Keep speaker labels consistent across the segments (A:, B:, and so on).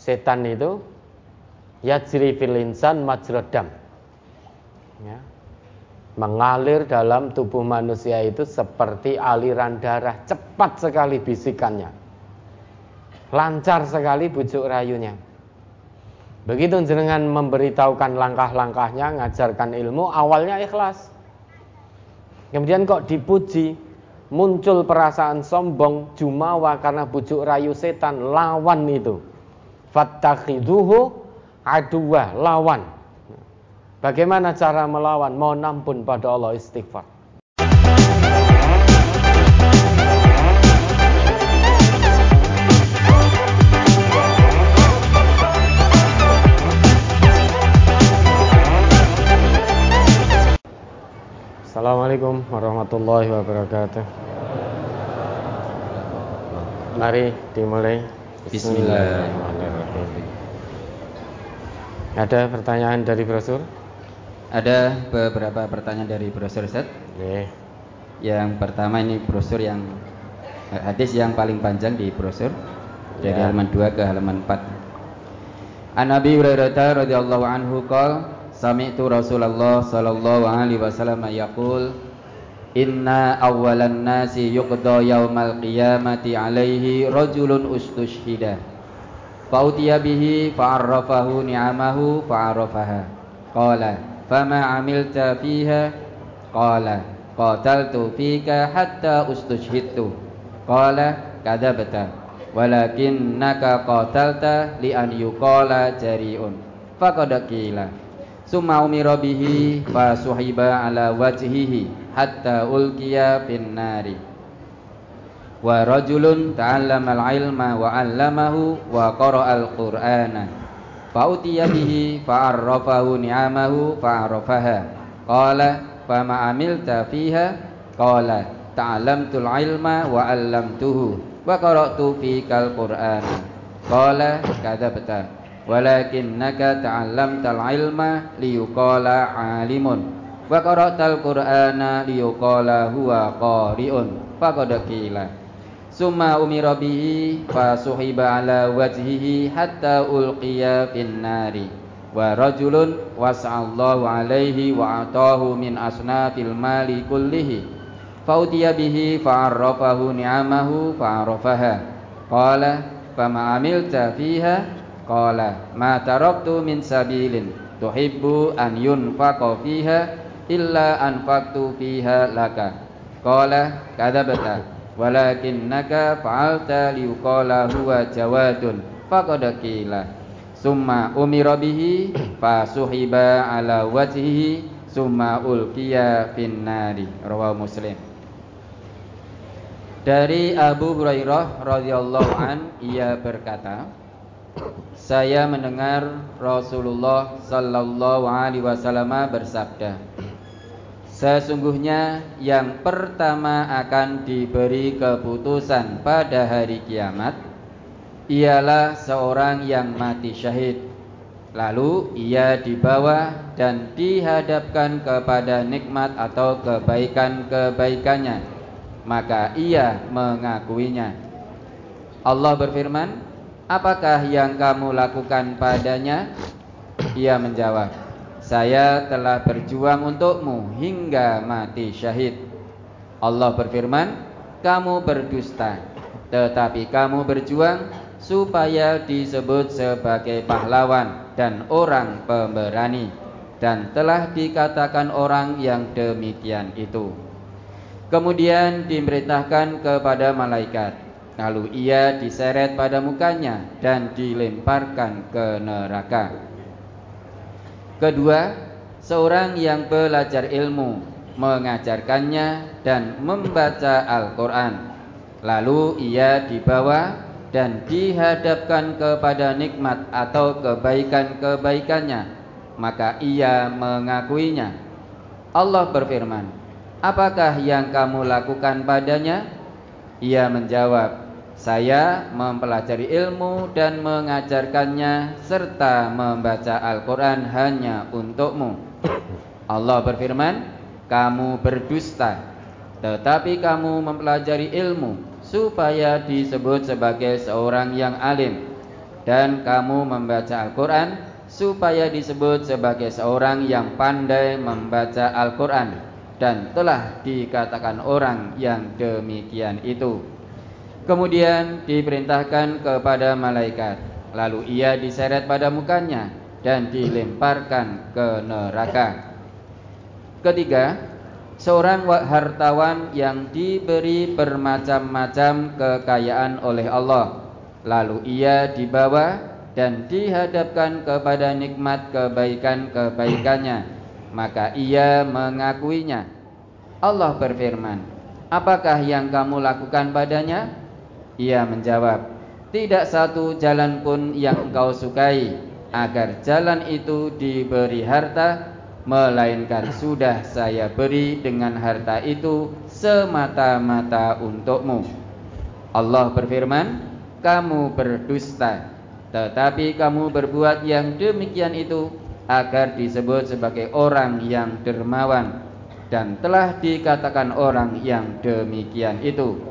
A: setan itu yajri fil insan majradam. Ya. Mengalir dalam tubuh manusia itu seperti aliran darah, cepat sekali bisikannya. Lancar sekali bujuk rayunya. Begitu jenengan memberitahukan langkah-langkahnya, ngajarkan ilmu, awalnya ikhlas. Kemudian kok dipuji, muncul perasaan sombong, jumawa karena bujuk rayu setan, lawan itu. Fattakhiduhu aduwa, lawan. Bagaimana cara melawan? Mohon ampun pada Allah istighfar. Assalamualaikum warahmatullahi wabarakatuh. Mari dimulai.
B: Bismillahirrahmanirrahim.
A: Ada pertanyaan dari brosur?
B: Ada beberapa pertanyaan dari brosur set.
A: Nih.
B: Yang pertama ini brosur yang eh, hadis yang paling panjang di brosur dari
A: Ya.
B: halaman 2 ke halaman 4. An Abi Hurairah radhiyallahu anhu qala Sami'tu Rasulullah sallallahu alaihi wasallam yaqul Inna awwalan nasi yuqda yaumal qiyamati alaihi rajulun ustushhida Fa'utiya bihi fa'arrafahu ni'amahu fa'arrafaha. Qala fama amilta fiha? Qala qataltu fika hatta ustushhidtu. Qala kadabta Walakinnaka qatalta li an yuqala jari'un. Faqad qila Summa umira bihi fa suhiba ala wajhihi hatta ulqiya fin nari wa rajulun ta'allama al-ilma wa 'allamahu wa qara'a al-qur'ana. Fa utiya bihi fa 'arrafahu ni'amahu fa 'arafaha qala fama amilta fiha? Qala ta'allamtul ilma wa 'allamtuhu wa qara'tu fikal qur'ana qala kadzabta walakinnaka ta'allamtal ilma liyuqala 'alimun wa qara'tal qur'ana liyuqala huwa qari'un. Faqad qila summa umira bihi fa suhiba ala wajhihi hatta ulqiya fin nari wa rajulun was'allahu alaihi wa atahu min asnafil mali kullihi. Fautiya bihi fa'arrafahu ni'amahu fa'arafaha qala fama amilta fiha? Qala ma taraktu min sabilin. Tuhibbu an yunfaqa fiha illa anfaqtu fiha laka. Qala kadzabta walakinnaka fa'alta liqala huwa jawadun faqad qila. Summa umira bihi fa suhiba ala wajhihi summa ulqiya fin nari rawahu muslim. Dari Abu Hurairah radhiyallahu an ia berkata saya mendengar Rasulullah sallallahu alaihi wasallam bersabda Sesungguhnya yang pertama akan diberi keputusan pada hari kiamat ialah seorang yang mati syahid. Lalu ia dibawa dan dihadapkan kepada nikmat atau kebaikan-kebaikannya, maka ia mengakuinya. Allah berfirman, "Apakah yang kamu lakukan padanya?" Ia menjawab, "Saya telah berjuang untukmu hingga mati syahid." Allah berfirman, "Kamu berdusta, tetapi kamu berjuang supaya disebut sebagai pahlawan dan orang pemberani dan telah dikatakan orang yang demikian itu." Kemudian dimerintahkan kepada malaikat Lalu ia diseret pada mukanya dan dilemparkan ke neraka. Kedua, seorang yang belajar ilmu, mengajarkannya dan membaca Al-Quran. Lalu ia dibawa dan dihadapkan kepada nikmat atau kebaikan-kebaikannya, maka ia mengakuinya. Allah berfirman, "Apakah yang kamu lakukan padanya?" Ia menjawab, saya mempelajari ilmu dan mengajarkannya serta membaca Al-Quran hanya untukmu. Allah berfirman, kamu berdusta, tetapi kamu mempelajari ilmu supaya disebut sebagai seorang yang alim. dan kamu membaca Al-Quran supaya disebut sebagai seorang yang pandai membaca Al-Quran dan telah dikatakan orang yang demikian itu. Kemudian diperintahkan kepada malaikat, lalu ia diseret pada mukanya dan dilemparkan ke neraka. Ketiga, seorang hartawan yang diberi bermacam-macam kekayaan oleh Allah, lalu ia dibawa dan dihadapkan kepada nikmat kebaikan-kebaikannya. Maka ia mengakuinya. Allah berfirman apakah yang kamu lakukan padanya ia menjawab tidak satu jalan pun yang engkau sukai agar jalan itu diberi harta melainkan sudah saya beri dengan harta itu semata-mata untukmu Allah berfirman kamu berdusta tetapi kamu berbuat yang demikian itu agar disebut sebagai orang yang dermawan dan telah dikatakan orang yang demikian itu.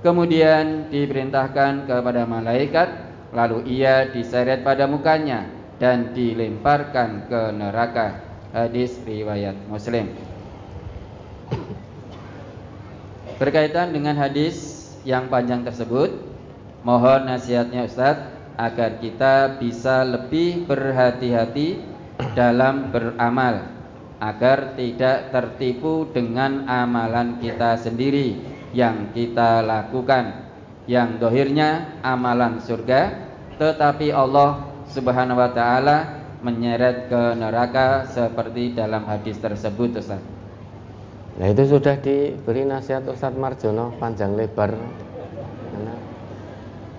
B: Kemudian diperintahkan kepada malaikat lalu ia diseret pada mukanya dan dilemparkan ke neraka. Hadis riwayat Muslim. Berkaitan dengan hadis yang panjang tersebut, mohon nasihatnya Ustadz agar kita bisa lebih berhati-hati dalam beramal agar tidak tertipu dengan amalan kita sendiri yang kita lakukan. Yang dohirnya amalan surga tetapi Allah subhanahu wa ta'ala menyeret ke neraka seperti dalam hadis tersebut Ustaz.
A: Nah itu sudah diberi nasihat Ustaz Marjono panjang lebar.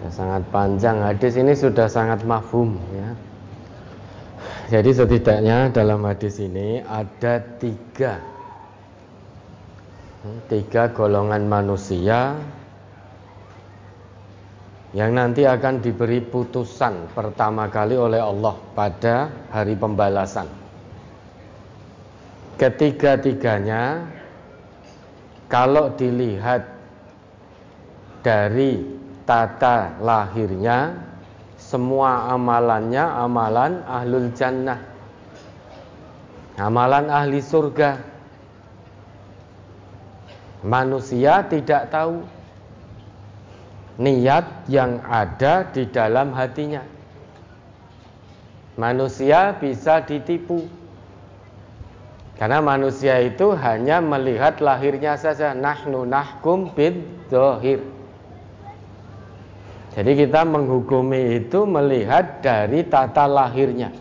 A: Sangat panjang. Hadis ini sudah sangat mafhum ya. Jadi setidaknya dalam hadis ini ada tiga tiga golongan manusia yang nanti akan diberi putusan pertama kali oleh Allah pada hari pembalasan. Ketiga-tiganya, kalau dilihat dari tata lahirnya semua amalannya amalan ahlul jannah amalan ahli surga manusia tidak tahu niat yang ada di dalam hatinya. Manusia bisa ditipu. Karena manusia itu hanya melihat lahirnya saja. Nahnu nahkum bid dohir jadi kita menghukumi itu melihat dari tata lahirnya.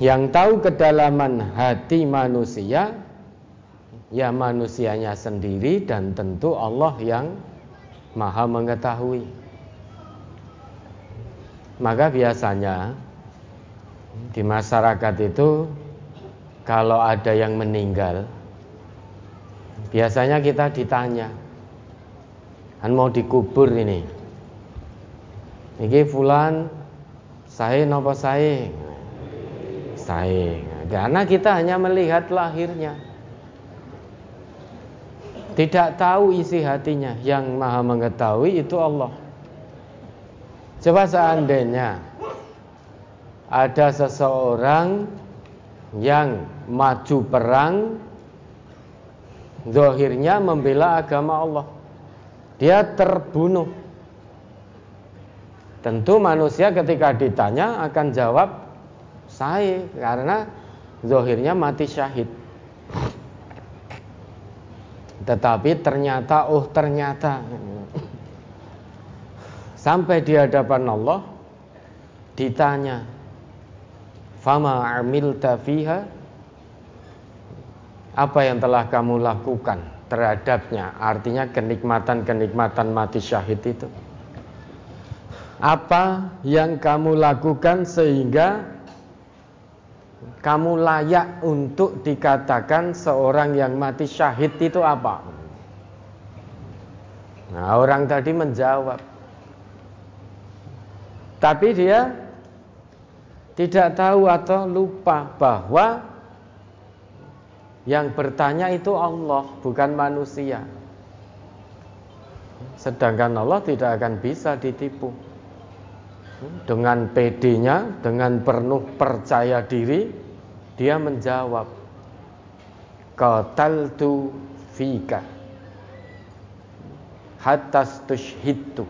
A: Yang tahu kedalaman hati manusia ya manusianya sendiri dan tentu Allah yang Maha mengetahui. Maka biasanya di masyarakat itu kalau ada yang meninggal biasanya kita ditanya kan mau dikubur ini? Ini fulan saya nopo saya saya karena kita hanya melihat lahirnya tidak tahu isi hatinya yang maha mengetahui itu Allah coba seandainya ada seseorang yang maju perang Zohirnya membela agama Allah dia terbunuh. Tentu manusia ketika ditanya akan jawab saya karena zohirnya mati syahid. Tetapi ternyata oh ternyata. Sampai di hadapan Allah ditanya fama amilta fiha? Apa yang telah kamu lakukan terhadapnya? Artinya kenikmatan-kenikmatan mati syahid itu. Apa yang kamu lakukan sehingga kamu layak untuk dikatakan seorang yang mati syahid itu apa? Nah, orang tadi menjawab. Tapi dia tidak tahu atau lupa bahwa yang bertanya itu Allah, bukan manusia. Sedangkan Allah tidak akan bisa ditipu. Dengan PD-nya, dengan penuh percaya diri, dia menjawab, Qataltu fika hatta tushhidtu.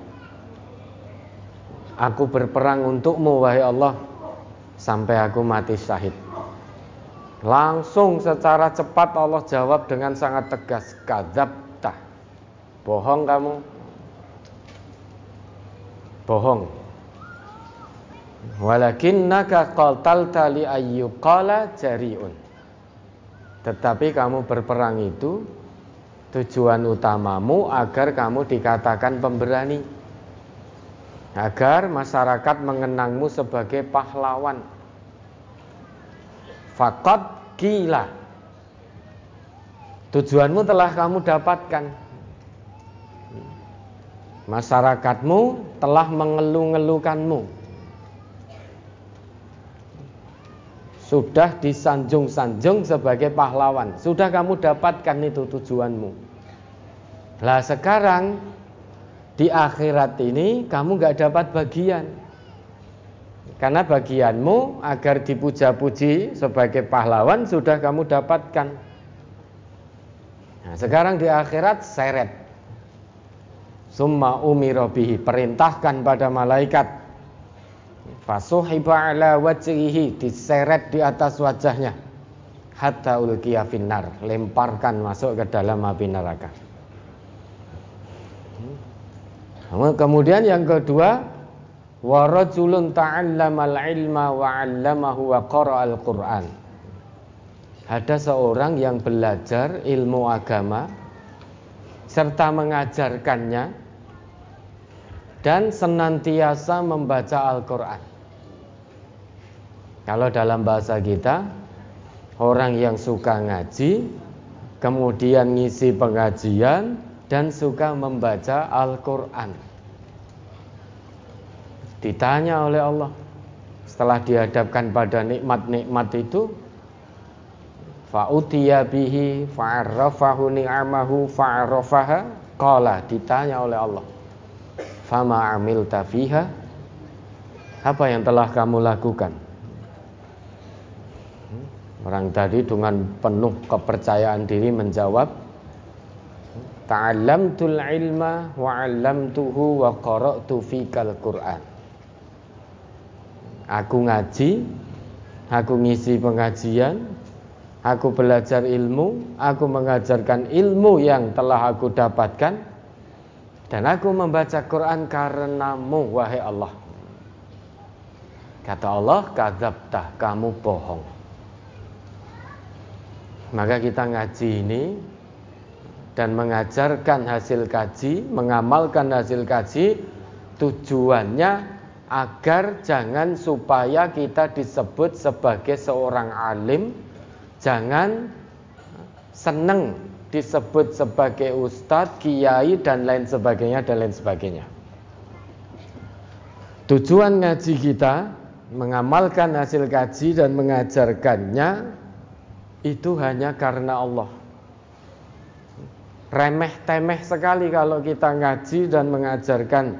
A: Aku berperang untukmu wahai Allah sampai aku mati syahid. Langsung secara cepat Allah jawab dengan sangat tegas, kadzabta. Bohong kamu. Bohong. Walakinnaka qaltalta li ayyuqala jari'un. Tetapi kamu berperang itu tujuan utamamu agar kamu dikatakan pemberani. Agar masyarakat mengenangmu sebagai pahlawan. Fakot gila. Tujuanmu telah kamu dapatkan. Masyarakatmu telah mengeluh-ngeluhkanmu sudah disanjung-sanjung sebagai pahlawan. Sudah kamu dapatkan itu tujuanmu. Lah sekarang di akhirat ini kamu nggak dapat bagian. Karena bagianmu agar dipuja-puji sebagai pahlawan sudah kamu dapatkan. Nah, sekarang di akhirat seret. Summa umirobihi perintahkan pada malaikat Fasuhiba ala wajhihi diseret di atas wajahnya hatta ulqiya finnar, lemparkan masuk ke dalam api neraka. Kemudian yang kedua, wa rajulun ta'allamal ilma wa 'allamahu wa qara'al Qur'an. Ada seorang yang belajar ilmu agama serta mengajarkannya dan senantiasa membaca Al-Qur'an. Kalau dalam bahasa kita Orang yang suka ngaji Kemudian ngisi pengajian Dan suka membaca Al-Quran. Ditanya oleh Allah Setelah dihadapkan pada nikmat-nikmat itu Fa'utiya bihi fa'arrafahu ni'amahu fa'arrafaha? Qala ditanya oleh Allah Fama amilta fiha? Apa yang telah kamu lakukan Orang tadi dengan penuh kepercayaan diri menjawab Ta'allamtul ilma wa wa qara'tu fikal Qur'an. Aku ngaji, aku ngisi pengajian, aku belajar ilmu, aku mengajarkan ilmu yang telah aku dapatkan dan aku membaca Quran karenamu wahai Allah. Kata Allah, kadzabtah, kamu bohong. Maka kita ngaji ini dan mengajarkan hasil kaji, mengamalkan hasil kaji tujuannya agar jangan supaya kita disebut sebagai seorang alim, jangan seneng disebut sebagai ustadz, kiai dan lain sebagainya dan lain sebagainya. Tujuan ngaji kita mengamalkan hasil kaji dan mengajarkannya itu hanya karena Allah. Remeh temeh sekali kalau kita ngaji dan mengajarkan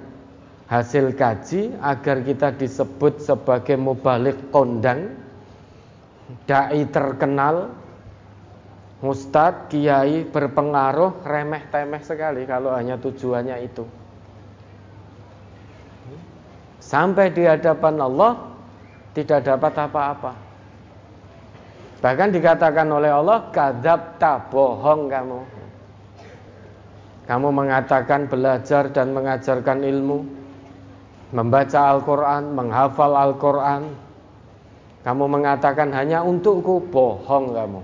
A: hasil kaji agar kita disebut sebagai mubalik kondang, dai terkenal, ustadz, kiai berpengaruh, remeh temeh sekali kalau hanya tujuannya itu. Sampai di hadapan Allah tidak dapat apa-apa. Bahkan dikatakan oleh Allah tak bohong kamu. Kamu mengatakan belajar dan mengajarkan ilmu, membaca Al-Qur'an, menghafal Al-Qur'an. Kamu mengatakan hanya untukku, bohong kamu.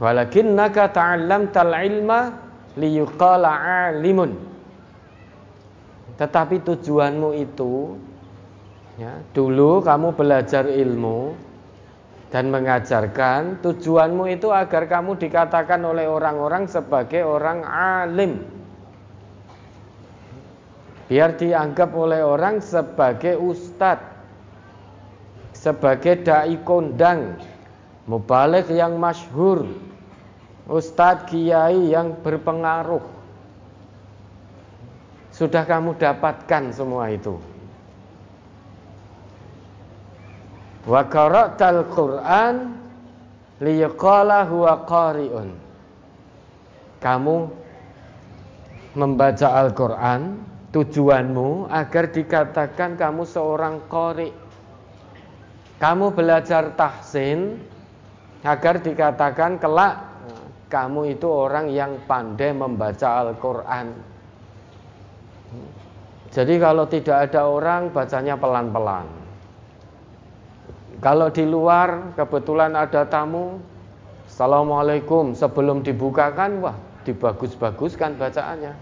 A: Walakinnaka ta'allamtal ilma liyuqala alimun. Tetapi tujuanmu itu ya, dulu kamu belajar ilmu dan mengajarkan tujuanmu itu agar kamu dikatakan oleh orang-orang sebagai orang alim biar dianggap oleh orang sebagai ustadz sebagai dai kondang mubalik yang masyhur ustadz kiai yang berpengaruh Sudah kamu dapatkan semua itu. Wa qara'tal Qur'an liyaqala huwa qari'un. Kamu membaca Al-Qur'an tujuanmu agar dikatakan kamu seorang qari. Kamu belajar tahsin agar dikatakan kelak kamu itu orang yang pandai membaca Al-Qur'an. Jadi kalau tidak ada orang bacanya pelan-pelan. Kalau di luar kebetulan ada tamu, Assalamualaikum sebelum dibukakan, wah dibagus-baguskan bacaannya.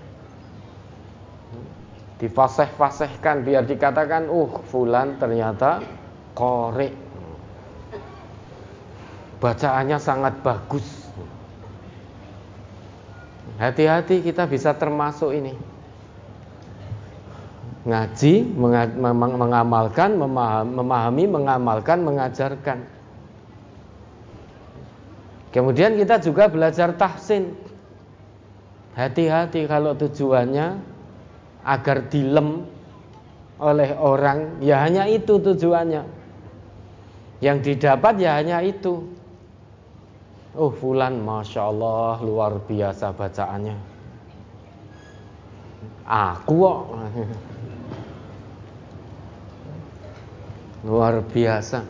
A: Difaseh-fasehkan biar dikatakan, uh fulan ternyata korek. Bacaannya sangat bagus. Hati-hati kita bisa termasuk ini ngaji, mengamalkan, memahami, mengamalkan, mengajarkan. Kemudian kita juga belajar tahsin. Hati-hati kalau tujuannya agar dilem oleh orang, ya hanya itu tujuannya. Yang didapat ya hanya itu. Oh fulan Masya Allah luar biasa bacaannya Aku kok Luar biasa.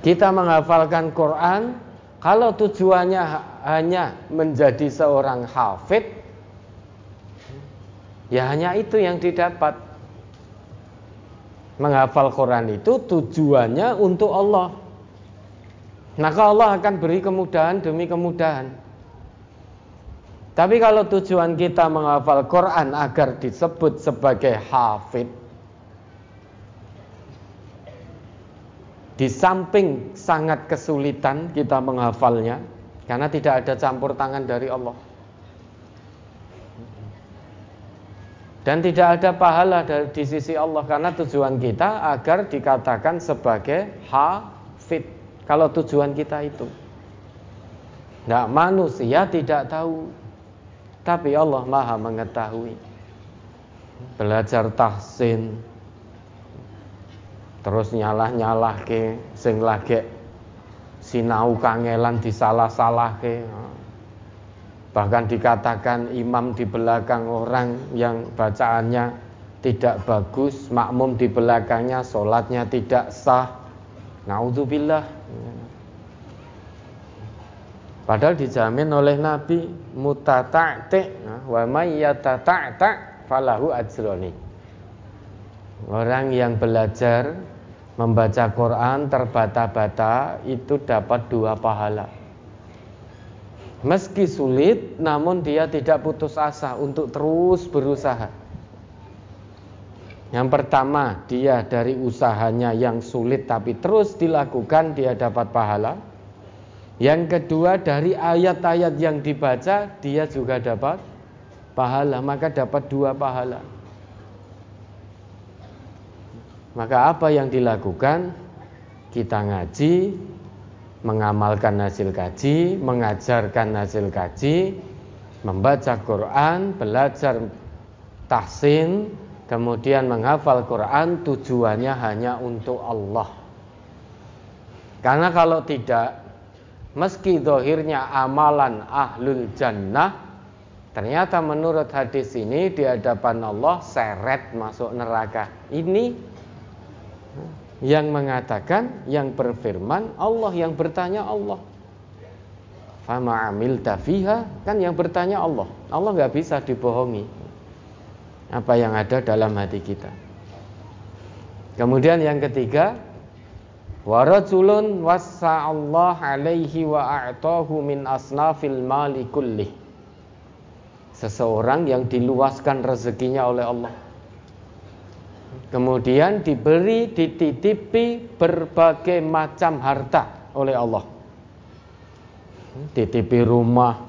A: Kita menghafalkan Quran kalau tujuannya hanya menjadi seorang hafid ya hanya itu yang didapat. Menghafal Quran itu tujuannya untuk Allah. Maka Allah akan beri kemudahan demi kemudahan. Tapi kalau tujuan kita menghafal Quran agar disebut sebagai hafid Di samping sangat kesulitan kita menghafalnya karena tidak ada campur tangan dari Allah. Dan tidak ada pahala dari di sisi Allah karena tujuan kita agar dikatakan sebagai hafid. Kalau tujuan kita itu. Nah, manusia tidak tahu. Tapi Allah Maha mengetahui. Belajar tahsin, terus nyalah-nyalah ke sing lagi sinau kangelan disalah-salah ke bahkan dikatakan imam di belakang orang yang bacaannya tidak bagus makmum di belakangnya sholatnya tidak sah. Naudzubillah. Padahal dijamin oleh Nabi mutata'ti wa may yatata'ta falahu ajroni. Orang yang belajar membaca Quran terbata-bata itu dapat dua pahala. Meski sulit, namun dia tidak putus asa untuk terus berusaha. Yang pertama, dia dari usahanya yang sulit tapi terus dilakukan, dia dapat pahala. Yang kedua, dari ayat-ayat yang dibaca, dia juga dapat pahala, maka dapat dua pahala. Maka apa yang dilakukan? Kita ngaji, mengamalkan hasil kaji, mengajarkan hasil kaji, membaca Quran, belajar tahsin, kemudian menghafal Quran tujuannya hanya untuk Allah. Karena kalau tidak, meski dohirnya amalan ahlul jannah, ternyata menurut hadis ini di hadapan Allah seret masuk neraka. Ini yang mengatakan, yang berfirman, Allah yang bertanya Allah. Fama amil tafiha kan yang bertanya Allah. Allah nggak bisa dibohongi. Apa yang ada dalam hati kita. Kemudian yang ketiga, warajulun wasa Allah alaihi wa a'tahu min asnafil mali kullih. Seseorang yang diluaskan rezekinya oleh Allah Kemudian diberi, dititipi berbagai macam harta oleh Allah. Titipi rumah,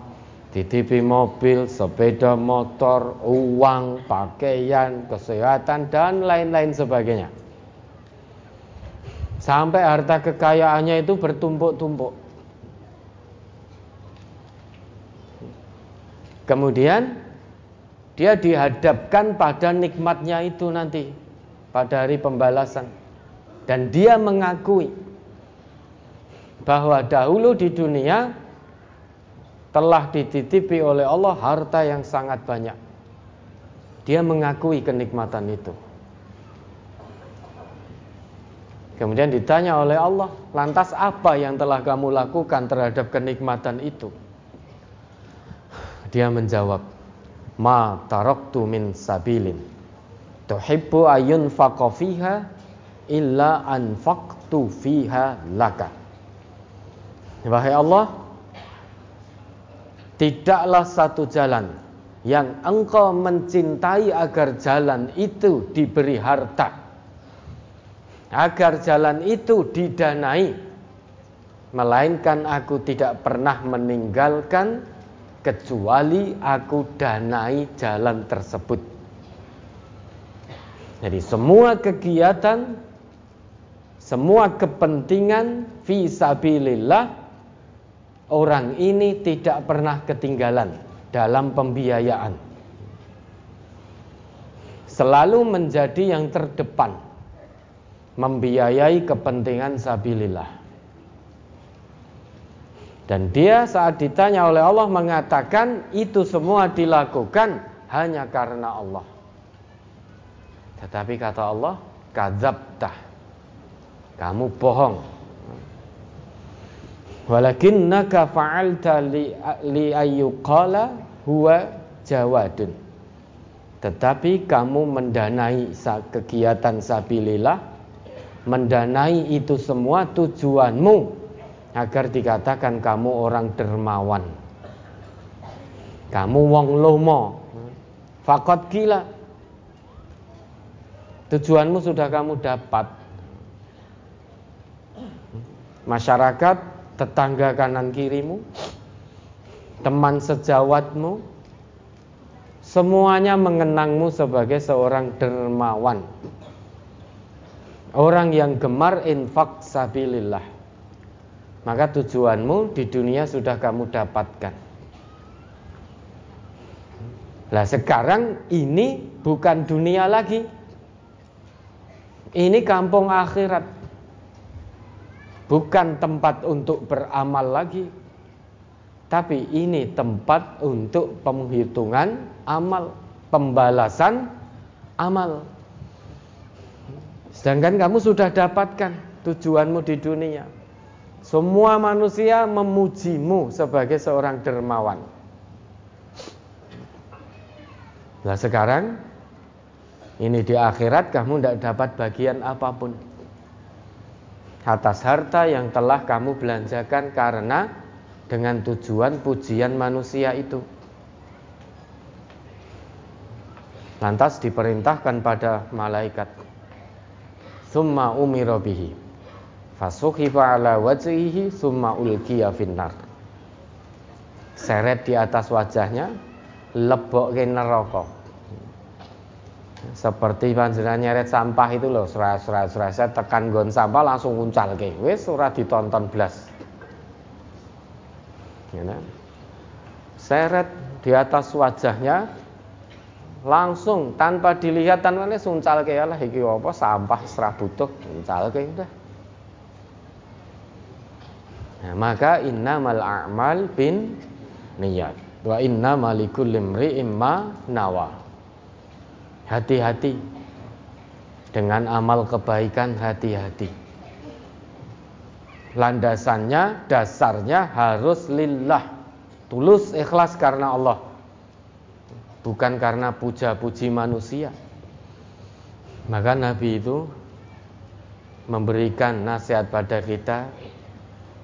A: titipi mobil, sepeda motor, uang, pakaian, kesehatan, dan lain-lain sebagainya. Sampai harta kekayaannya itu bertumpuk-tumpuk. Kemudian dia dihadapkan pada nikmatnya itu nanti pada hari pembalasan dan dia mengakui bahwa dahulu di dunia telah dititipi oleh Allah harta yang sangat banyak. Dia mengakui kenikmatan itu. Kemudian ditanya oleh Allah, lantas apa yang telah kamu lakukan terhadap kenikmatan itu? Dia menjawab, ma taraktu min sabilin tuhibbu ayun fiha illa anfaqtu fiha laka. Wahai Allah, tidaklah satu jalan yang engkau mencintai agar jalan itu diberi harta agar jalan itu didanai melainkan aku tidak pernah meninggalkan kecuali aku danai jalan tersebut jadi semua kegiatan semua kepentingan visabilillah orang ini tidak pernah ketinggalan dalam pembiayaan selalu menjadi yang terdepan membiayai kepentingan sabilillah. Dan dia saat ditanya oleh Allah mengatakan itu semua dilakukan hanya karena Allah. Tetapi kata Allah, kadzabtah. Kamu bohong. Walakinnaka fa'alta li, ayyuqala huwa jawadun. Tetapi kamu mendanai kegiatan sabilillah mendanai itu semua tujuanmu agar dikatakan kamu orang dermawan. Kamu wong lomo. Fakot gila. Tujuanmu sudah kamu dapat. Masyarakat, tetangga kanan kirimu, teman sejawatmu, semuanya mengenangmu sebagai seorang dermawan. Orang yang gemar infak sabilillah Maka tujuanmu di dunia sudah kamu dapatkan Nah sekarang ini bukan dunia lagi Ini kampung akhirat Bukan tempat untuk beramal lagi Tapi ini tempat untuk penghitungan amal Pembalasan amal Sedangkan kamu sudah dapatkan tujuanmu di dunia. Semua manusia memujimu sebagai seorang dermawan. Nah sekarang ini di akhirat kamu tidak dapat bagian apa pun. Atas harta yang telah kamu belanjakan karena dengan tujuan pujian manusia itu. Lantas diperintahkan pada malaikat. Thumma umira bihi. Fasukhifa ala wajhihi Thumma ulkiya finnar. Seret di atas wajahnya Lebok ke neraka seperti panjenengan nyeret sampah itu loh serat serat saya tekan gon sampah langsung uncal ke. Wes ora ditonton blas. Ya, nah. seret di atas wajahnya langsung tanpa dilihat tanpa ini suncal ke. Lah iki apa sampah serah butuh suncal ke udah. Nah, maka innamal a'mal bin niat wa inna malikul limri imma nawa hati-hati dengan amal kebaikan hati-hati landasannya dasarnya harus lillah tulus ikhlas karena Allah bukan karena puja-puji manusia. Maka Nabi itu memberikan nasihat pada kita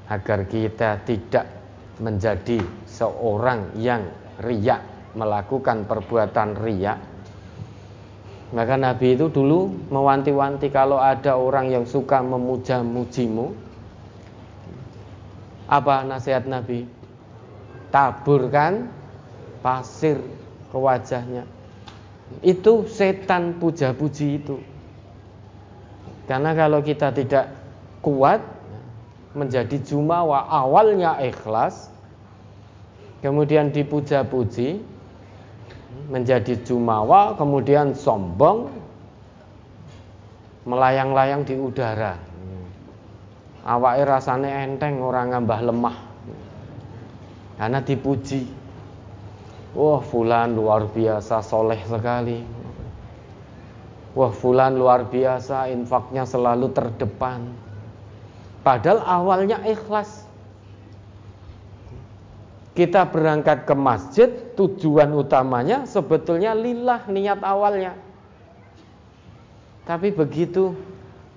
A: agar kita tidak menjadi seorang yang riak melakukan perbuatan riak. Maka Nabi itu dulu mewanti-wanti kalau ada orang yang suka memuja-mujimu. Apa nasihat Nabi? Taburkan pasir ke wajahnya. Itu setan puja-puji itu. Karena kalau kita tidak kuat menjadi jumawa awalnya ikhlas kemudian dipuja-puji menjadi jumawa kemudian sombong melayang-layang di udara. Awake rasane enteng orang ngambah lemah. Karena dipuji. Wah fulan luar biasa soleh sekali. Wah fulan luar biasa infaknya selalu terdepan. Padahal awalnya ikhlas kita berangkat ke masjid, tujuan utamanya sebetulnya lillah niat awalnya. Tapi begitu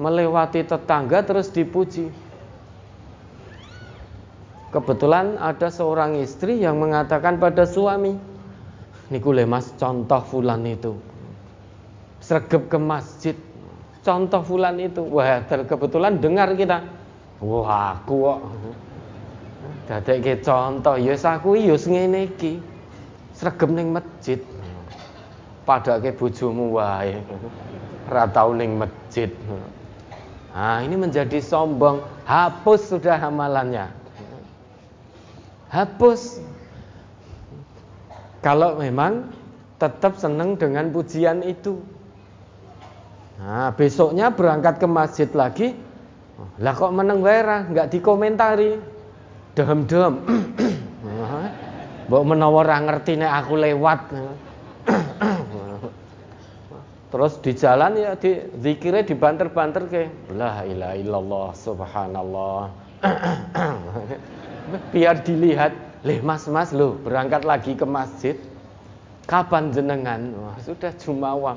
A: melewati tetangga terus dipuji. Kebetulan ada seorang istri yang mengatakan pada suami, Niku mas contoh fulan itu. Sergep ke masjid, contoh fulan itu. Wah, kebetulan dengar kita. Wah, aku kok Dadekke contoh ya aku ya ngene iki. Sregep ning masjid. Padake bojomu wae. Ora tau ning masjid. Nah, ini menjadi sombong. Hapus sudah amalannya. Hapus. Kalau memang tetap senang dengan pujian itu. Nah, besoknya berangkat ke masjid lagi. Lah kok meneng wae nggak dikomentari dehem-dehem. Mbok menawa ngerti aku lewat. Terus di jalan ya di zikirnya dibanter-banter ke la ilaha illallah subhanallah. Biar dilihat, "Leh Mas-mas lo berangkat lagi ke masjid. Kapan jenengan?" Wah, sudah jumawa.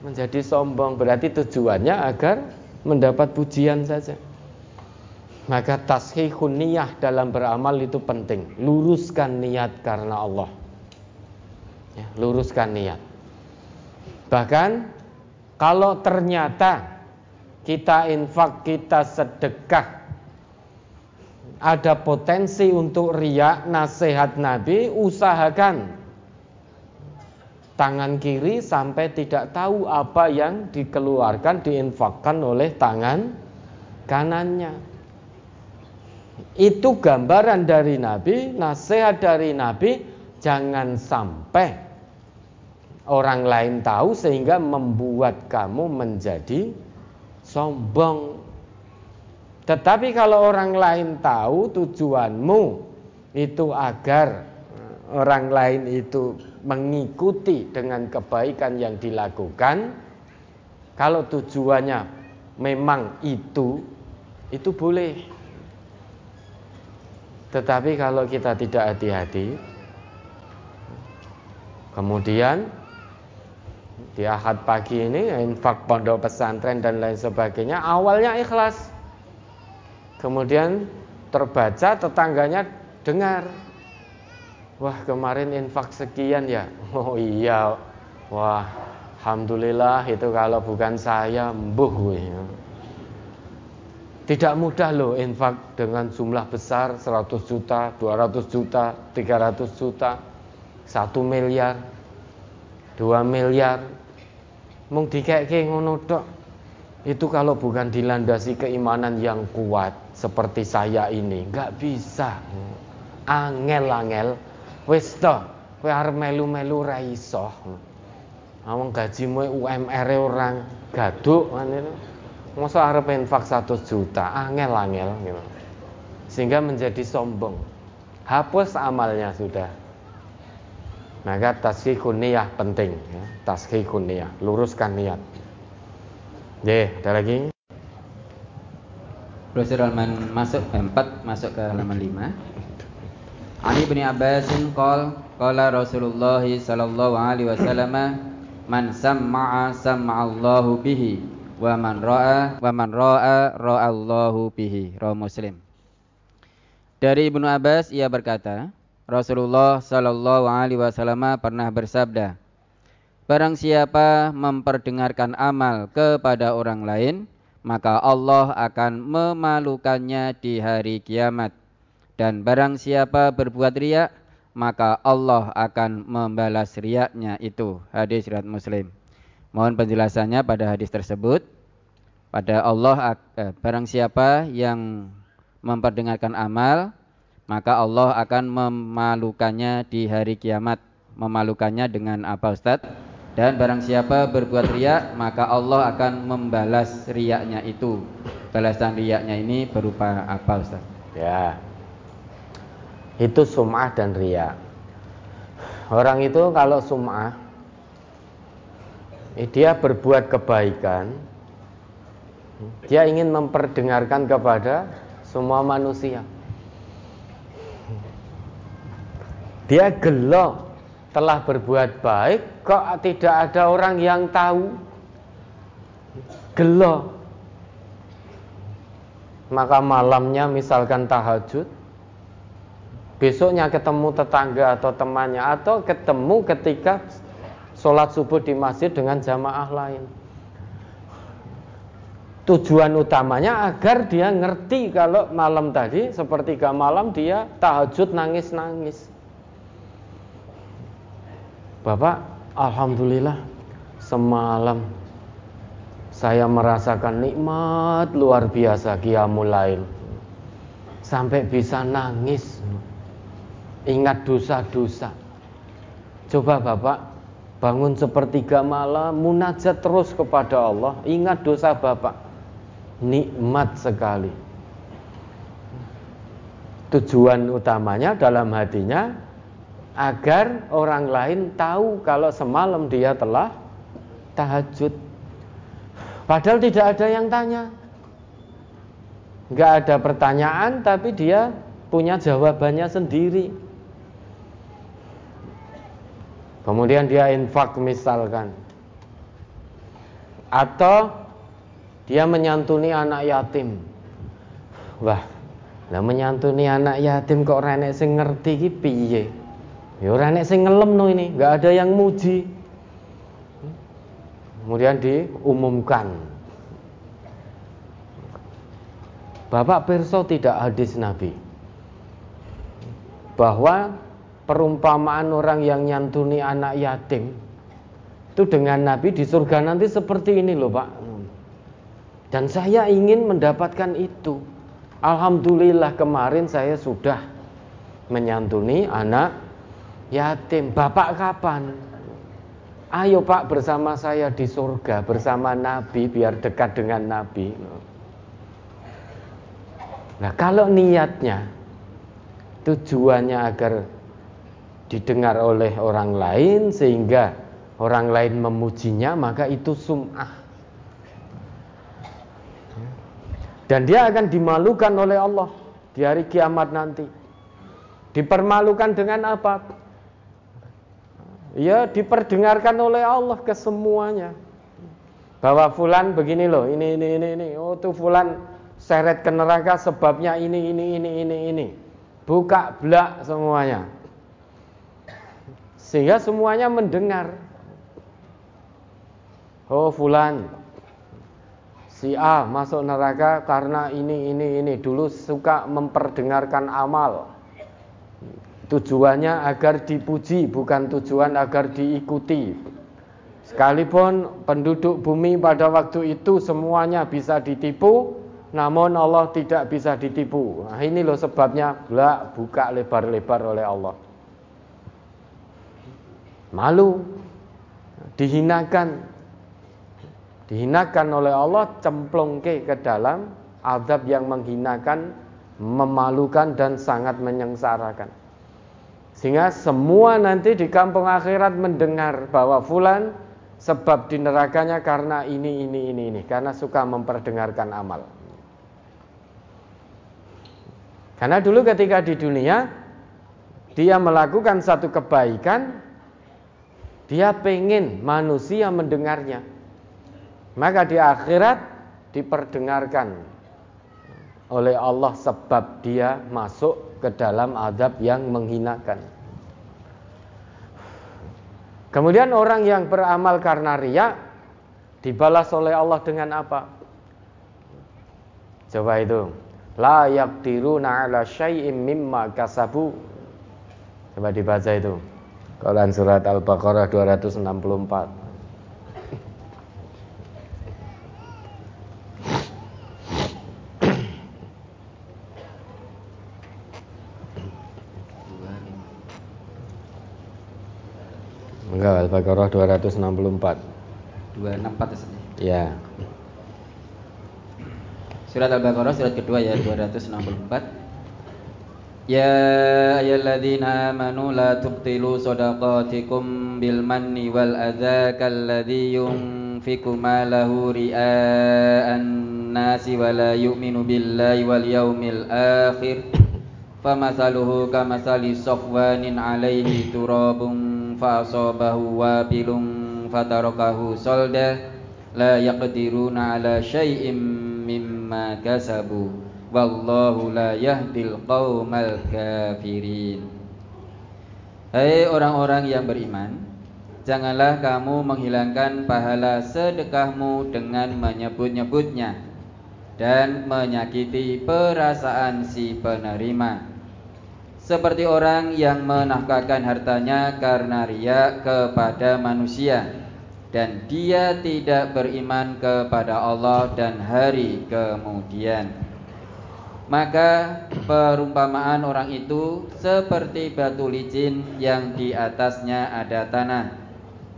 A: Menjadi sombong berarti tujuannya agar mendapat pujian saja. Maka tashihun niyah dalam beramal itu penting. Luruskan niat karena Allah. Ya, luruskan niat. Bahkan kalau ternyata kita infak, kita sedekah ada potensi untuk riak nasihat Nabi, usahakan tangan kiri sampai tidak tahu apa yang dikeluarkan diinfakkan oleh tangan kanannya. Itu gambaran dari Nabi, nasihat dari Nabi, jangan sampai orang lain tahu sehingga membuat kamu menjadi sombong. Tetapi kalau orang lain tahu tujuanmu itu agar orang lain itu mengikuti dengan kebaikan yang dilakukan, kalau tujuannya memang itu, itu boleh. Tetapi kalau kita tidak hati-hati Kemudian Di ahad pagi ini Infak pondok pesantren dan lain sebagainya Awalnya ikhlas. Kemudian terbaca tetangganya dengar. Wah kemarin infak sekian ya? Oh iya. Wah Alhamdulillah itu kalau bukan saya Mbuh ya. Tidak mudah loh infak dengan jumlah besar 100 juta, 200 juta, 300 juta, 1 miliar, 2 miliar. Mung dikeke ngono tok. Itu kalau bukan dilandasi keimanan yang kuat seperti saya ini, nggak bisa. Angel-angel wis to, kowe arep melu-melu ra iso. Awang gajimu UMR orang gaduk ngene Masa arep infak 100 juta, angel-angel gitu. Sehingga menjadi sombong. Hapus amalnya sudah. Maka tasghihun niyah penting ya. Tasghihun niyah, luruskan niat. Ye, ada lagi?
B: Brosur halaman masuk 4 masuk ke halaman 5. Ali bin Abbasin qol qala Rasulullah sallallahu alaihi wasallam man sam'a sam'allahu bihi wa man ra'a wa man ra'a ra'allahu bihi. Rawi Muslim. Dari Ibnu Abbas ia berkata Rasulullah sallallahu alaihi wasallam pernah bersabda Barang siapa memperdengarkan amal kepada orang lain maka Allah akan memalukannya di hari kiamat. Dan barang siapa berbuat riak maka Allah akan membalas riaknya itu hadis riwayat Muslim Mohon penjelasannya pada hadis tersebut. Pada Allah eh, barang siapa yang memperdengarkan amal maka Allah akan memalukannya di hari kiamat. Memalukannya dengan apa Ustadz? Dan barang siapa berbuat riak, maka Allah akan membalas riaknya itu. Balasan riaknya ini berupa apa Ustadz?
A: Ya. Itu sum'ah dan riak. Orang itu kalau sum'ah dia berbuat kebaikan, dia ingin memperdengarkan kepada semua manusia. Dia gelo telah berbuat baik kok tidak ada orang yang tahu. Gelo. Maka malamnya misalkan tahajud, besoknya ketemu tetangga atau temannya atau ketemu ketika sholat subuh di masjid dengan jamaah lain. Tujuan utamanya agar dia ngerti kalau malam tadi sepertiga malam dia tahajud nangis-nangis. Bapak, alhamdulillah semalam saya merasakan nikmat luar biasa qiyamul lail. Sampai bisa nangis. Ingat dosa-dosa. Coba Bapak bangun sepertiga malam munajat terus kepada Allah, ingat dosa Bapak nikmat sekali. Tujuan utamanya dalam hatinya agar orang lain tahu kalau semalam dia telah tahajud. Padahal tidak ada yang tanya. Enggak ada pertanyaan tapi dia punya jawabannya sendiri. Kemudian dia infak misalkan. Atau dia menyantuni anak yatim. Wah, lah menyantuni anak yatim kok ora sing ngerti iki piye? Ya ora sing ngelem no ini, nggak ada yang muji. Kemudian diumumkan. Bapak Perso tidak hadis Nabi bahwa perumpamaan orang yang nyantuni anak yatim itu dengan Nabi di surga nanti seperti ini loh Pak dan saya ingin mendapatkan itu. Alhamdulillah kemarin saya sudah menyantuni anak yatim. Bapak kapan? Ayo Pak bersama saya di surga bersama Nabi biar dekat dengan Nabi. Nah kalau niatnya tujuannya agar didengar oleh orang lain sehingga orang lain memujinya maka itu sum'ah Dan dia akan dimalukan oleh Allah di hari kiamat nanti. Dipermalukan dengan apa? Ya diperdengarkan oleh Allah ke semuanya. Bahwa fulan begini loh, ini ini ini ini. Oh tuh fulan seret ke neraka sebabnya ini ini ini ini ini. Buka blak semuanya. Sehingga semuanya mendengar. Oh fulan. Si A masuk neraka karena ini ini ini. Dulu suka memperdengarkan amal. Tujuannya agar dipuji bukan tujuan agar diikuti. Sekalipun penduduk bumi pada waktu itu semuanya bisa ditipu namun Allah tidak bisa ditipu. Nah, ini loh sebabnya. Buka lebar-lebar oleh Allah malu dihinakan dihinakan oleh Allah cemplungke ke dalam azab yang menghinakan, memalukan dan sangat menyengsarakan. Sehingga semua nanti di kampung akhirat mendengar bahwa fulan sebab di nerakanya karena ini ini ini ini karena suka memperdengarkan amal. Karena dulu ketika di dunia dia melakukan satu kebaikan, dia pengen manusia mendengarnya. Maka di akhirat diperdengarkan oleh Allah sebab dia masuk ke dalam adab yang menghinakan. Kemudian orang yang beramal karena riak dibalas oleh Allah dengan apa? Coba itu. La yaqdiruna ala syai'im mimma kasabu. Coba dibaca itu. Quran surat Al-Baqarah 264. Enggak, Al-Baqarah 264.
B: 264
A: ya. Ya.
B: Surat Al-Baqarah surat kedua ya 264. Ya ayyuhalladzina amanu la tubtilu shadaqatikum bil manni wal adza kalladzi yunfiqu malahu ria'an nasi wa la yu'minu billahi wal yawmil akhir famathaluhu kamathali safwanin 'alaihi turabun fa asabahu wabilun fatarakahu salda la yaqdiruna wallahu la yahdil kafirin. Hai orang-orang yang beriman janganlah kamu menghilangkan pahala sedekahmu dengan menyebut-nyebutnya dan menyakiti perasaan si penerima. Seperti orang yang menafkahkan hartanya karena riak kepada manusia dan dia tidak beriman kepada Allah dan hari kemudian maka perumpamaan orang itu seperti batu licin yang di atasnya ada tanah.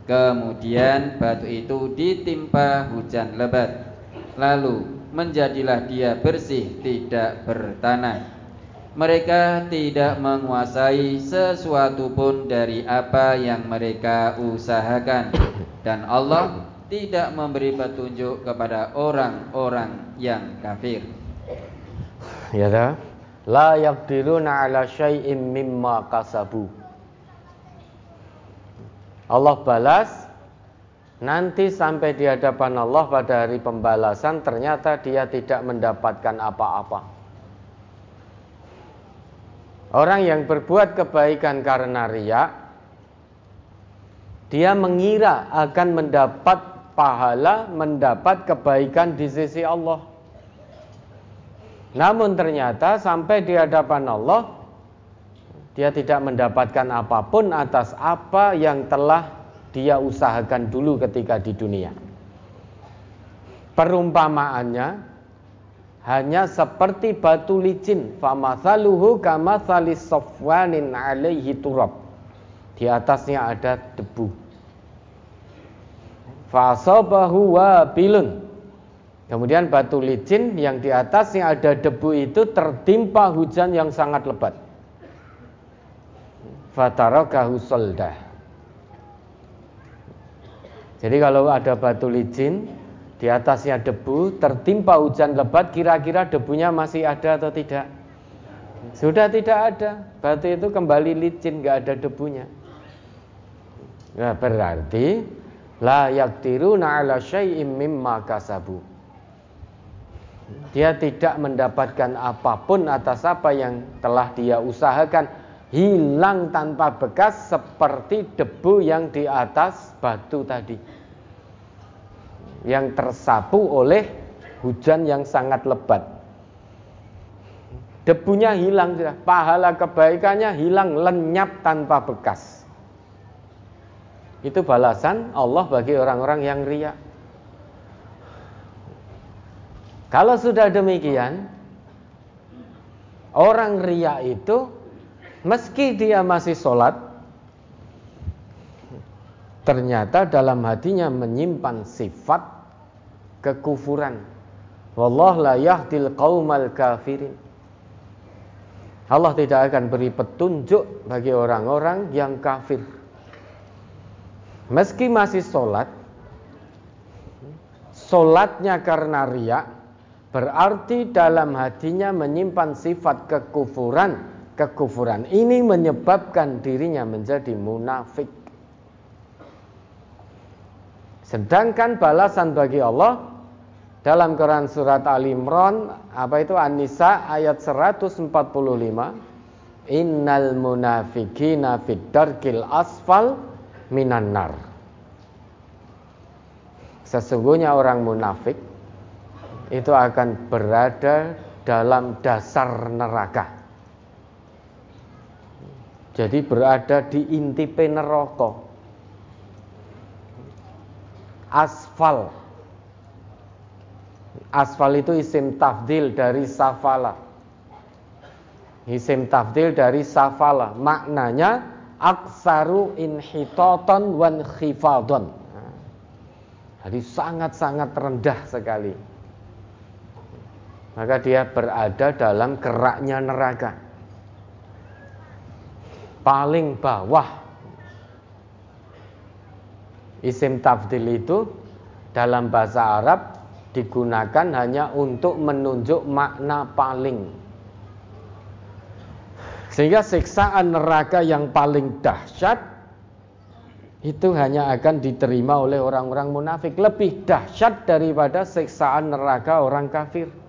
B: Kemudian batu itu ditimpa hujan lebat. Lalu menjadilah dia bersih tidak bertanah. Mereka tidak menguasai sesuatu pun dari apa yang mereka usahakan. Dan Allah tidak memberi petunjuk kepada orang-orang yang kafir.
A: Ya dah. La yaqdiruna ala syai'im mimma kasabu. Allah balas nanti sampai di hadapan Allah pada hari pembalasan ternyata dia tidak mendapatkan apa-apa. Orang yang berbuat kebaikan karena riak dia mengira akan mendapat pahala, mendapat kebaikan di sisi Allah. Namun ternyata sampai di hadapan Allah dia tidak mendapatkan apa pun atas apa yang telah dia usahakan dulu ketika di dunia. Perumpamaannya hanya seperti batu licin, famathaluhu kamathalis safwanin alaihi turab di atasnya ada debu. Fasabahu wabilun. Kemudian batu licin yang di atasnya ada debu itu tertimpa hujan yang sangat lebat. Fatarakahu soldah. Jadi kalau ada batu licin di atasnya debu tertimpa hujan lebat kira-kira debunya masih ada atau tidak? Sudah tidak ada. Batu itu kembali licin, nggak ada debunya. Nah, berarti la yaktiruna ala syai'im mimma kasabu. Dia tidak mendapatkan apa pun atas apa yang telah dia usahakan hilang tanpa bekas seperti debu yang di atas batu tadi. Yang tersapu oleh hujan yang sangat lebat. Debunya hilang pahala kebaikannya hilang lenyap tanpa bekas. Itu balasan Allah bagi orang-orang yang ria. Kalau sudah demikian, orang ria itu meski dia masih sholat, ternyata dalam hatinya menyimpan sifat kekufuran. Wallah la yahdil qaumal kafirin. Allah tidak akan beri petunjuk bagi orang-orang yang kafir meski masih sholat, sholatnya karena riak, berarti dalam hatinya menyimpan sifat kekufuran. Kekufuran ini menyebabkan dirinya menjadi munafik. Sedangkan balasan bagi Allah dalam Quran surat Al Imran apa itu An-Nisa ayat 145 Innal munafikina fid asfal minan nar. Sesungguhnya orang munafik itu akan berada dalam dasar neraka. Jadi berada di inti neraka. Asfal. Asfal itu isim tafdil dari safala. Isim tafdil dari safala. Maknanya aksaru inhitoton wan khifadon. Jadi sangat-sangat rendah sekali. Maka dia berada dalam keraknya neraka. Paling bawah. Isim tafdil itu dalam bahasa Arab digunakan hanya untuk menunjuk makna paling. Sehingga siksaan neraka yang paling dahsyat itu hanya akan diterima oleh orang-orang munafik lebih dahsyat daripada siksaan neraka orang kafir.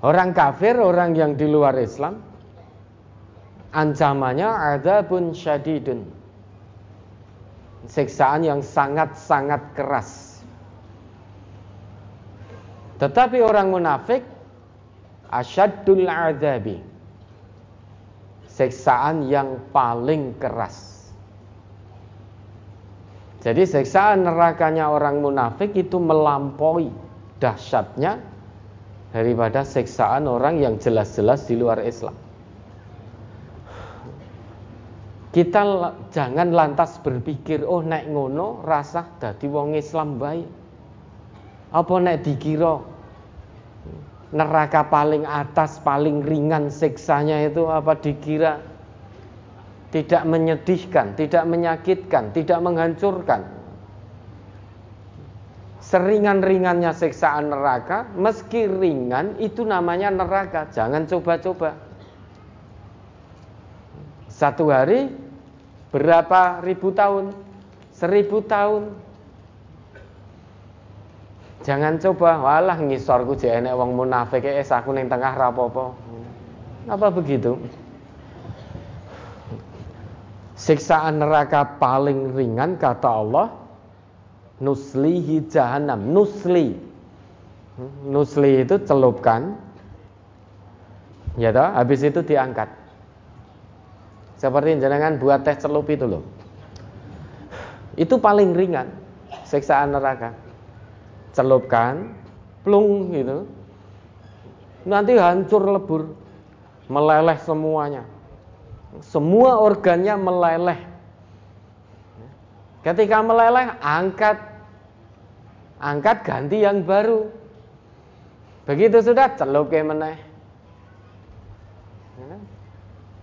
A: Orang kafir, orang yang di luar Islam ancamannya ada pun syadidun siksaan yang sangat-sangat keras. Tetapi orang munafik asyadul azabi. Siksaan yang paling keras. Jadi siksaan nerakanya orang munafik itu melampaui dahsyatnya daripada siksaan orang yang jelas-jelas di luar Islam. Kita jangan lantas berpikir, oh naik ngono rasa dadi wong Islam baik. Apa naik dikira neraka paling atas, paling ringan siksanya itu apa dikira tidak menyedihkan, tidak menyakitkan, tidak menghancurkan. Seringan-ringannya siksaan neraka, meski ringan itu namanya neraka. Jangan coba-coba. Satu hari berapa ribu tahun? Seribu tahun. Jangan coba, walah ngisorku jek enek wong munafik es aku ning tengah rapopo. Apa begitu? Siksaan neraka paling ringan kata Allah nuslihi jahanam, nusli. Nusli itu celupkan. Ya toh, habis itu diangkat. Seperti jenengan buat teh celup itu loh. Itu paling ringan siksaan neraka. Celupkan, plung gitu. Nanti hancur lebur, meleleh semuanya. Semua organnya meleleh. Ketika meleleh, angkat angkat ganti yang baru. Begitu sudah celup ke meneh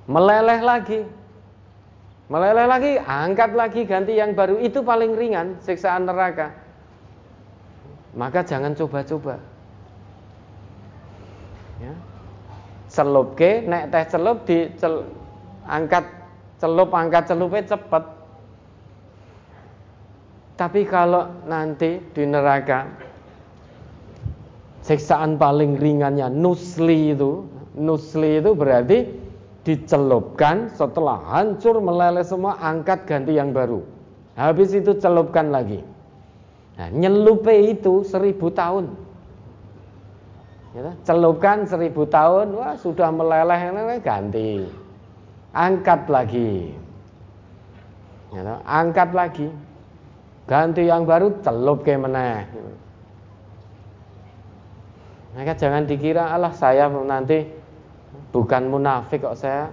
A: meleleh lagi. Meleleh lagi, angkat lagi, ganti yang baru. Itu paling ringan siksaan neraka. Maka jangan coba-coba. Ya. Celup ke, naik teh celup di cel, angkat celup, angkat celupnya cepat. Tapi kalau nanti di neraka siksaan paling ringannya nusli itu, nusli itu berarti dicelupkan setelah hancur meleleh semua angkat ganti yang baru. Habis itu celupkan lagi. Nah, nyelupe itu seribu tahun. Ya, celupkan seribu tahun wah sudah meleleh ganti. Angkat lagi. Ya, angkat lagi ganti yang baru celup ke meneh. Maka jangan dikira Allah saya nanti bukan munafik kok saya.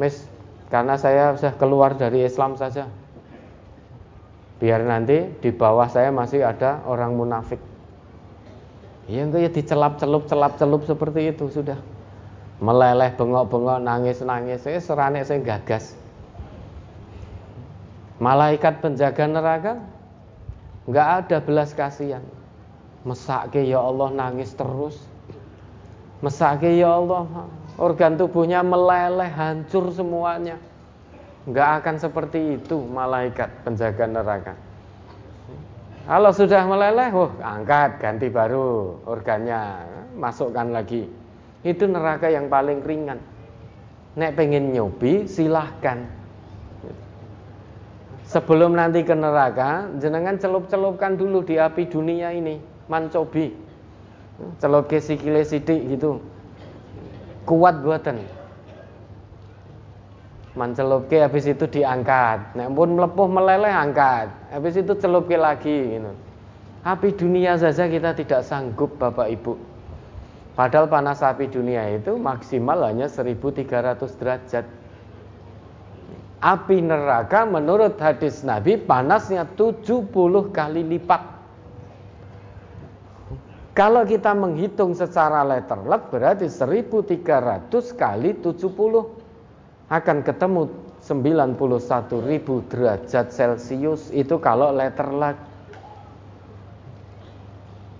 A: Mis, karena saya sudah keluar dari Islam saja. Biar nanti di bawah saya masih ada orang munafik. Iya enggak ya dicelap-celup celap-celup seperti itu sudah. Meleleh bengok-bengok nangis-nangis. Saya serane saya gagas malaikat penjaga neraka nggak ada belas kasihan mesake ya Allah nangis terus Mesake ya Allah, organ tubuhnya meleleh, hancur semuanya. Enggak akan seperti itu malaikat penjaga neraka. Kalau sudah meleleh, oh angkat, ganti baru organnya, masukkan lagi. Itu neraka yang paling ringan. Nek pengen nyobi, silahkan. Sebelum nanti ke neraka, jenengan celup-celupkan dulu di api dunia ini, mancobi. Celoke sikile sidik gitu. Kuat buatan. Mancelupke habis itu diangkat. Nek pun melepuh meleleh angkat. Habis itu celupke lagi gitu. Api dunia saja kita tidak sanggup Bapak Ibu. Padahal panas api dunia itu maksimal hanya 1300 derajat. Api neraka menurut hadis Nabi panasnya 70 kali lipat. Kalau kita menghitung secara letterlet berarti 1300 kali 70 akan ketemu 91.000 derajat Celcius itu kalau letterlet.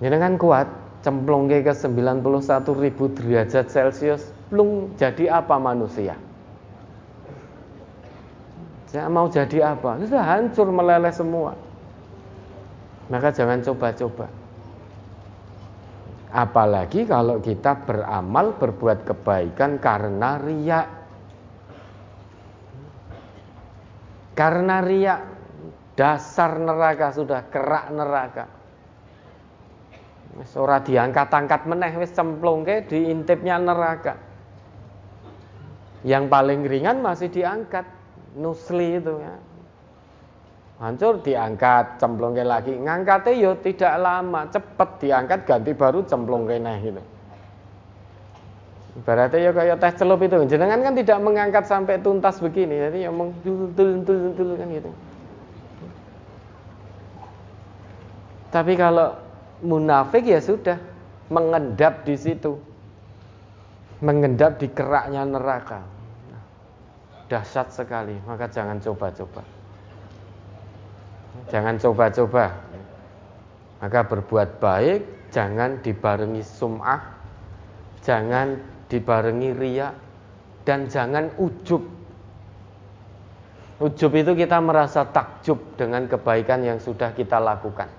A: Ini kan kuat cemplung ke 91.000 derajat Celcius, plung jadi apa manusia? Saya mau jadi apa? Sudah hancur meleleh semua. Maka jangan coba-coba. Apalagi kalau kita beramal berbuat kebaikan karena riak. Karena riak dasar neraka sudah kerak neraka. Ora diangkat-angkat meneh wis cemplung ke diintipnya neraka. Yang paling ringan masih diangkat nusli itu ya. Hancur diangkat, cemplung lagi. Ngangkatnya yo tidak lama, cepet diangkat ganti baru cemplung nah gitu. Berarti ya kayak teh celup itu. Jenengan kan tidak mengangkat sampai tuntas begini. Jadi ya mengdul kan gitu. Tapi kalau munafik ya sudah mengendap di situ. Mengendap di keraknya neraka dahsyat sekali, maka jangan coba-coba. Jangan coba-coba. Maka berbuat baik jangan dibarengi sum'ah, jangan dibarengi ria dan jangan ujub. Ujub itu kita merasa takjub dengan kebaikan yang sudah kita lakukan.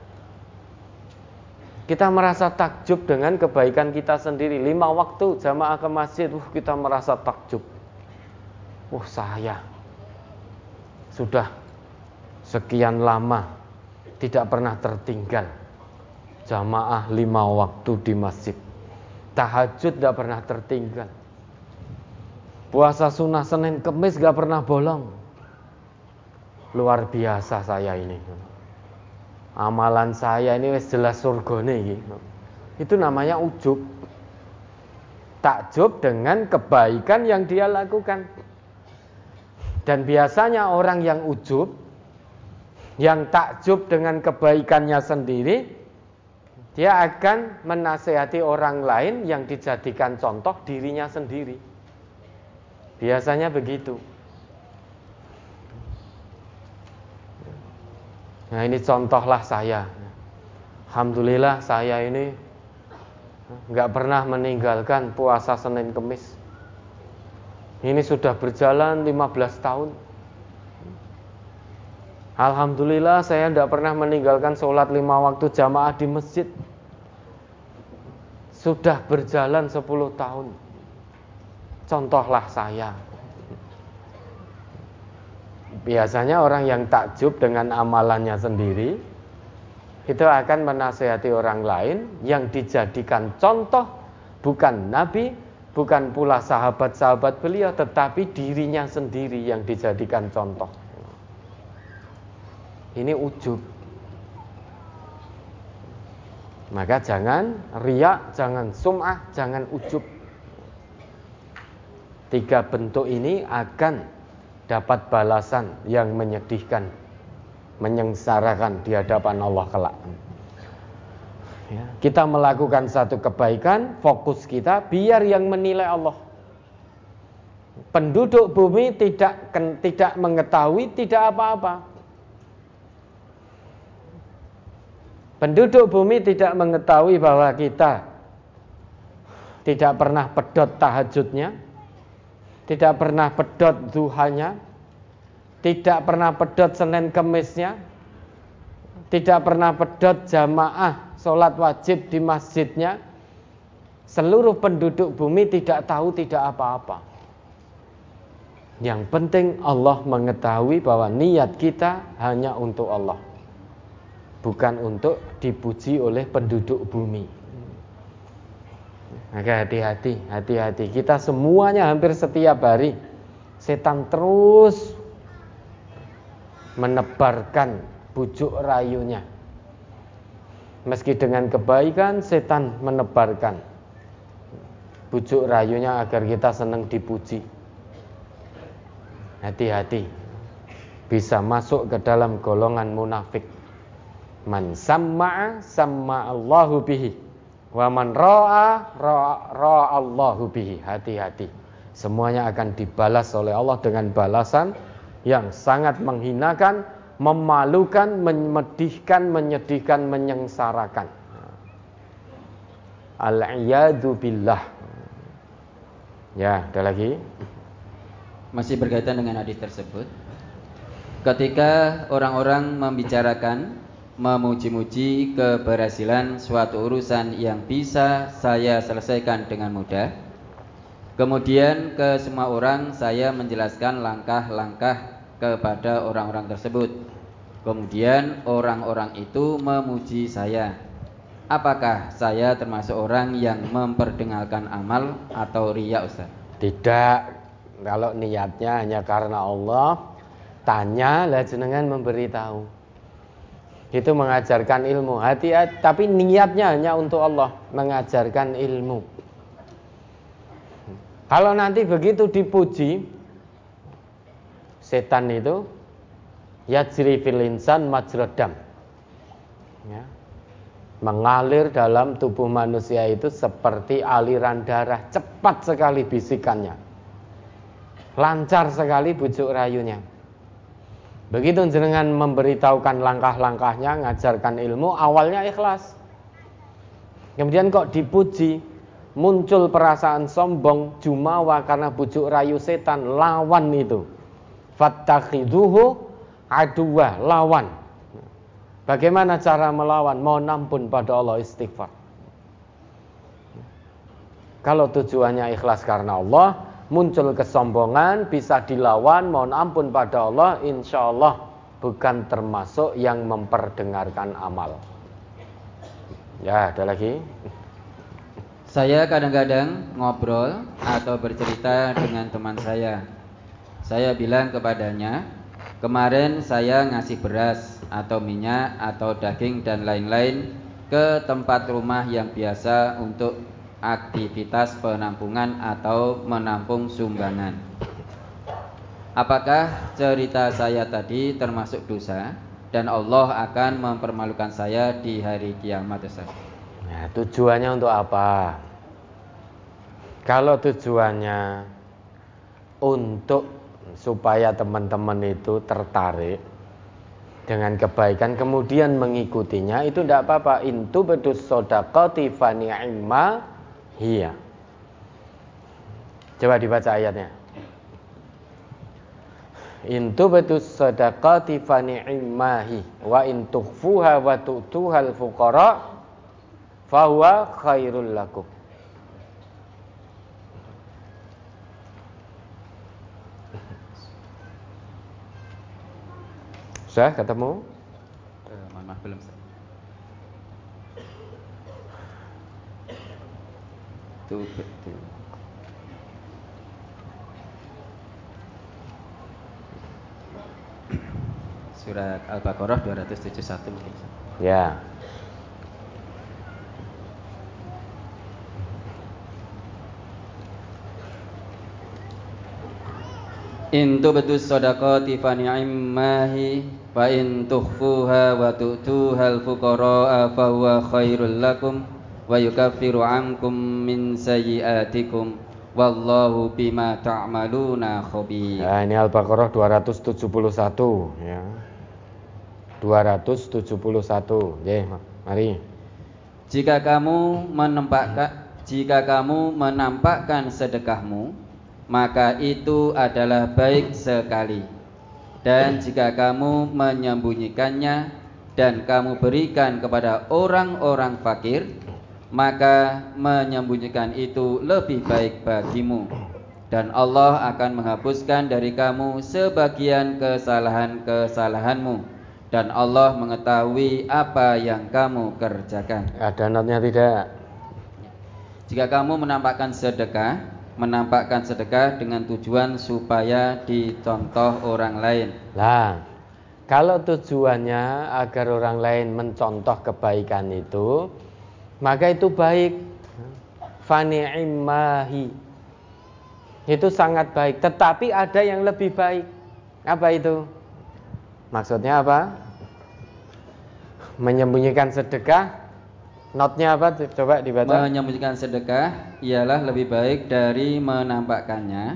A: Kita merasa takjub dengan kebaikan kita sendiri. Lima waktu jamaah ke masjid, uh, kita merasa takjub Oh saya sudah sekian lama tidak pernah tertinggal jamaah lima waktu di masjid. Tahajud tidak pernah tertinggal. Puasa sunnah Senin Kemis gak pernah bolong. Luar biasa saya ini. Amalan saya ini jelas surga nih. Itu namanya ujub. Takjub dengan kebaikan yang dia lakukan. Dan biasanya orang yang ujub, yang takjub dengan kebaikannya sendiri, dia akan menasehati orang lain yang dijadikan contoh dirinya sendiri. Biasanya begitu. Nah ini contohlah saya. Alhamdulillah saya ini nggak pernah meninggalkan puasa Senin Kemis. Ini sudah berjalan 15 tahun. Alhamdulillah saya tidak pernah meninggalkan sholat lima waktu jamaah di masjid. Sudah berjalan 10 tahun. Contohlah saya. Biasanya orang yang takjub dengan amalannya sendiri itu akan menasehati orang lain yang dijadikan contoh bukan nabi bukan pula sahabat-sahabat beliau tetapi dirinya sendiri yang dijadikan contoh. Ini ujub. Maka jangan riak, jangan sum'ah, jangan ujub. Tiga bentuk ini akan dapat balasan yang menyedihkan, menyengsarakan di hadapan Allah kelak. Ya, kita melakukan satu kebaikan, fokus kita biar yang menilai Allah. Penduduk bumi tidak tidak mengetahui tidak apa-apa. Penduduk bumi tidak mengetahui bahwa kita tidak pernah pedot tahajudnya, tidak pernah pedot duhanya, tidak pernah pedot Senin Kemisnya, tidak pernah pedot jamaah sholat wajib di masjidnya, seluruh penduduk bumi tidak tahu tidak apa-apa. Yang penting Allah mengetahui bahwa niat kita hanya untuk Allah. Bukan untuk dipuji oleh penduduk bumi. Maka hati-hati, hati-hati. Kita semuanya hampir setiap hari setan terus menebarkan bujuk rayunya Meski dengan kebaikan setan menebarkan bujuk rayunya agar kita senang dipuji. Hati-hati. Bisa masuk ke dalam golongan munafik. Man samma'a samma Allahu bihi. Wa man ra'a ra'a Allahu bihi. Hati-hati. Semuanya akan dibalas oleh Allah dengan balasan yang sangat menghinakan, memalukan, menyedihkan, menyedihkan, menyengsarakan. Al-iyadu billah. Ya, ada lagi.
B: Masih berkaitan dengan hadis tersebut. Ketika orang-orang membicarakan memuji-muji keberhasilan suatu urusan yang bisa saya selesaikan dengan mudah. Kemudian ke semua orang saya menjelaskan langkah-langkah kepada orang-orang tersebut. Kemudian orang-orang itu memuji saya Apakah saya termasuk orang yang memperdengarkan amal atau riya Ustaz?
A: Tidak. Kalau niatnya hanya karena Allah, tanya lah jenengan memberitahu. Itu mengajarkan ilmu hati, tapi niatnya hanya untuk Allah, mengajarkan ilmu. Kalau nanti begitu dipuji, setan itu yajri fil insan majradam. Ya, mengalir dalam tubuh manusia itu seperti aliran darah, cepat sekali bisikannya. Lancar sekali bujuk rayunya. Begitu jenengan memberitahukan langkah-langkahnya, ngajarkan ilmu, awalnya ikhlas. Kemudian kok dipuji, muncul perasaan sombong, jumawa karena bujuk rayu setan, lawan itu. Fattakhiduhu aduwa, lawan Bagaimana cara melawan? Mohon ampun pada Allah istighfar. Kalau tujuannya ikhlas karena Allah, muncul kesombongan, bisa dilawan, mohon ampun pada Allah, insya Allah bukan termasuk yang memperdengarkan amal. Ya, ada lagi.
B: Saya kadang-kadang ngobrol atau bercerita dengan teman saya. Saya bilang kepadanya, kemarin saya ngasih beras atau minyak atau daging dan lain-lain ke tempat rumah yang biasa untuk aktivitas penampungan atau menampung sumbangan. Apakah cerita saya tadi termasuk dosa dan Allah akan mempermalukan saya di hari kiamat Ustaz?
A: Nah, tujuannya untuk apa? Kalau tujuannya untuk supaya teman-teman itu tertarik dengan kebaikan kemudian mengikutinya itu tidak apa-apa. Intu bedus sodakoti fani'imma hiya. Coba dibaca ayatnya. Intu bedus sodakoti fani'immahi wa intukhfuha wa tu'tuhal fuqara fahuwa khairul lakum Sudah ketemu?
B: Uh, mohon maaf belum. Tuh betul. Surat Al-Baqarah 271 mungkin.
A: Ya.
B: In tubtu sadaqati fa ni'mahi fa in tukhfuha wa tu'tuha al-fuqara fa huwa khairul lakum wa yukaffiru ankum min sayyi'atikum wallahu bima ta'maluna khabir.
A: Nah, ini Al-Baqarah 271 ya. 271. Ya, mari.
B: Jika kamu menampakkan jika kamu menampakkan sedekahmu maka itu adalah baik sekali dan jika kamu menyembunyikannya dan kamu berikan kepada orang-orang fakir, maka menyembunyikan itu lebih baik bagimu. Dan Allah akan menghapuskan dari kamu sebagian kesalahan-kesalahanmu. Dan Allah mengetahui apa yang kamu kerjakan.
A: Ada notnya tidak?
B: Jika kamu menampakkan sedekah, menampakkan sedekah dengan tujuan supaya dicontoh orang lain.
A: Lah, kalau tujuannya agar orang lain mencontoh kebaikan itu, maka itu baik. fani'immahi. Itu sangat baik, tetapi ada yang lebih baik. Apa itu? Maksudnya apa? Menyembunyikan sedekah. Notnya apa? Coba dibaca.
B: Menyembunyikan sedekah ialah lebih baik dari menampakkannya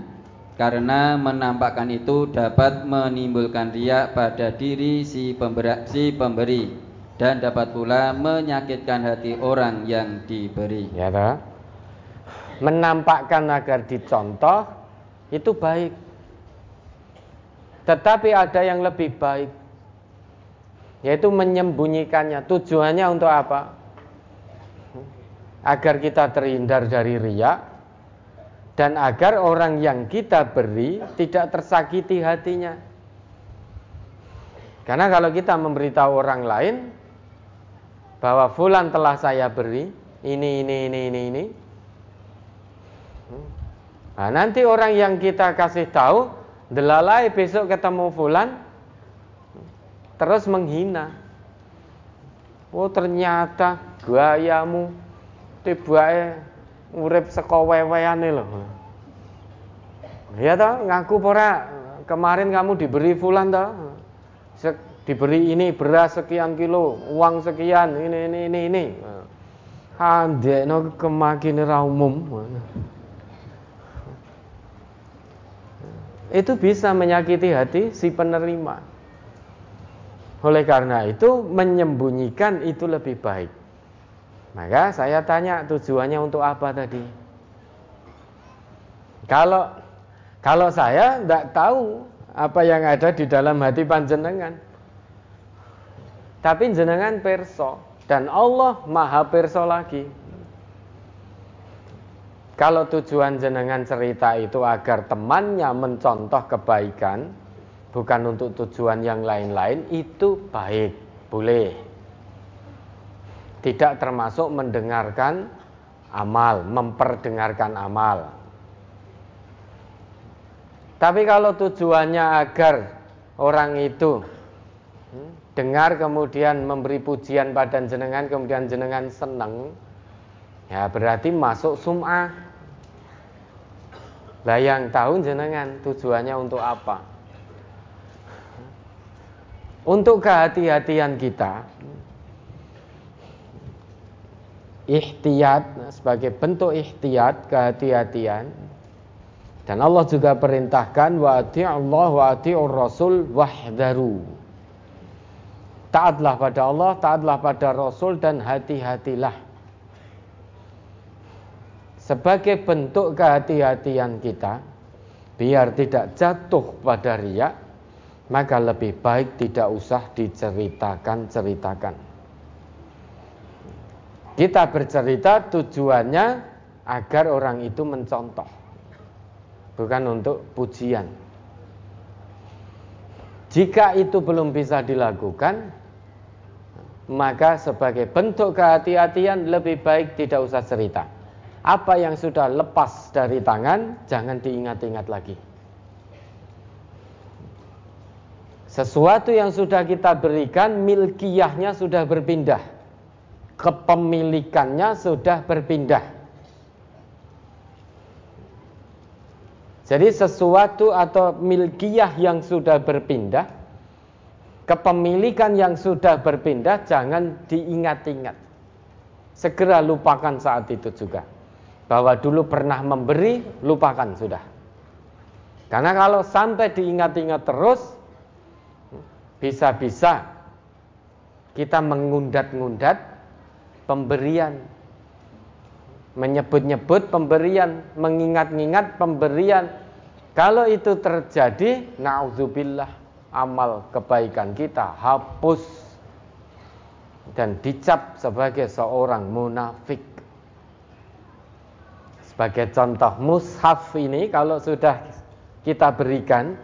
B: karena menampakkan itu dapat menimbulkan riak pada diri si pemberi, si pemberi dan dapat pula menyakitkan hati orang yang diberi.
A: Ya toh? Menampakkan agar dicontoh itu baik. Tetapi ada yang lebih baik yaitu menyembunyikannya. Tujuannya untuk apa? Agar kita terhindar dari riak dan agar orang yang kita beri tidak tersakiti hatinya. Karena kalau kita memberitahu orang lain, bahwa fulan telah saya beri ini ini ini ini ini. Nah, nanti orang yang kita kasih tahu delalai besok ketemu fulan terus menghina. Oh ternyata gayamu tibae urip saka weweane loh. Ya toh ngaku pora kemarin kamu diberi fulan toh diberi ini beras sekian kilo, uang sekian, ini ini ini ini. no kemakin umum. Itu bisa menyakiti hati si penerima. Oleh karena itu menyembunyikan itu lebih baik. Maka saya tanya tujuannya untuk apa tadi? Kalau kalau saya tidak tahu apa yang ada di dalam hati panjenengan. Tapi jenengan perso dan Allah maha perso lagi. Kalau tujuan jenengan cerita itu agar temannya mencontoh kebaikan, bukan untuk tujuan yang lain-lain, itu baik, boleh. Tidak termasuk mendengarkan amal, memperdengarkan amal. Tapi kalau tujuannya agar orang itu dengar kemudian memberi pujian pada jenengan kemudian jenengan seneng ya berarti masuk sum'ah lah yang tahu jenengan tujuannya untuk apa untuk kehati-hatian kita ihtiyat sebagai bentuk ihtiyat kehati-hatian dan Allah juga perintahkan wa Allah wa rasul wahdaru Taatlah pada Allah, taatlah pada Rasul dan hati-hatilah. Sebagai bentuk kehati-hatian kita, biar tidak jatuh pada riak, maka lebih baik tidak usah diceritakan-ceritakan. Kita bercerita tujuannya agar orang itu mencontoh, bukan untuk pujian. Jika itu belum bisa dilakukan, maka sebagai bentuk kehati-hatian lebih baik tidak usah cerita. Apa yang sudah lepas dari tangan jangan diingat-ingat lagi. Sesuatu yang sudah kita berikan milkiyahnya sudah berpindah. Kepemilikannya sudah berpindah. Jadi sesuatu atau milkiyah yang sudah berpindah Kepemilikan yang sudah berpindah jangan diingat-ingat. Segera lupakan saat itu juga. Bahwa dulu pernah memberi, lupakan sudah. Karena kalau sampai diingat-ingat terus, bisa-bisa kita mengundat-ngundat pemberian. Menyebut-nyebut pemberian, mengingat-ingat pemberian. Kalau itu terjadi, na'udzubillah amal kebaikan kita hapus dan dicap sebagai seorang munafik. Sebagai contoh mushaf ini kalau sudah kita berikan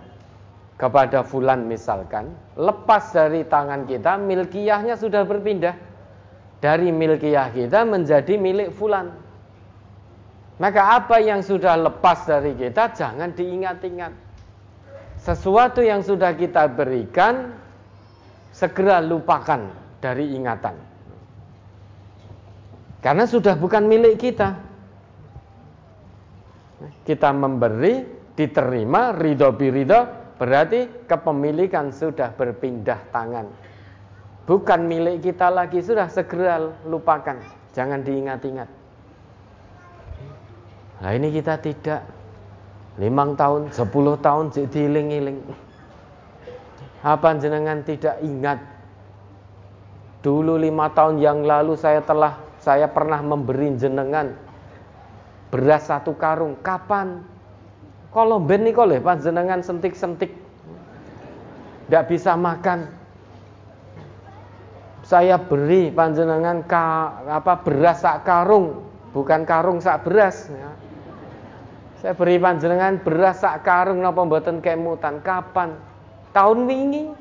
A: kepada fulan misalkan, lepas dari tangan kita, milkiyahnya sudah berpindah. Dari milkiyah kita menjadi milik fulan. Maka apa yang sudah lepas dari kita jangan diingat-ingat sesuatu yang sudah kita berikan segera lupakan dari ingatan. Karena sudah bukan milik kita. kita memberi, diterima, ridho birido, berarti kepemilikan sudah berpindah tangan. Bukan milik kita lagi, sudah segera lupakan. Jangan diingat-ingat. Nah ini kita tidak. Limang tahun, sepuluh tahun jadi iling-iling. Apa jenengan tidak ingat? Dulu lima tahun yang lalu saya telah saya pernah memberi jenengan beras satu karung. Kapan? Kalau ben niku lho panjenengan sentik-sentik. Tidak bisa makan. Saya beri panjenengan ka, apa beras sak karung, bukan karung sak beras ya. Saya beri panjenengan beras sak karung napa mboten kemutan kapan? Tahun wingi.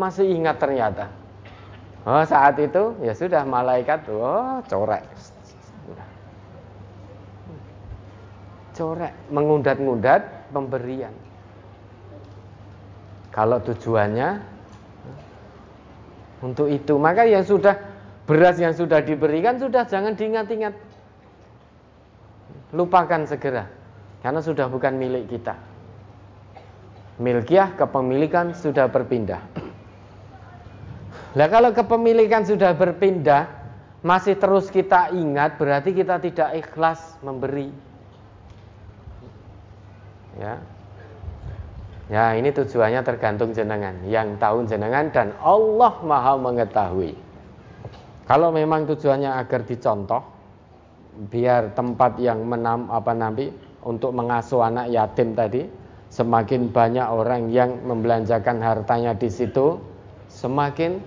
A: Masih ingat ternyata. Oh, saat itu ya sudah malaikat oh corek corek, mengundat-ngundat pemberian. Kalau tujuannya untuk itu, maka yang sudah beras yang sudah diberikan sudah jangan diingat-ingat. Lupakan segera karena sudah bukan milik kita. Milkiah kepemilikan sudah berpindah. Nah kalau kepemilikan sudah berpindah masih terus kita ingat berarti kita tidak ikhlas memberi. Ya. Ya, ini tujuannya tergantung jenengan, yang tahu jenengan dan Allah Maha mengetahui. Kalau memang tujuannya agar dicontoh biar tempat yang menam apa nanti untuk mengasuh anak yatim tadi semakin banyak orang yang membelanjakan hartanya di situ semakin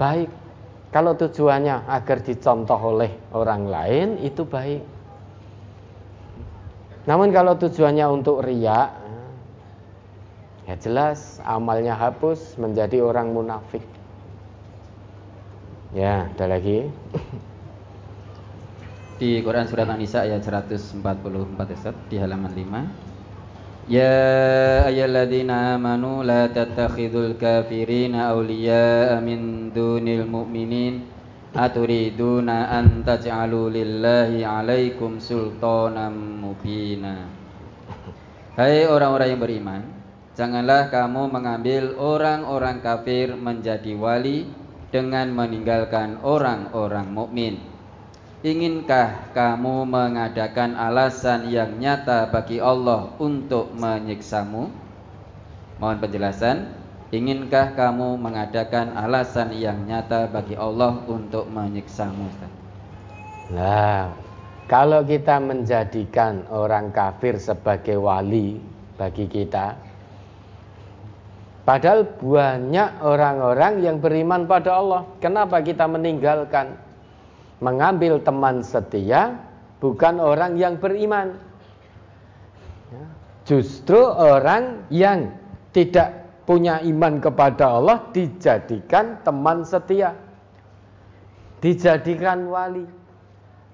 A: baik. Kalau tujuannya agar dicontoh oleh orang lain itu baik. Namun kalau tujuannya untuk riak, ya jelas amalnya hapus menjadi orang munafik. Ya, ada lagi.
B: Di Quran surat An-Nisa ayat 144 Ustaz di halaman 5. Ya ayyuhalladzina amanu la tattakhidul kafirina awliya'a min dunil mu'minin Aturiduna an taj'alu lillahi alaikum sultanan mubina Hai orang-orang yang beriman Janganlah kamu mengambil orang-orang kafir menjadi wali dengan meninggalkan orang-orang mukmin. Inginkah kamu mengadakan alasan yang nyata bagi Allah untuk menyiksamu? Mohon penjelasan. Inginkah kamu mengadakan alasan yang nyata bagi Allah untuk menyiksamu?
A: Nah, kalau kita menjadikan orang kafir sebagai wali bagi kita, padahal banyak orang-orang yang beriman pada Allah. Kenapa kita meninggalkan mengambil teman setia bukan orang yang beriman? Ya, justru orang yang tidak punya iman kepada Allah dijadikan teman setia, dijadikan wali,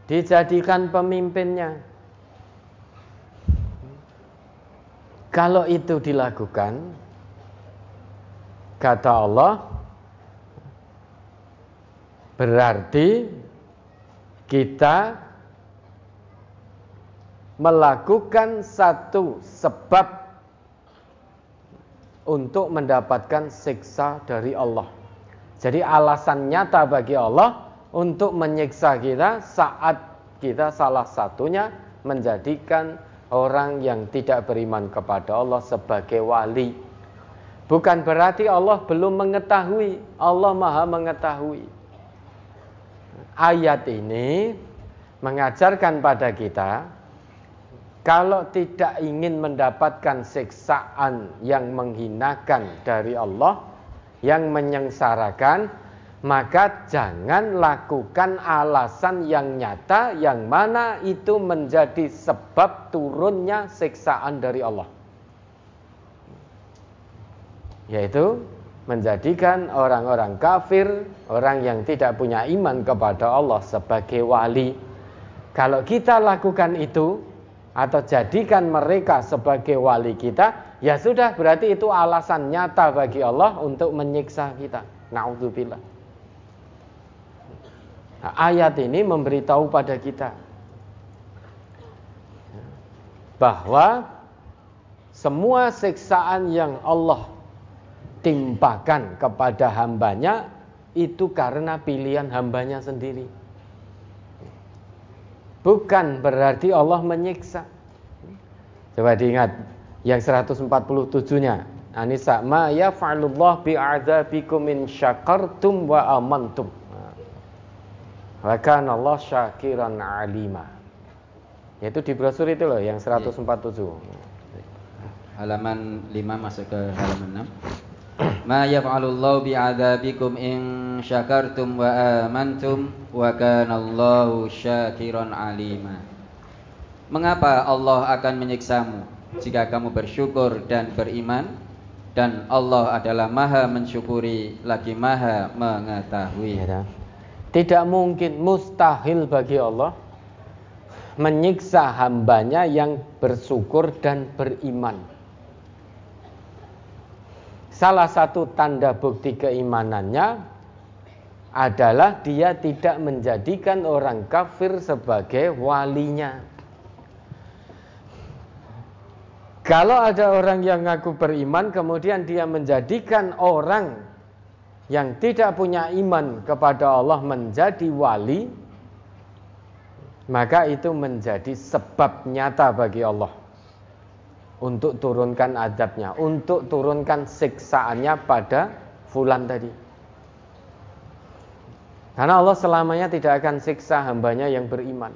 A: dijadikan pemimpinnya. Kalau itu dilakukan, kata Allah, berarti kita melakukan satu sebab untuk mendapatkan siksa dari Allah. Jadi alasan nyata bagi Allah untuk menyiksa kita saat kita salah satunya menjadikan orang yang tidak beriman kepada Allah sebagai wali. Bukan berarti Allah belum mengetahui, Allah Maha mengetahui. Ayat ini mengajarkan pada kita kalau tidak ingin mendapatkan siksaan yang menghinakan dari Allah, yang menyengsarakan, maka jangan lakukan alasan yang nyata yang mana itu menjadi sebab turunnya siksaan dari Allah. Yaitu menjadikan orang-orang kafir, orang yang tidak punya iman kepada Allah sebagai wali. Kalau kita lakukan itu, atau jadikan mereka sebagai wali kita, ya sudah berarti itu alasan nyata bagi Allah untuk menyiksa kita. Nauzubillah. Nah, ayat ini memberitahu pada kita bahwa semua siksaan yang Allah timpakan kepada hambanya itu karena pilihan hambanya sendiri. Bukan berarti Allah menyiksa. Coba diingat yang 147-nya. Anisa ma yaf'alullah bi'adzabikum in syakartum wa amantum. Wa kana Allah syakiran alima. Yaitu di brosur itu loh yang 147.
B: Halaman 5 masuk ke halaman 6. Ma yaf'alullahu bi'adzabikum in syakartum wa amantum wa kana syakiran alima. Mengapa Allah akan menyiksamu jika kamu bersyukur dan beriman dan Allah adalah Maha mensyukuri lagi Maha mengetahui.
A: Ya, Tidak mungkin mustahil bagi Allah menyiksa hambanya yang bersyukur dan beriman. Salah satu tanda bukti keimanannya adalah dia tidak menjadikan orang kafir sebagai walinya. Kalau ada orang yang ngaku beriman, kemudian dia menjadikan orang yang tidak punya iman kepada Allah menjadi wali, maka itu menjadi sebab nyata bagi Allah untuk turunkan adabnya, untuk turunkan siksaannya pada fulan tadi. Karena Allah selamanya tidak akan siksa hambanya yang beriman.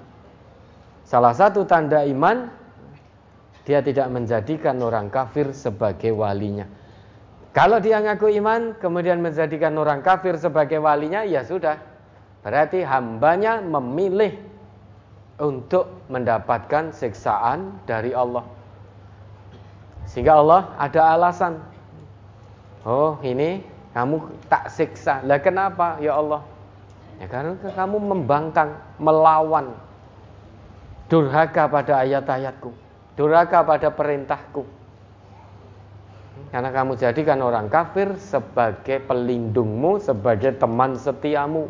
A: Salah satu tanda iman dia tidak menjadikan orang kafir sebagai walinya. Kalau dia ngaku iman, kemudian menjadikan orang kafir sebagai walinya, ya sudah. Berarti hambanya memilih untuk mendapatkan siksaan dari Allah. Sehingga Allah ada alasan. Oh ini kamu tak siksa. Lah kenapa ya Allah? Ya karena kamu membangkang, melawan, durhaka pada ayat-ayatku durhaka pada perintahku. Karena kamu jadikan orang kafir sebagai pelindungmu, sebagai teman setiamu.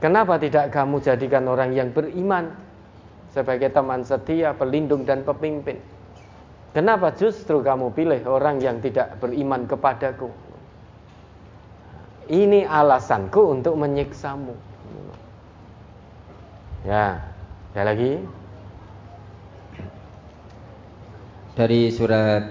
A: Kenapa tidak kamu jadikan orang yang beriman sebagai teman setia, pelindung dan pemimpin? Kenapa justru kamu pilih orang yang tidak beriman kepadaku? Ini alasanku untuk menyiksamu. Ya, ada lagi?
B: dari surat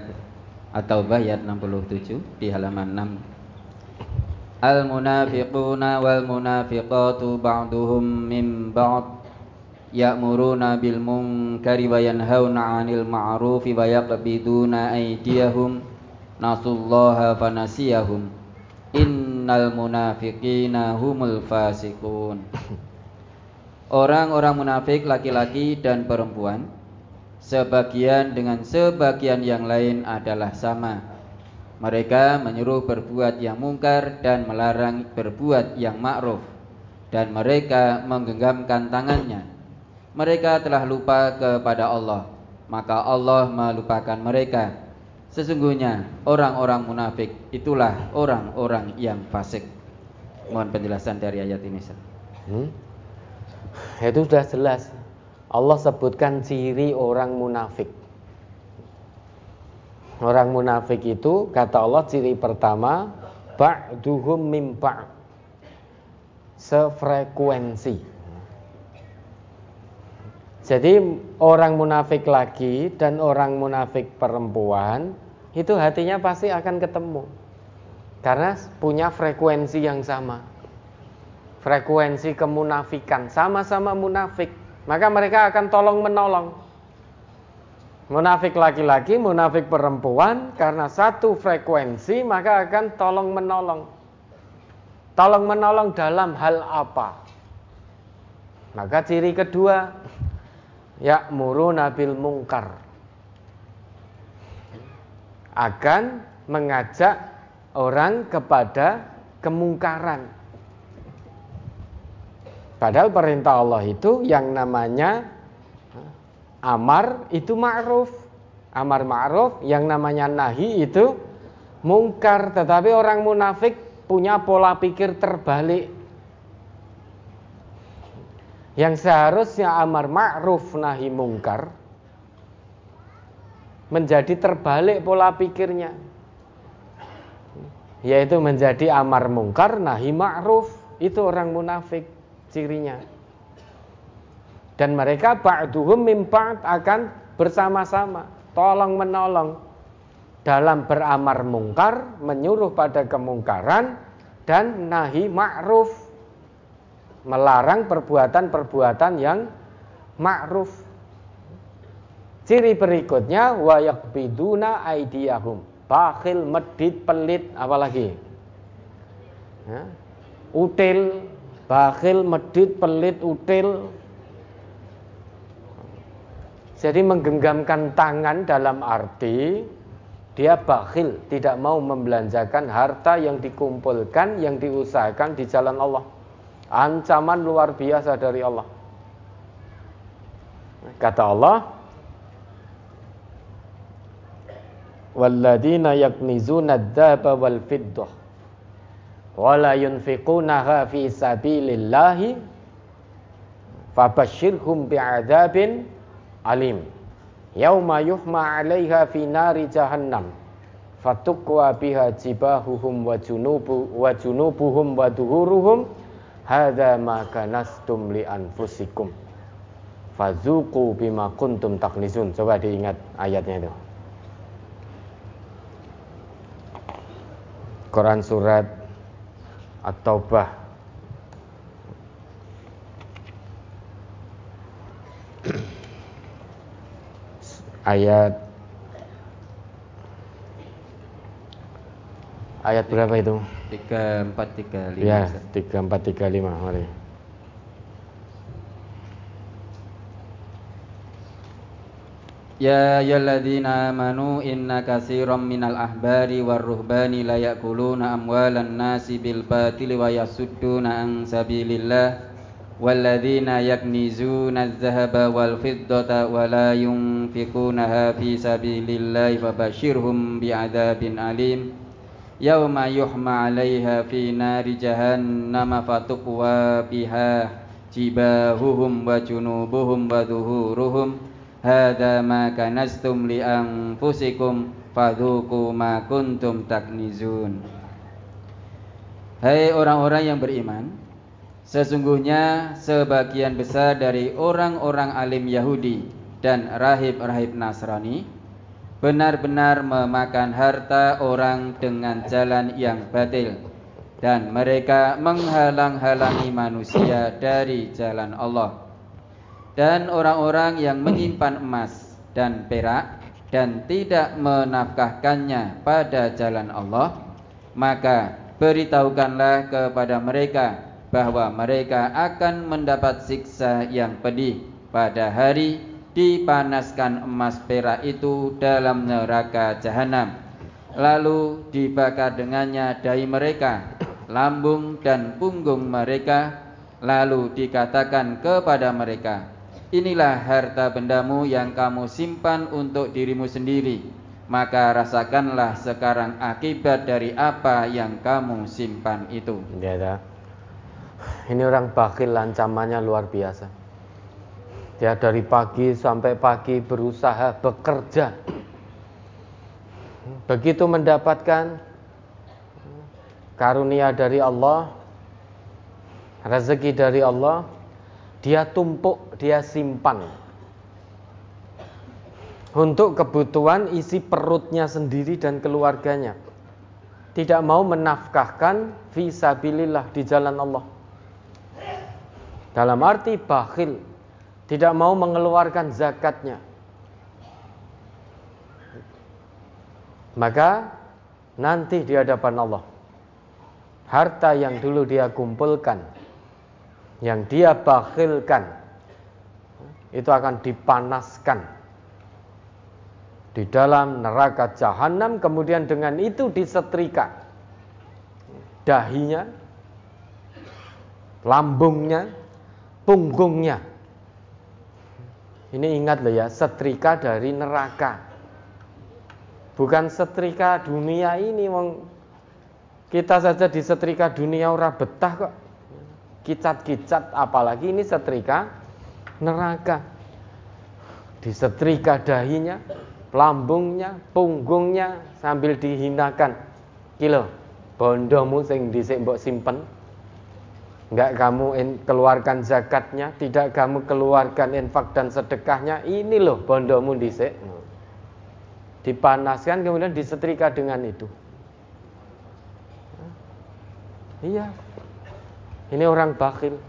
B: At-Taubah ayat 67 di halaman 6 Al-munafiquna wal munafiqatu ba'duhum min ba'd ya'muruna bil munkari wa yanhauna 'anil ma'rufi wa yaqbiduna aydiyahum nasullaha fanasiyahum innal munafiqina humul fasiqun Orang-orang munafik laki-laki dan perempuan sebagian dengan sebagian yang lain adalah sama. Mereka menyuruh berbuat yang mungkar dan melarang berbuat yang ma'ruf dan mereka menggenggamkan tangannya. Mereka telah lupa kepada Allah, maka Allah melupakan mereka. Sesungguhnya orang-orang munafik itulah orang-orang yang fasik. Mohon penjelasan dari ayat ini. Hmm?
A: Itu sudah jelas. Allah sebutkan ciri orang munafik. Orang munafik itu kata Allah ciri pertama ba'duhum mim Sefrekuensi. Jadi orang munafik laki dan orang munafik perempuan itu hatinya pasti akan ketemu. Karena punya frekuensi yang sama. Frekuensi kemunafikan, sama-sama munafik maka mereka akan tolong menolong. Munafik laki-laki, munafik perempuan karena satu frekuensi maka akan tolong menolong. Tolong menolong dalam hal apa? Maka ciri kedua ya muru nabil mungkar akan mengajak orang kepada kemungkaran Padahal perintah Allah itu yang namanya amar itu ma'ruf. Amar ma'ruf yang namanya nahi itu mungkar. Tetapi orang munafik punya pola pikir terbalik. Yang seharusnya amar ma'ruf nahi mungkar menjadi terbalik pola pikirnya. Yaitu menjadi amar mungkar nahi ma'ruf. Itu orang munafik cirinya. Dan mereka ba'duhum mimpat akan bersama-sama, tolong menolong dalam beramar mungkar, menyuruh pada kemungkaran dan nahi ma'ruf melarang perbuatan-perbuatan yang ma'ruf. Ciri berikutnya wa yaqbiduna aidiyahum. Bakhil, medit, pelit, apalagi? Ya. Util, bakhil, medit, pelit, util. Jadi menggenggamkan tangan dalam arti dia bakhil, tidak mau membelanjakan harta yang dikumpulkan, yang diusahakan di jalan Allah. Ancaman luar biasa dari Allah. Kata Allah, "Walladzina yaknizuna adz-dzahaba wal fiddah wa la yunfiqunaha fi sabilillahi fabashshirhum bi'adzabin alim." Yauma yuhma 'alaiha fi nari jahannam fatukwa biha jibahuhum wa junubu wa junubuhum wa duhuruhum Hada ma kanastum li anfusikum. Fazuku bima kuntum taknizun. Coba diingat ayatnya itu. Quran surat At-Taubah ayat ayat berapa itu?
B: 3435.
A: Ya, 3435 mari.
B: Ya ayyuhalladzina amanu inna katsiran minal ahbari war ruhbani la ya'kuluna amwalan nasi bil batili wa yasudduna an sabilillah walladzina yaknizuna adh-dhahaba wal fiddata wa la yunfiqunaha fi sabilillah fabashshirhum bi'adzabin alim yauma yuhma 'alaiha fi nari jahannam fatuqwa biha jibahuhum wa junubuhum wa dhuhuruhum hadza ma kanastum li anfusikum fadhuku ma kuntum taknizun. Hai orang-orang yang beriman sesungguhnya sebagian besar dari orang-orang alim Yahudi dan rahib-rahib Nasrani benar-benar memakan harta orang dengan jalan yang batil dan mereka menghalang-halangi manusia dari jalan Allah. Dan orang-orang yang menyimpan emas dan perak dan tidak menafkahkannya pada jalan Allah maka beritahukanlah kepada mereka bahwa mereka akan mendapat siksa yang pedih pada hari dipanaskan emas perak itu dalam neraka jahanam lalu dibakar dengannya dahi mereka lambung dan punggung mereka lalu dikatakan kepada mereka inilah harta bendamu yang kamu simpan untuk dirimu sendiri. Maka rasakanlah sekarang akibat dari apa yang kamu simpan itu.
A: Ya, ini orang bakil ancamannya luar biasa Ya dari pagi sampai pagi berusaha bekerja. Begitu mendapatkan karunia dari Allah, rezeki dari Allah, dia tumpuk, dia simpan. Untuk kebutuhan isi perutnya sendiri dan keluarganya. Tidak mau menafkahkan visabilillah di jalan Allah. Dalam arti bakhil, tidak mau mengeluarkan zakatnya. Maka nanti di hadapan Allah harta yang dulu dia kumpulkan yang dia bakhilkan itu akan dipanaskan di dalam neraka jahanam kemudian dengan itu disetrika dahinya lambungnya punggungnya ini ingat loh ya, setrika dari neraka. Bukan setrika dunia ini, kita saja di setrika dunia ora betah kok. Kicat-kicat, apalagi ini setrika neraka. Di setrika dahinya, lambungnya, punggungnya sambil dihinakan. Kilo, bondomu sing dhisik mbok simpen. Enggak kamu keluarkan zakatnya, tidak kamu keluarkan infak dan sedekahnya. Ini loh bondomu dhisik. Dipanaskan kemudian disetrika dengan itu. Iya. Ini orang bakhil.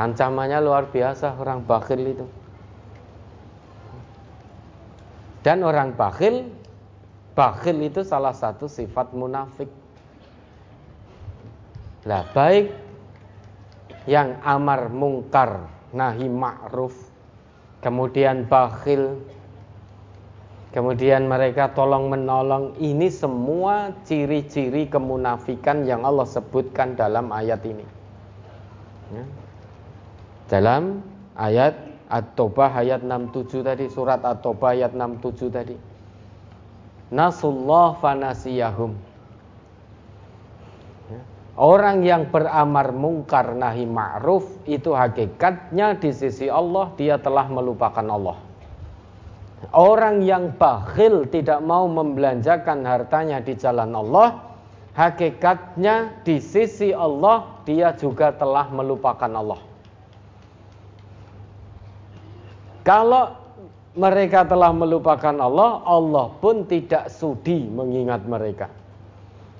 A: Ancamannya luar biasa orang bakhil itu. Dan orang bakhil, bakhil itu salah satu sifat munafik. Lah baik yang amar mungkar nahi ma'ruf kemudian bakhil kemudian mereka tolong menolong ini semua ciri-ciri kemunafikan yang Allah sebutkan dalam ayat ini ya dalam ayat At-Taubah ayat 67 tadi, surat At-Taubah ayat 67 tadi. Nasullah fanasiyahum. Orang yang beramar mungkar nahi ma'ruf itu hakikatnya di sisi Allah dia telah melupakan Allah. Orang yang bakhil tidak mau membelanjakan hartanya di jalan Allah, hakikatnya di sisi Allah dia juga telah melupakan Allah. Kalau mereka telah melupakan Allah, Allah pun tidak sudi mengingat mereka.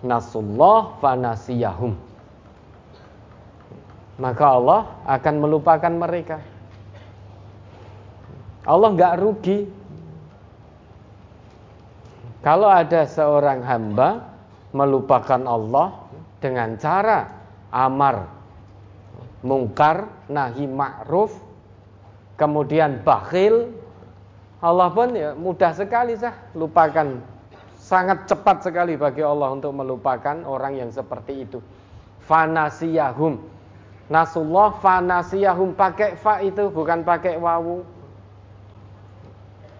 A: Nasullah fanasiyahum. Maka Allah akan melupakan mereka. Allah nggak rugi. Kalau ada seorang hamba melupakan Allah dengan cara amar mungkar nahi ma'ruf kemudian bakhil, Allah pun ya mudah sekali sah lupakan. Sangat cepat sekali bagi Allah untuk melupakan orang yang seperti itu. Fanasiyahum. Nasullah fanasiyahum pakai fa itu bukan pakai wawu.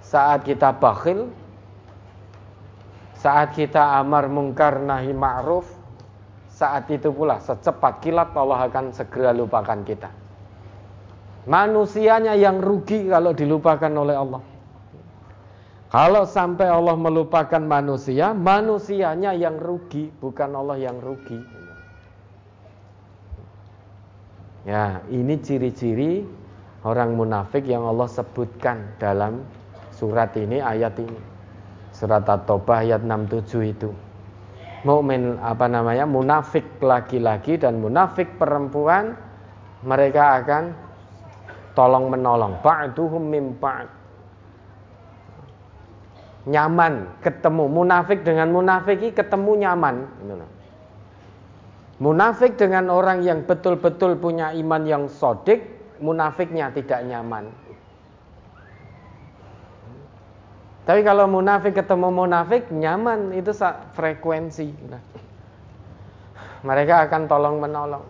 A: Saat kita bakhil, saat kita amar mungkar nahi ma'ruf, saat itu pula secepat kilat Allah akan segera lupakan kita. Manusianya yang rugi kalau dilupakan oleh Allah. Kalau sampai Allah melupakan manusia, manusianya yang rugi, bukan Allah yang rugi. Ya, ini ciri-ciri orang munafik yang Allah sebutkan dalam surat ini, ayat ini. Surat At-Taubah ayat 67 itu. Mukmin apa namanya? Munafik laki-laki dan munafik perempuan mereka akan tolong menolong ba'duhum mim ba'd nyaman ketemu. Munafik dengan munafiki ketemu nyaman. Munafik dengan orang yang betul-betul punya iman yang sodik munafiknya tidak nyaman. Tapi kalau munafik ketemu munafik nyaman. Itu frekuensi. Mereka akan tolong menolong.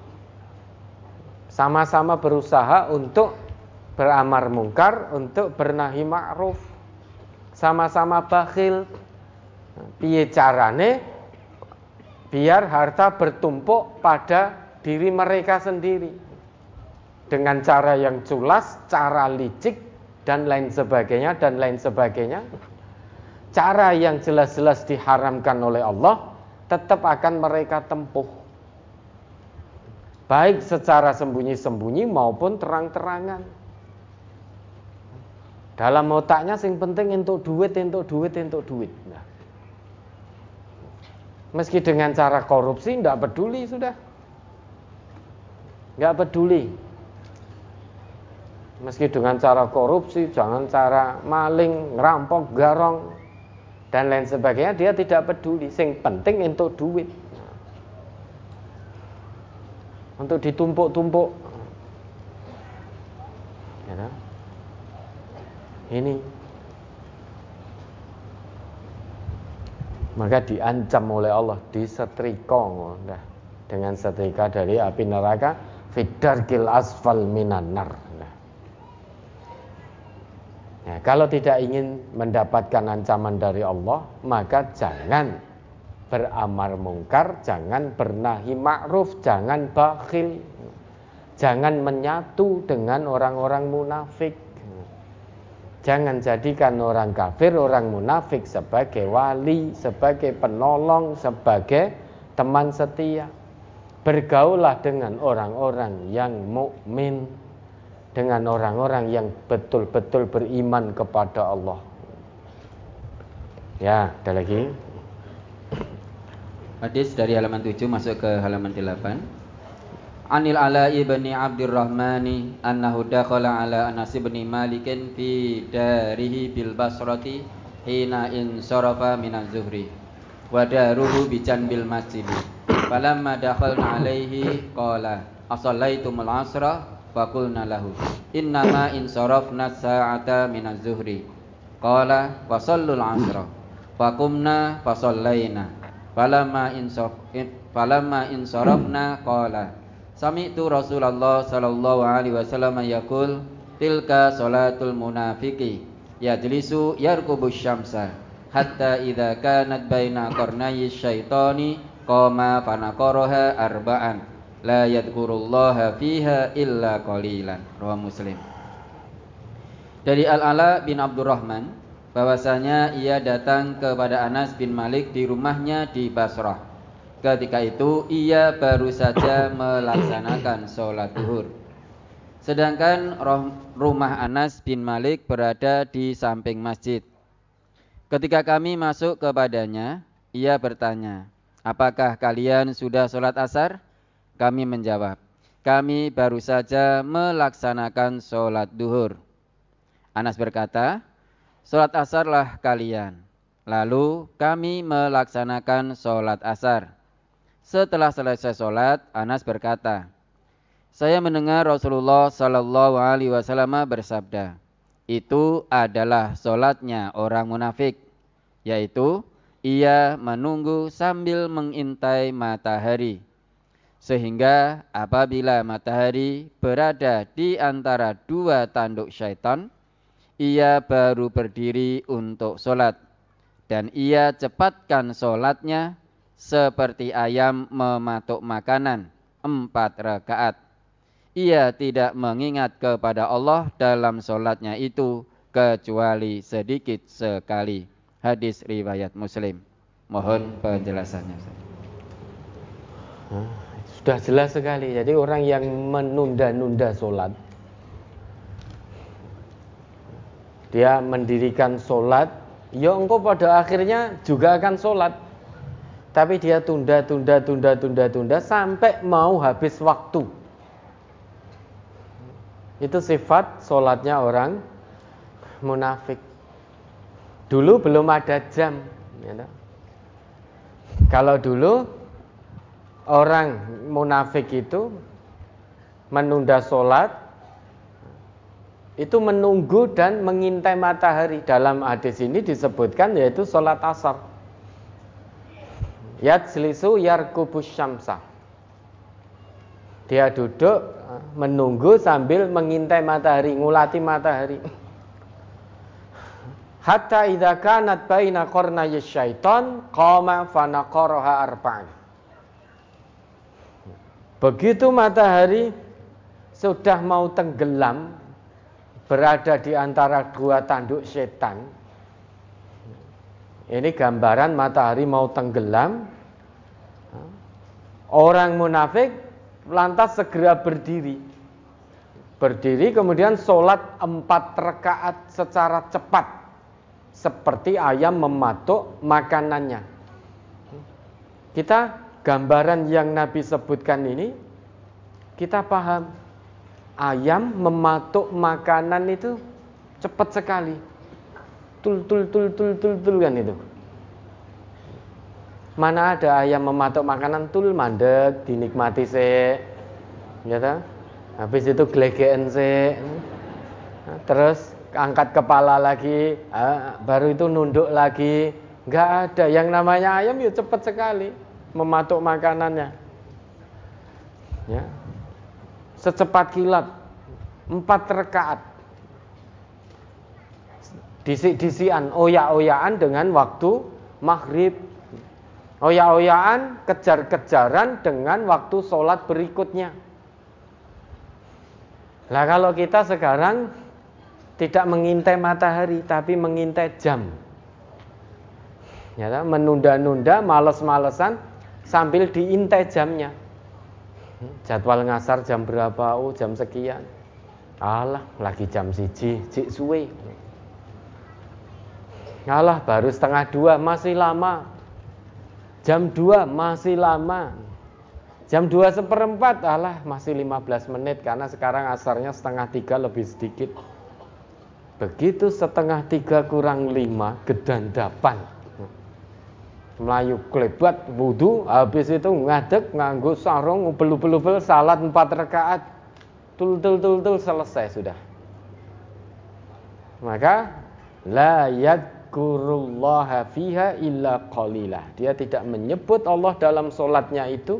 A: Sama-sama berusaha untuk beramar mungkar untuk bernahi ma'ruf sama-sama bakhil piye carane biar harta bertumpuk pada diri mereka sendiri dengan cara yang culas, cara licik dan lain sebagainya dan lain sebagainya. Cara yang jelas-jelas diharamkan oleh Allah tetap akan mereka tempuh. Baik secara sembunyi-sembunyi maupun terang-terangan. Dalam otaknya sing penting untuk duit, untuk duit, untuk duit. Nah. Meski dengan cara korupsi tidak peduli sudah. Nggak peduli. Meski dengan cara korupsi, jangan cara maling, ngerampok, garong, dan lain sebagainya, dia tidak peduli. Sing penting untuk duit. Untuk ditumpuk-tumpuk. Ya, nah ini. Maka diancam oleh Allah disetrika nah, dengan setrika dari api neraka fidarkil asfal minanar nah. nah, kalau tidak ingin mendapatkan ancaman dari Allah maka jangan beramar mungkar jangan bernahi ma'ruf jangan bakhil. Jangan menyatu dengan orang-orang munafik Jangan jadikan orang kafir, orang munafik sebagai wali, sebagai penolong, sebagai teman setia. Bergaulah dengan orang-orang yang mukmin, dengan orang-orang yang betul-betul beriman kepada Allah. Ya, ada lagi.
B: Hadis dari halaman 7 masuk ke halaman 8. Anil Ala ibni Abdurrahmani annahu dakhala ala Anas ibn Malik fi darihi bil Basrati hina in sarafa min az-zuhri wa daruhu bi janbil masjid falamma dakhalna alaihi qala asallaitumul asra? Fa qulna lahu innama in sarafna sa'ata min az-zuhri qala wa sallul asra? Fa qumna fa sallaina. Falamma in falamma in sarafna qala Sami'tu Rasulullah sallallahu alaihi wasallam yaqul tilka salatul munafiqi yajlisu yarkubu syamsa hatta idza kanat baina qarnayy syaitani qama fanaqaraha arba'an la yadhkurullaha fiha illa qalilan. Rawi Muslim. Dari Al-Ala bin Abdurrahman bahwasanya ia datang kepada Anas bin Malik di rumahnya di Basrah Ketika itu ia baru saja melaksanakan sholat duhur. Sedangkan rumah Anas bin Malik berada di samping masjid. Ketika kami masuk kepadanya, ia bertanya, apakah kalian sudah sholat asar? Kami menjawab, kami baru saja melaksanakan sholat duhur. Anas berkata, sholat asarlah kalian. Lalu kami melaksanakan sholat asar. Setelah selesai sholat, Anas berkata, saya mendengar Rasulullah Sallallahu Alaihi Wasallam bersabda, itu adalah sholatnya orang munafik, yaitu ia menunggu sambil mengintai matahari, sehingga apabila matahari berada di antara dua tanduk syaitan, ia baru berdiri untuk sholat, dan ia cepatkan sholatnya seperti ayam mematuk makanan empat rakaat. Ia tidak mengingat kepada Allah dalam solatnya itu kecuali sedikit sekali. Hadis riwayat Muslim. Mohon penjelasannya.
A: Sudah jelas sekali. Jadi orang yang menunda-nunda solat, dia mendirikan solat, ya engkau pada akhirnya juga akan solat. Tapi dia tunda, tunda, tunda, tunda, tunda sampai mau habis waktu. Itu sifat sholatnya orang munafik. Dulu belum ada jam. Ya Kalau dulu orang munafik itu menunda sholat itu menunggu dan mengintai matahari dalam hadis ini disebutkan yaitu sholat asar Yatslisu yarkubus syamsa. Dia duduk eh, menunggu sambil mengintai matahari, ngulati matahari. Hatta idza kanat baina qarnay syaiton qama fanaqaraha arba'an. Begitu matahari sudah mau tenggelam berada di antara dua tanduk setan. Ini gambaran matahari mau tenggelam Orang munafik lantas segera berdiri. Berdiri kemudian sholat empat rakaat secara cepat. Seperti ayam mematuk makanannya. Kita gambaran yang Nabi sebutkan ini, kita paham. Ayam mematuk makanan itu cepat sekali. Tul tul tul tul tul tul kan itu. Mana ada ayam mematuk makanan tul mandek dinikmati se. Ya ta? Habis itu glegeen se. Terus angkat kepala lagi, baru itu nunduk lagi. Enggak ada yang namanya ayam ya cepat sekali mematuk makanannya. Ya. Secepat kilat. Empat rekaat. Disik-disian, oyak-oyakan dengan waktu maghrib Oya-oyaan, kejar-kejaran dengan waktu sholat berikutnya. Lah kalau kita sekarang tidak mengintai matahari tapi mengintai jam. Ya, menunda-nunda, males-malesan sambil diintai jamnya. Jadwal ngasar jam berapa? Oh, jam sekian. Alah, lagi jam siji, cik suwe. Alah, baru setengah dua, masih lama. Jam dua, masih lama. Jam dua seperempat, alah, masih 15 menit. Karena sekarang asarnya setengah tiga lebih sedikit. Begitu setengah tiga kurang lima, gedandapan. Melayu klebat, wudhu, habis itu ngadek, nganggu sarung, upel-upel-upel, salat empat rakaat. Tul, tul, tul, tul, selesai sudah. Maka, la yadkurullaha fiha illa qalilah. Dia tidak menyebut Allah dalam solatnya itu,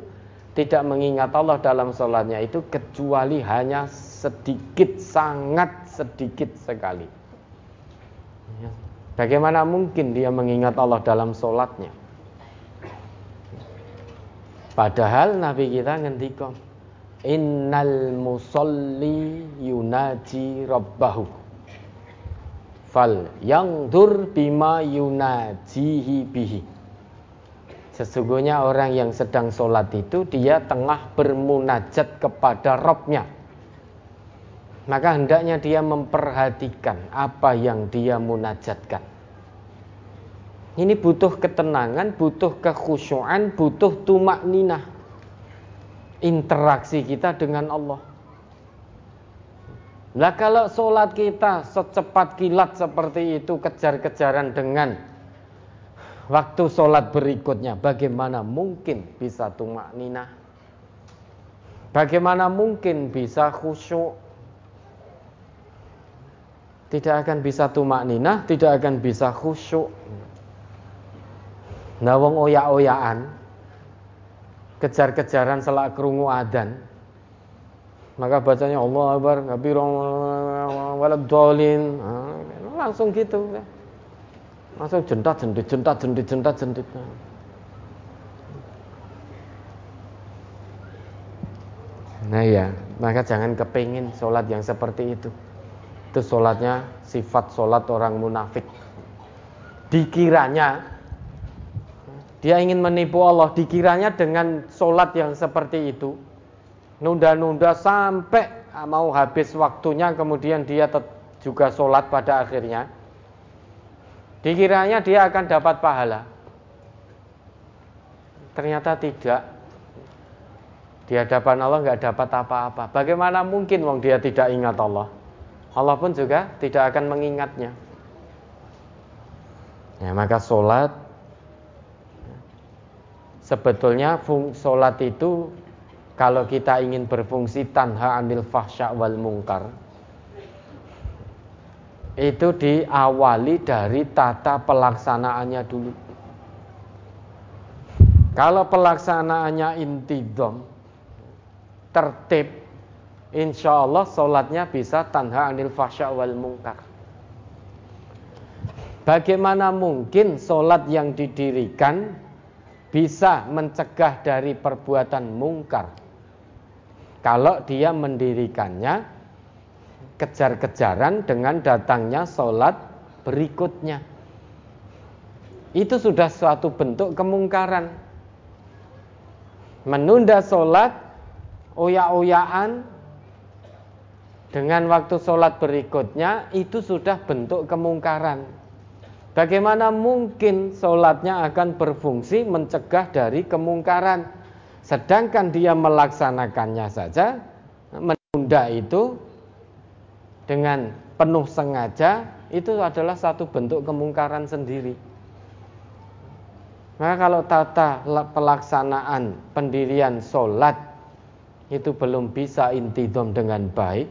A: tidak mengingat Allah dalam solatnya itu, kecuali hanya sedikit, sangat sedikit sekali. Ya. Bagaimana mungkin dia mengingat Allah dalam sholatnya? Padahal Nabi kita ngendikan Innal musalli yunaji rabbahu Fal yang dur bima yunajihi bihi Sesungguhnya orang yang sedang sholat itu Dia tengah bermunajat kepada Robnya maka hendaknya dia memperhatikan apa yang dia munajatkan. Ini butuh ketenangan, butuh kekhusyuan, butuh tumak ninah. Interaksi kita dengan Allah. Nah kalau sholat kita secepat kilat seperti itu kejar-kejaran dengan waktu sholat berikutnya, bagaimana mungkin bisa tumak ninah? Bagaimana mungkin bisa khusyuk? tidak akan bisa tumak ninah, tidak akan bisa khusyuk. Nah wong oyak-oyakan kejar-kejaran selak kerungu adan. Maka bacanya Allah Akbar, ngabirong walad dolin. Langsung gitu. Langsung jentat jendit, jentat jendit, jentat jendit. Nah ya, maka jangan kepingin sholat yang seperti itu itu sholatnya sifat sholat orang munafik dikiranya dia ingin menipu Allah dikiranya dengan sholat yang seperti itu nunda-nunda sampai mau habis waktunya kemudian dia juga sholat pada akhirnya dikiranya dia akan dapat pahala. Ternyata tidak. Di hadapan Allah nggak dapat apa-apa. Bagaimana mungkin wong dia tidak ingat Allah? Allah pun juga tidak akan mengingatnya. Ya, maka sholat sebetulnya fung, sholat itu kalau kita ingin berfungsi tanha anil fahsya wal mungkar itu diawali dari tata pelaksanaannya dulu. Kalau pelaksanaannya intidom, tertib, insya Allah sholatnya bisa tanha anil fahsya wal mungkar. Bagaimana mungkin sholat yang didirikan bisa mencegah dari perbuatan mungkar? Kalau dia mendirikannya kejar-kejaran dengan datangnya sholat berikutnya. Itu sudah suatu bentuk kemungkaran. Menunda sholat, oya-oyaan, dengan waktu sholat berikutnya itu sudah bentuk kemungkaran. Bagaimana mungkin sholatnya akan berfungsi mencegah dari kemungkaran, sedangkan dia melaksanakannya saja menunda itu dengan penuh sengaja itu adalah satu bentuk kemungkaran sendiri. Maka kalau tata pelaksanaan pendirian sholat itu belum bisa intidom dengan baik,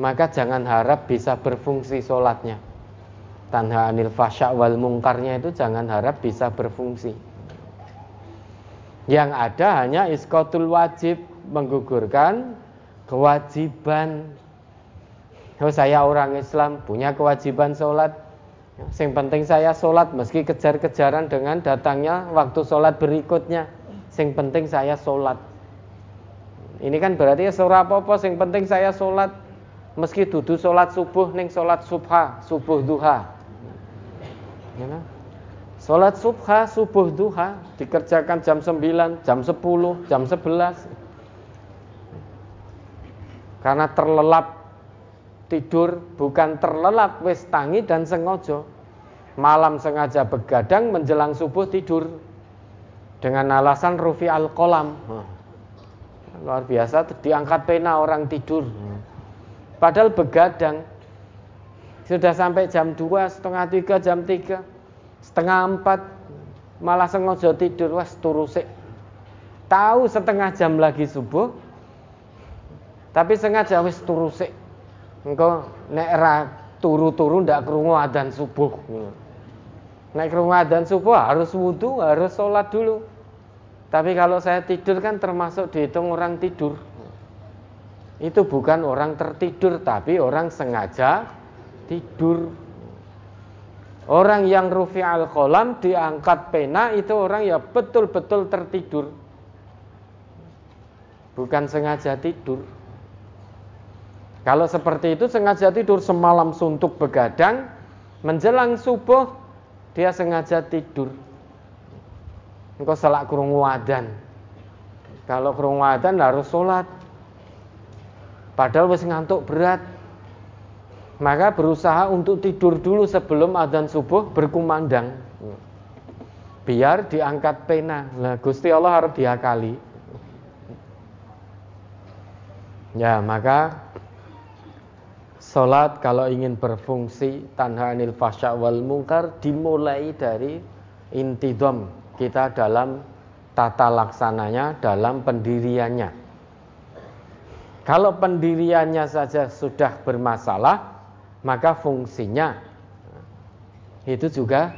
A: maka jangan harap bisa berfungsi sholatnya. Tanha anil fasya wal mungkarnya itu jangan harap bisa berfungsi. Yang ada hanya iskotul wajib menggugurkan kewajiban. Oh, saya orang Islam punya kewajiban sholat. Yang penting saya sholat meski kejar-kejaran dengan datangnya waktu sholat berikutnya. Yang penting saya sholat. Ini kan berarti ya surah apa-apa, yang penting saya sholat meski dudu sholat subuh ning sholat subha, subuh duha. Ya, kan? Sholat subha, subuh duha dikerjakan jam 9, jam 10, jam 11. Karena terlelap tidur, bukan terlelap wis tangi dan sengaja. Malam sengaja begadang menjelang subuh tidur dengan alasan rufi al kolam. Luar biasa diangkat pena orang tidur. Padahal begadang sudah sampai jam 2, setengah 3, jam 3 setengah empat malah sengaja tidur wes turu sik tahu setengah jam lagi subuh tapi sengaja wis turu sik engko nek ra turu-turu ndak krungu adzan subuh. Nek krungu adzan subuh harus wudhu harus sholat dulu. Tapi kalau saya tidur kan termasuk dihitung orang tidur. Itu bukan orang tertidur tapi orang sengaja tidur Orang yang rufi al kolam diangkat pena itu orang ya betul-betul tertidur. Bukan sengaja tidur. Kalau seperti itu sengaja tidur semalam suntuk begadang, menjelang subuh dia sengaja tidur. Engkau salah kurung wadan. Kalau kurung wadan harus sholat. Padahal wis ngantuk berat maka berusaha untuk tidur dulu sebelum adzan subuh berkumandang. Biar diangkat pena. Nah Gusti Allah harus diakali. Ya maka Sholat kalau ingin berfungsi tanha anil fasya wal mungkar dimulai dari intidom kita dalam tata laksananya, dalam pendiriannya. Kalau pendiriannya saja sudah bermasalah, maka fungsinya itu juga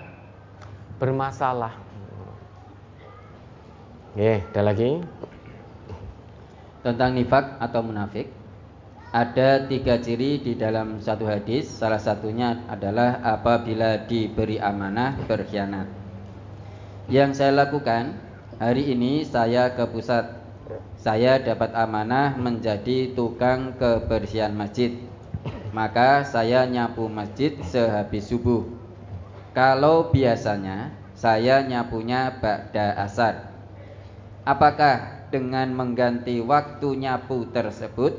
A: bermasalah. Oke, ada lagi
B: tentang nifak atau munafik. Ada tiga ciri di dalam satu hadis. Salah satunya adalah apabila diberi amanah berkhianat. Yang saya lakukan hari ini saya ke pusat. Saya dapat amanah menjadi tukang kebersihan masjid maka saya nyapu masjid sehabis subuh. Kalau biasanya saya nyapunya ba'da asar. Apakah dengan mengganti waktu nyapu tersebut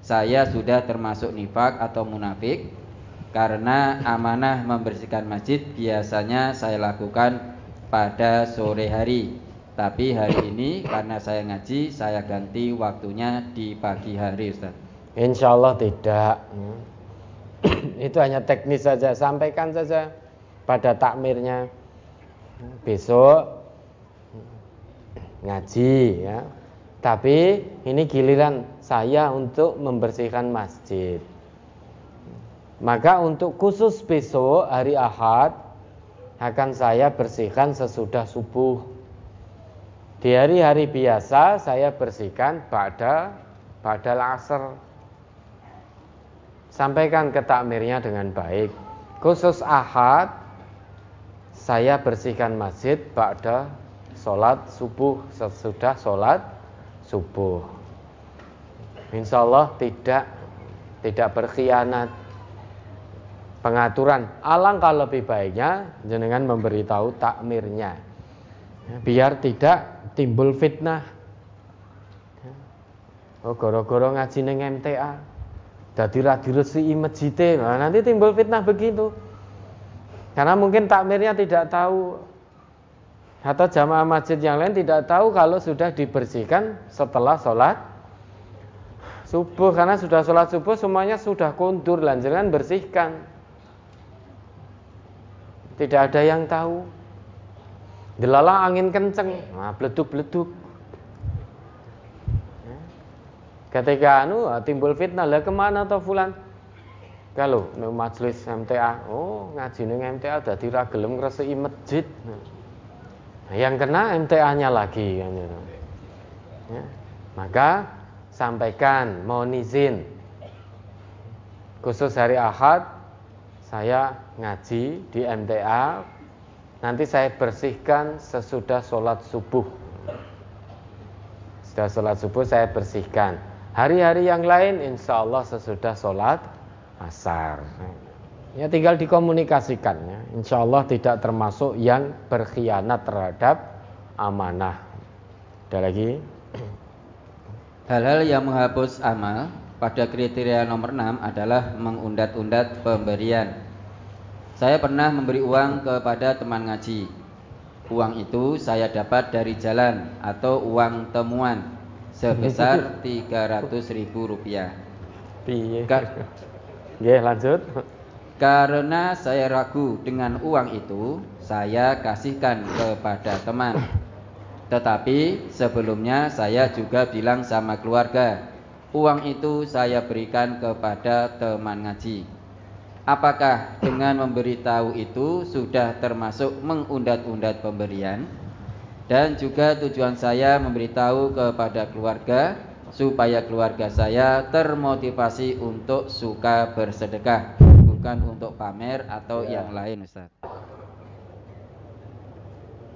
B: saya sudah termasuk nifak atau munafik? Karena amanah membersihkan masjid biasanya saya lakukan pada sore hari. Tapi hari ini karena saya ngaji, saya ganti waktunya di pagi hari, Ustaz.
A: Insya Allah tidak. Itu hanya teknis saja. Sampaikan saja pada takmirnya. Besok ngaji ya. Tapi ini giliran saya untuk membersihkan masjid. Maka untuk khusus besok hari Ahad akan saya bersihkan sesudah subuh. Di hari-hari biasa saya bersihkan pada pada asar sampaikan ke takmirnya dengan baik. Khusus ahad, saya bersihkan masjid pada sholat subuh sesudah sholat subuh. Insya Allah tidak tidak berkhianat. Pengaturan alangkah lebih baiknya jenengan memberitahu takmirnya biar tidak timbul fitnah. Oh goro-goro ngaji neng MTA jadi ra diresi masjid nah, nanti timbul fitnah begitu. Karena mungkin takmirnya tidak tahu atau jamaah masjid yang lain tidak tahu kalau sudah dibersihkan setelah sholat subuh. Karena sudah sholat subuh semuanya sudah kundur. Lanjutkan bersihkan. Tidak ada yang tahu. Delala angin kenceng. Nah, beleduk-beleduk Ketika anu ah, timbul fitnah lah ke mana toh fulan? Kalau nang majelis MTA, oh ngaji nang MTA dadi ra gelem ngresiki masjid. Nah, yang kena MTA-nya lagi kan gitu. Ya. Maka sampaikan mohon izin khusus hari Ahad saya ngaji di MTA nanti saya bersihkan sesudah sholat subuh sudah sholat subuh saya bersihkan Hari-hari yang lain insya Allah sesudah sholat asar. Ya tinggal dikomunikasikan ya. Insya Allah tidak termasuk yang berkhianat terhadap amanah. Ada lagi?
B: Hal-hal yang menghapus amal pada kriteria nomor 6 adalah mengundat-undat pemberian. Saya pernah memberi uang kepada teman ngaji. Uang itu saya dapat dari jalan atau uang temuan sebesar 300 ribu rupiah.
A: Piye? Ya, lanjut.
B: Karena saya ragu dengan uang itu, saya kasihkan kepada teman. Tetapi sebelumnya saya juga bilang sama keluarga, uang itu saya berikan kepada teman ngaji. Apakah dengan memberitahu itu sudah termasuk mengundat-undat pemberian? Dan juga tujuan saya memberitahu kepada keluarga supaya keluarga saya termotivasi untuk suka bersedekah, bukan untuk pamer atau ya. yang lain, Ustaz.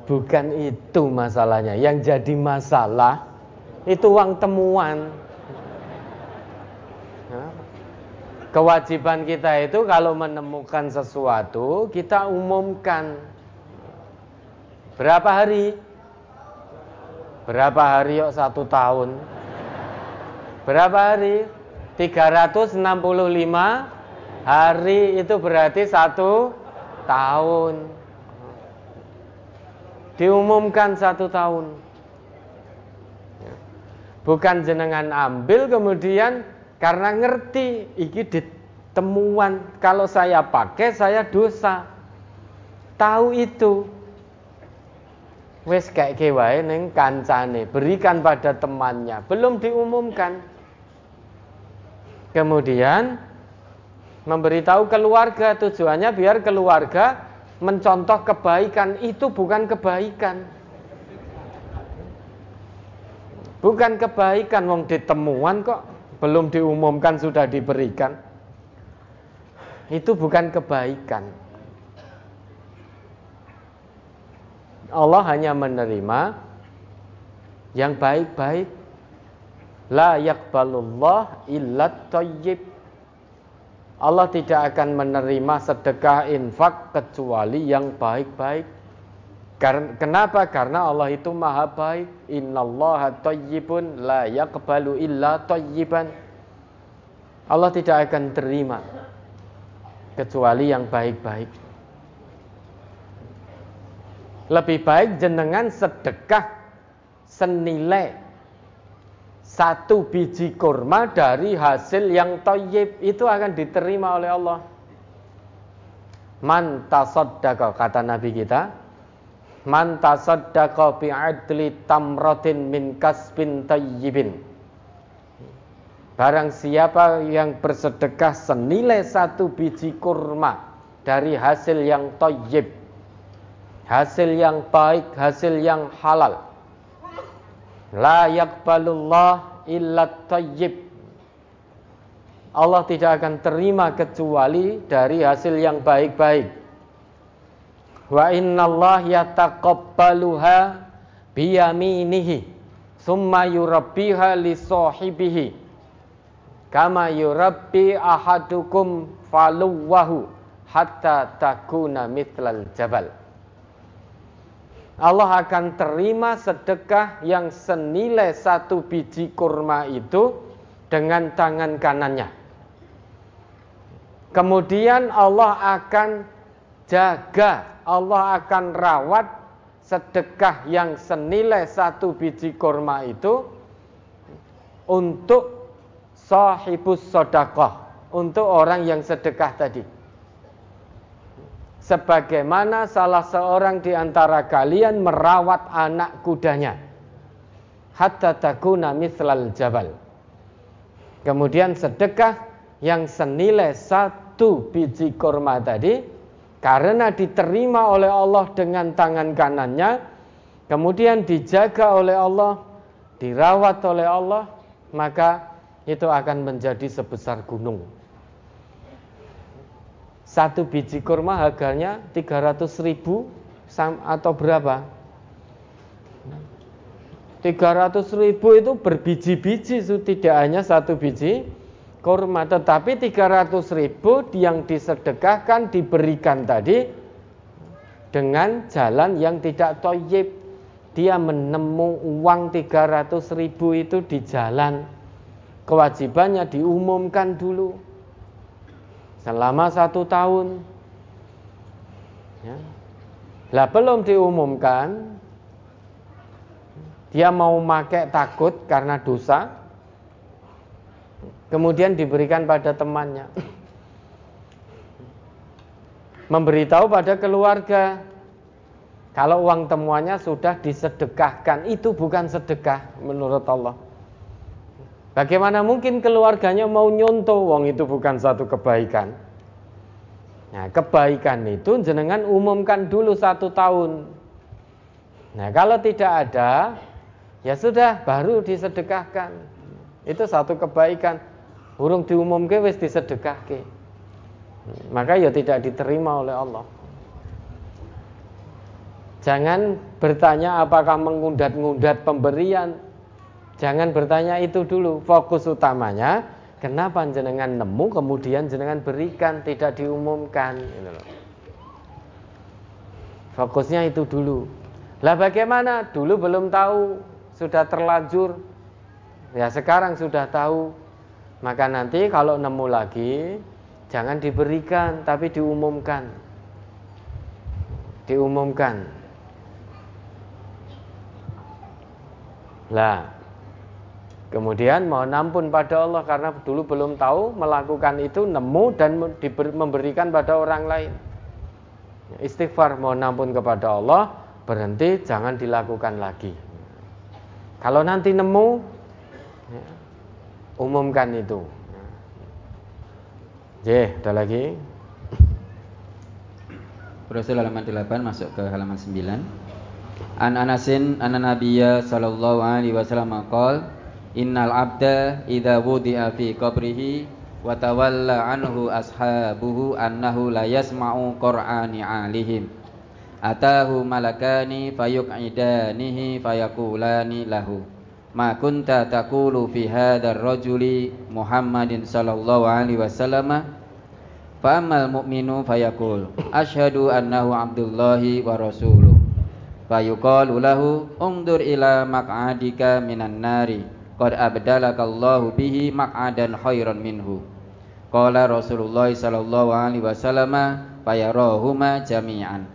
A: Bukan itu masalahnya. Yang jadi masalah itu uang temuan. Kewajiban kita itu kalau menemukan sesuatu kita umumkan. Berapa hari? Berapa hari yuk satu tahun? Berapa hari? 365 hari itu berarti satu tahun diumumkan satu tahun. Bukan jenengan ambil kemudian karena ngerti iki ditemuan kalau saya pakai saya dosa. Tahu itu. Wes kayak kewae neng kancane, berikan pada temannya, belum diumumkan. Kemudian memberitahu keluarga tujuannya biar keluarga mencontoh kebaikan itu bukan kebaikan. Bukan kebaikan wong ditemuan kok belum diumumkan sudah diberikan. Itu bukan kebaikan. Allah hanya menerima yang baik-baik. La yakbalullah illa tayyib. Allah tidak akan menerima sedekah infak kecuali yang baik-baik. Kenapa? Karena Allah itu maha baik. Innallaha tayyibun la yaqbalu illa tayyiban. Allah tidak akan terima kecuali yang baik-baik. Lebih baik jenengan sedekah senilai satu biji kurma dari hasil yang toyib itu akan diterima oleh Allah. Man kata Nabi kita, man tasaddaqa adli tamratin min kasbin tayyibin. Barang siapa yang bersedekah senilai satu biji kurma dari hasil yang toyib, hasil yang baik, hasil yang halal La yakbalullah illa tayyib. Allah tidak akan terima kecuali dari hasil yang baik-baik. Wa Allah yataqabbaluha biyaminihi summa yurabbiha li sahibihi kama yurabbi ahadukum faluwahu hatta takuna mithlal jabal. Allah akan terima sedekah yang senilai satu biji kurma itu dengan tangan kanannya. Kemudian Allah akan jaga, Allah akan rawat sedekah yang senilai satu biji kurma itu untuk sahibus sodakoh, untuk orang yang sedekah tadi sebagaimana salah seorang di antara kalian merawat anak kudanya hatta takuna mithlal jabal. Kemudian sedekah yang senilai satu biji kurma tadi karena diterima oleh Allah dengan tangan kanannya, kemudian dijaga oleh Allah, dirawat oleh Allah, maka itu akan menjadi sebesar gunung. Satu biji kurma harganya 300 ribu atau berapa? 300 ribu itu berbiji-biji tidak hanya satu biji kurma tetapi 300 ribu yang disedekahkan diberikan tadi dengan jalan yang tidak toyib. Dia menemu uang 300 ribu itu di jalan. Kewajibannya diumumkan dulu selama satu tahun ya. lah belum diumumkan dia mau pakai takut karena dosa, kemudian diberikan pada temannya. Memberitahu pada keluarga, kalau uang temuannya sudah disedekahkan, itu bukan sedekah menurut Allah. Bagaimana mungkin keluarganya mau nyontoh uang itu bukan satu kebaikan? Nah, kebaikan itu jenengan umumkan dulu satu tahun. Nah, kalau tidak ada, Ya sudah, baru disedekahkan. Itu satu kebaikan. Burung diumumke wis disedekahke. Maka ya tidak diterima oleh Allah. Jangan bertanya apakah mengundat-ngundat pemberian. Jangan bertanya itu dulu. Fokus utamanya kenapa jenengan nemu kemudian jenengan berikan tidak diumumkan. Gitu Fokusnya itu dulu. Lah bagaimana? Dulu belum tahu sudah terlanjur ya sekarang sudah tahu maka nanti kalau nemu lagi jangan diberikan tapi diumumkan diumumkan lah kemudian mohon ampun pada Allah karena dulu belum tahu melakukan itu nemu dan memberikan pada orang lain istighfar mohon ampun kepada Allah berhenti jangan dilakukan lagi kalau nanti nemu, ya, umumkan itu. J, ada lagi.
B: Rasul halaman 8 masuk ke halaman 9. An Anasin an Nabiyya sallallahu alaihi wasallam qol Innal abda idza wudi'a fi qabrihi wa tawalla anhu ashabuhu annahu la yasma'u qur'ani alihim. Atahu malakani fayuq'idanihi fayakulani lahu. Ma kunta taqulu fi hadzal rajuli Muhammadin sallallahu alaihi wasallam. Fa ammal mu'minu fayaqul asyhadu annahu abdullahi wa rasuluh. Fayuqalu lahu undur ila maq'adika minan nari qad abdalakallahu bihi maq'adan khairan minhu. Qala Rasulullah sallallahu alaihi wasallam fayarahuma jami'an.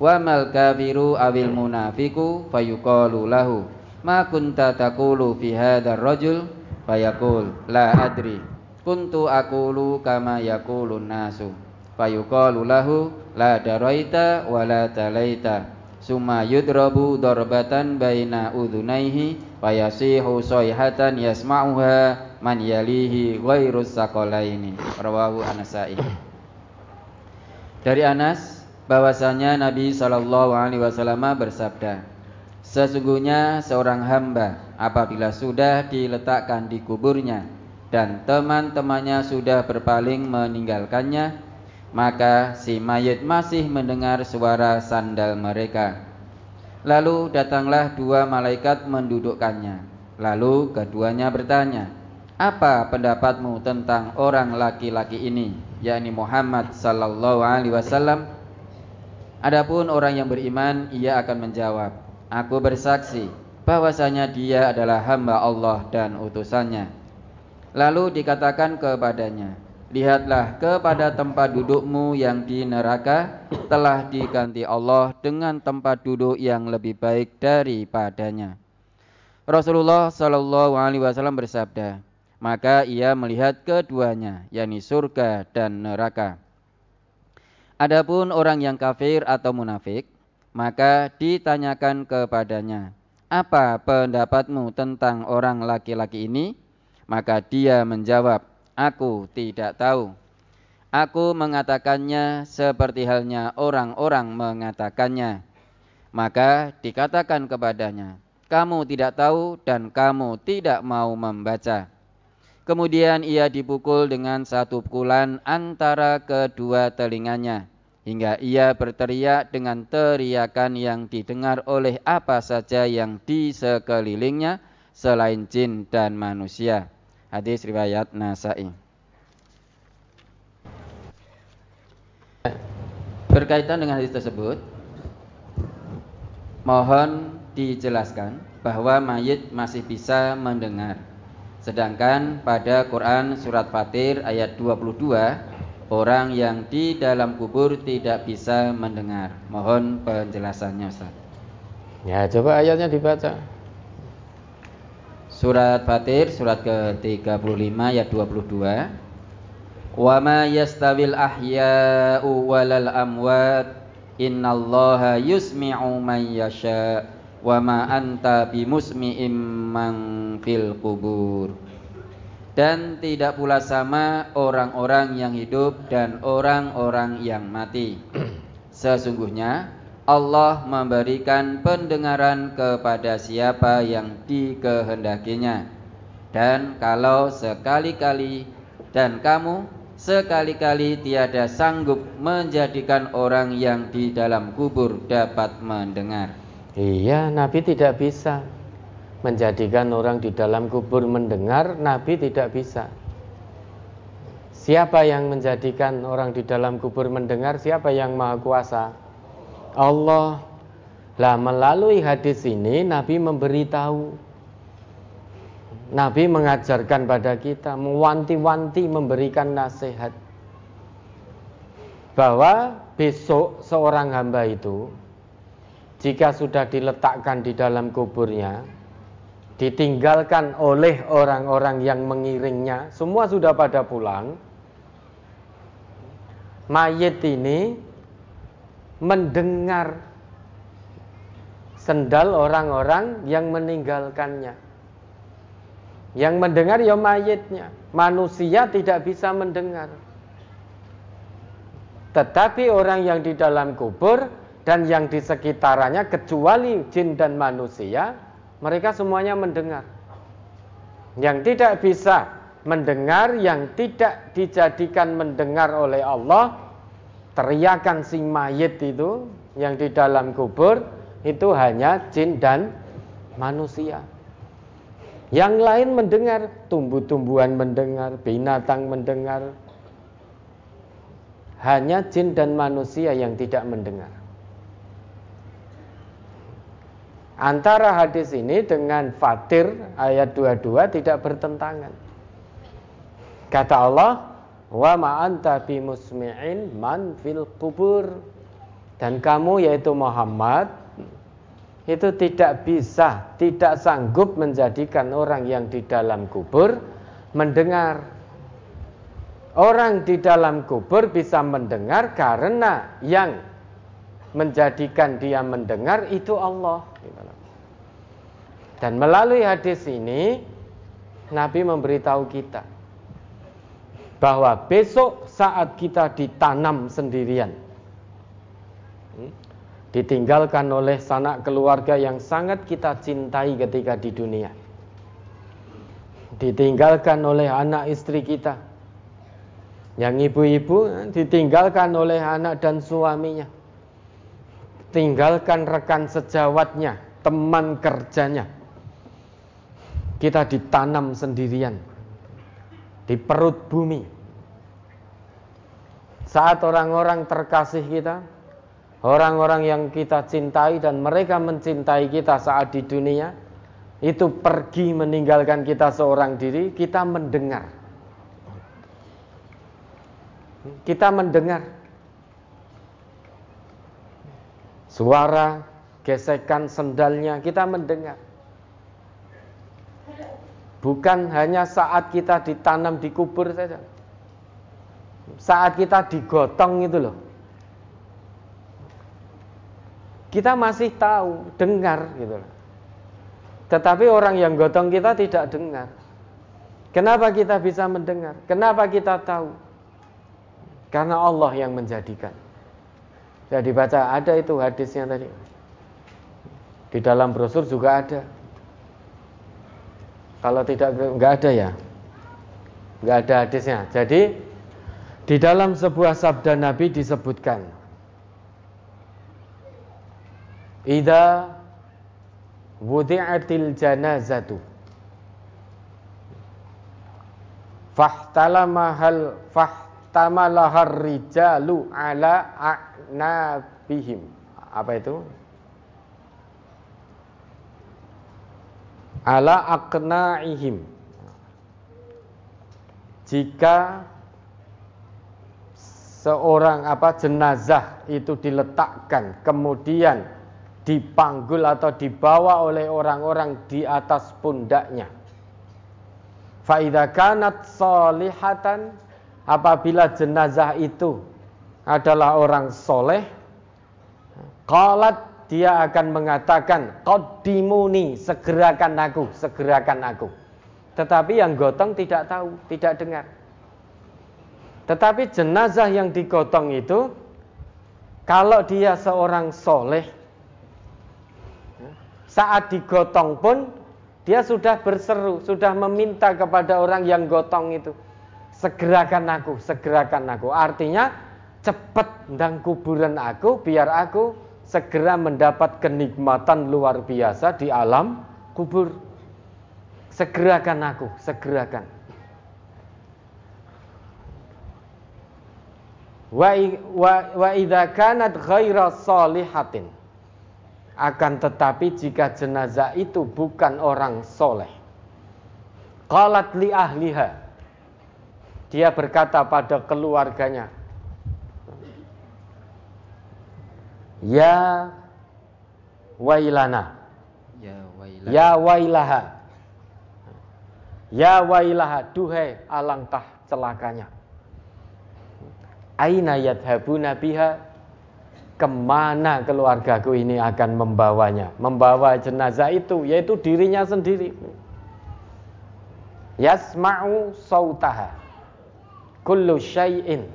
B: Wa mal kafiru awil munafiku? Fayuqalu lahu ma kunta taqulu fi hadzal rajul? Fayaqul la adri. Kuntu aqulu kama yaqulun nasu. Fayuqalu lahu la daraita wa la talaita summa yudrabu darbatan baina udhunaihi fayasihu sayhatan yasma'uha man yalihi ghairus saqalaini rawahu anasai dari Anas bahwasanya Nabi Shallallahu Alaihi Wasallam bersabda, sesungguhnya seorang hamba apabila sudah diletakkan di kuburnya dan teman-temannya sudah berpaling meninggalkannya, maka si mayit masih mendengar suara sandal mereka. Lalu datanglah dua malaikat mendudukkannya. Lalu keduanya bertanya, apa pendapatmu tentang orang laki-laki ini, yakni Muhammad sallallahu alaihi wasallam? Adapun orang yang beriman ia akan menjawab, aku bersaksi bahwasanya dia adalah hamba Allah dan utusannya. Lalu dikatakan kepadanya, lihatlah kepada tempat dudukmu yang di neraka telah diganti Allah dengan tempat duduk yang lebih baik daripadanya. Rasulullah Shallallahu Alaihi Wasallam bersabda, maka ia melihat keduanya, yakni surga dan neraka. Adapun orang yang kafir atau munafik, maka ditanyakan kepadanya, "Apa pendapatmu tentang orang laki-laki ini?" Maka dia menjawab, "Aku tidak tahu." Aku mengatakannya seperti halnya orang-orang mengatakannya. Maka dikatakan kepadanya, "Kamu tidak tahu dan kamu tidak mau membaca." Kemudian ia dipukul dengan satu pukulan antara kedua telinganya hingga ia berteriak dengan teriakan yang didengar oleh apa saja yang di sekelilingnya selain jin dan manusia. Hadis riwayat Nasai. Berkaitan dengan hadis tersebut, mohon dijelaskan bahwa mayit masih bisa mendengar. Sedangkan pada Quran surat Fatir ayat 22 orang yang di dalam kubur tidak bisa mendengar. Mohon penjelasannya Ustaz.
A: Ya, coba ayatnya dibaca.
B: Surat Fatir surat ke-35 ayat 22. Wa ma yastawil ahya'u walal amwat innallaha yusmi'u man yasha wa ma anta bimusmi'im man fil kubur dan tidak pula sama orang-orang yang hidup dan orang-orang yang mati. Sesungguhnya Allah memberikan pendengaran kepada siapa yang dikehendakinya. Dan kalau sekali-kali dan kamu sekali-kali tiada sanggup menjadikan orang yang di dalam kubur dapat mendengar.
A: Iya, Nabi tidak bisa menjadikan orang di dalam kubur mendengar, Nabi tidak bisa. Siapa yang menjadikan orang di dalam kubur mendengar? Siapa yang maha kuasa? Allah. Lah melalui hadis ini Nabi memberitahu Nabi mengajarkan pada kita mewanti-wanti memberikan nasihat bahwa besok seorang hamba itu jika sudah diletakkan di dalam kuburnya ditinggalkan oleh orang-orang yang mengiringnya, semua sudah pada pulang. Mayit ini mendengar sendal orang-orang yang meninggalkannya. Yang mendengar ya mayitnya. Manusia tidak bisa mendengar. Tetapi orang yang di dalam kubur dan yang di sekitarnya kecuali jin dan manusia mereka semuanya mendengar. Yang tidak bisa mendengar, yang tidak dijadikan mendengar oleh Allah, teriakan si mayit itu yang di dalam kubur itu hanya jin dan manusia. Yang lain mendengar, tumbuh-tumbuhan mendengar, binatang mendengar. Hanya jin dan manusia yang tidak mendengar. Antara hadis ini dengan Fatir ayat 22 tidak bertentangan. Kata Allah, "Wa ma anta bimusmi'in man fil kubur." Dan kamu yaitu Muhammad itu tidak bisa, tidak sanggup menjadikan orang yang di dalam kubur mendengar. Orang di dalam kubur bisa mendengar karena yang menjadikan dia mendengar itu Allah. Dan melalui hadis ini Nabi memberitahu kita bahwa besok saat kita ditanam sendirian hmm, ditinggalkan oleh sanak keluarga yang sangat kita cintai ketika di dunia ditinggalkan oleh anak istri kita yang ibu-ibu eh, ditinggalkan oleh anak dan suaminya tinggalkan rekan sejawatnya teman kerjanya kita ditanam sendirian di perut bumi. Saat orang-orang terkasih kita, orang-orang yang kita cintai dan mereka mencintai kita saat di dunia, itu pergi meninggalkan kita seorang diri, kita mendengar. Kita mendengar suara gesekan sendalnya, kita mendengar. Bukan hanya saat kita ditanam di kubur saja. Saat kita digotong itu loh. Kita masih tahu, dengar gitu loh. Tetapi orang yang gotong kita tidak dengar. Kenapa kita bisa mendengar? Kenapa kita tahu? Karena Allah yang menjadikan. Jadi baca ada itu hadisnya tadi. Di dalam brosur juga ada. Kalau tidak nggak ada ya. Nggak ada hadisnya. Jadi di dalam sebuah sabda Nabi disebutkan Ida wudi'atil janazatu fahtalamahal fahtamalahar rijalu ala a'nabihim apa itu ala aqna'ihim jika seorang apa jenazah itu diletakkan kemudian dipanggul atau dibawa oleh orang-orang di atas pundaknya. Faida kanat solihatan apabila jenazah itu adalah orang soleh, kalat dia akan mengatakan, Qadimuni, segerakan aku, segerakan aku. Tetapi yang gotong tidak tahu, tidak dengar. Tetapi jenazah yang digotong itu, kalau dia seorang soleh, saat digotong pun dia sudah berseru, sudah meminta kepada orang yang gotong itu. Segerakan aku, segerakan aku. Artinya cepat dan kuburan aku biar aku segera mendapat kenikmatan luar biasa di alam kubur. Segerakan aku, segerakan. Wa idza kanat ghaira salihatin akan tetapi jika jenazah itu bukan orang soleh. Qalat li ahliha. Dia berkata pada keluarganya. Ya wailana. Ya wailaha. Ya wailaha. Ya wailaha. Duhai alangkah celakanya. Aina yadhabuna biha ke mana keluargaku ini akan membawanya membawa jenazah itu yaitu dirinya sendiri yasma'u sautaha kullu syai'in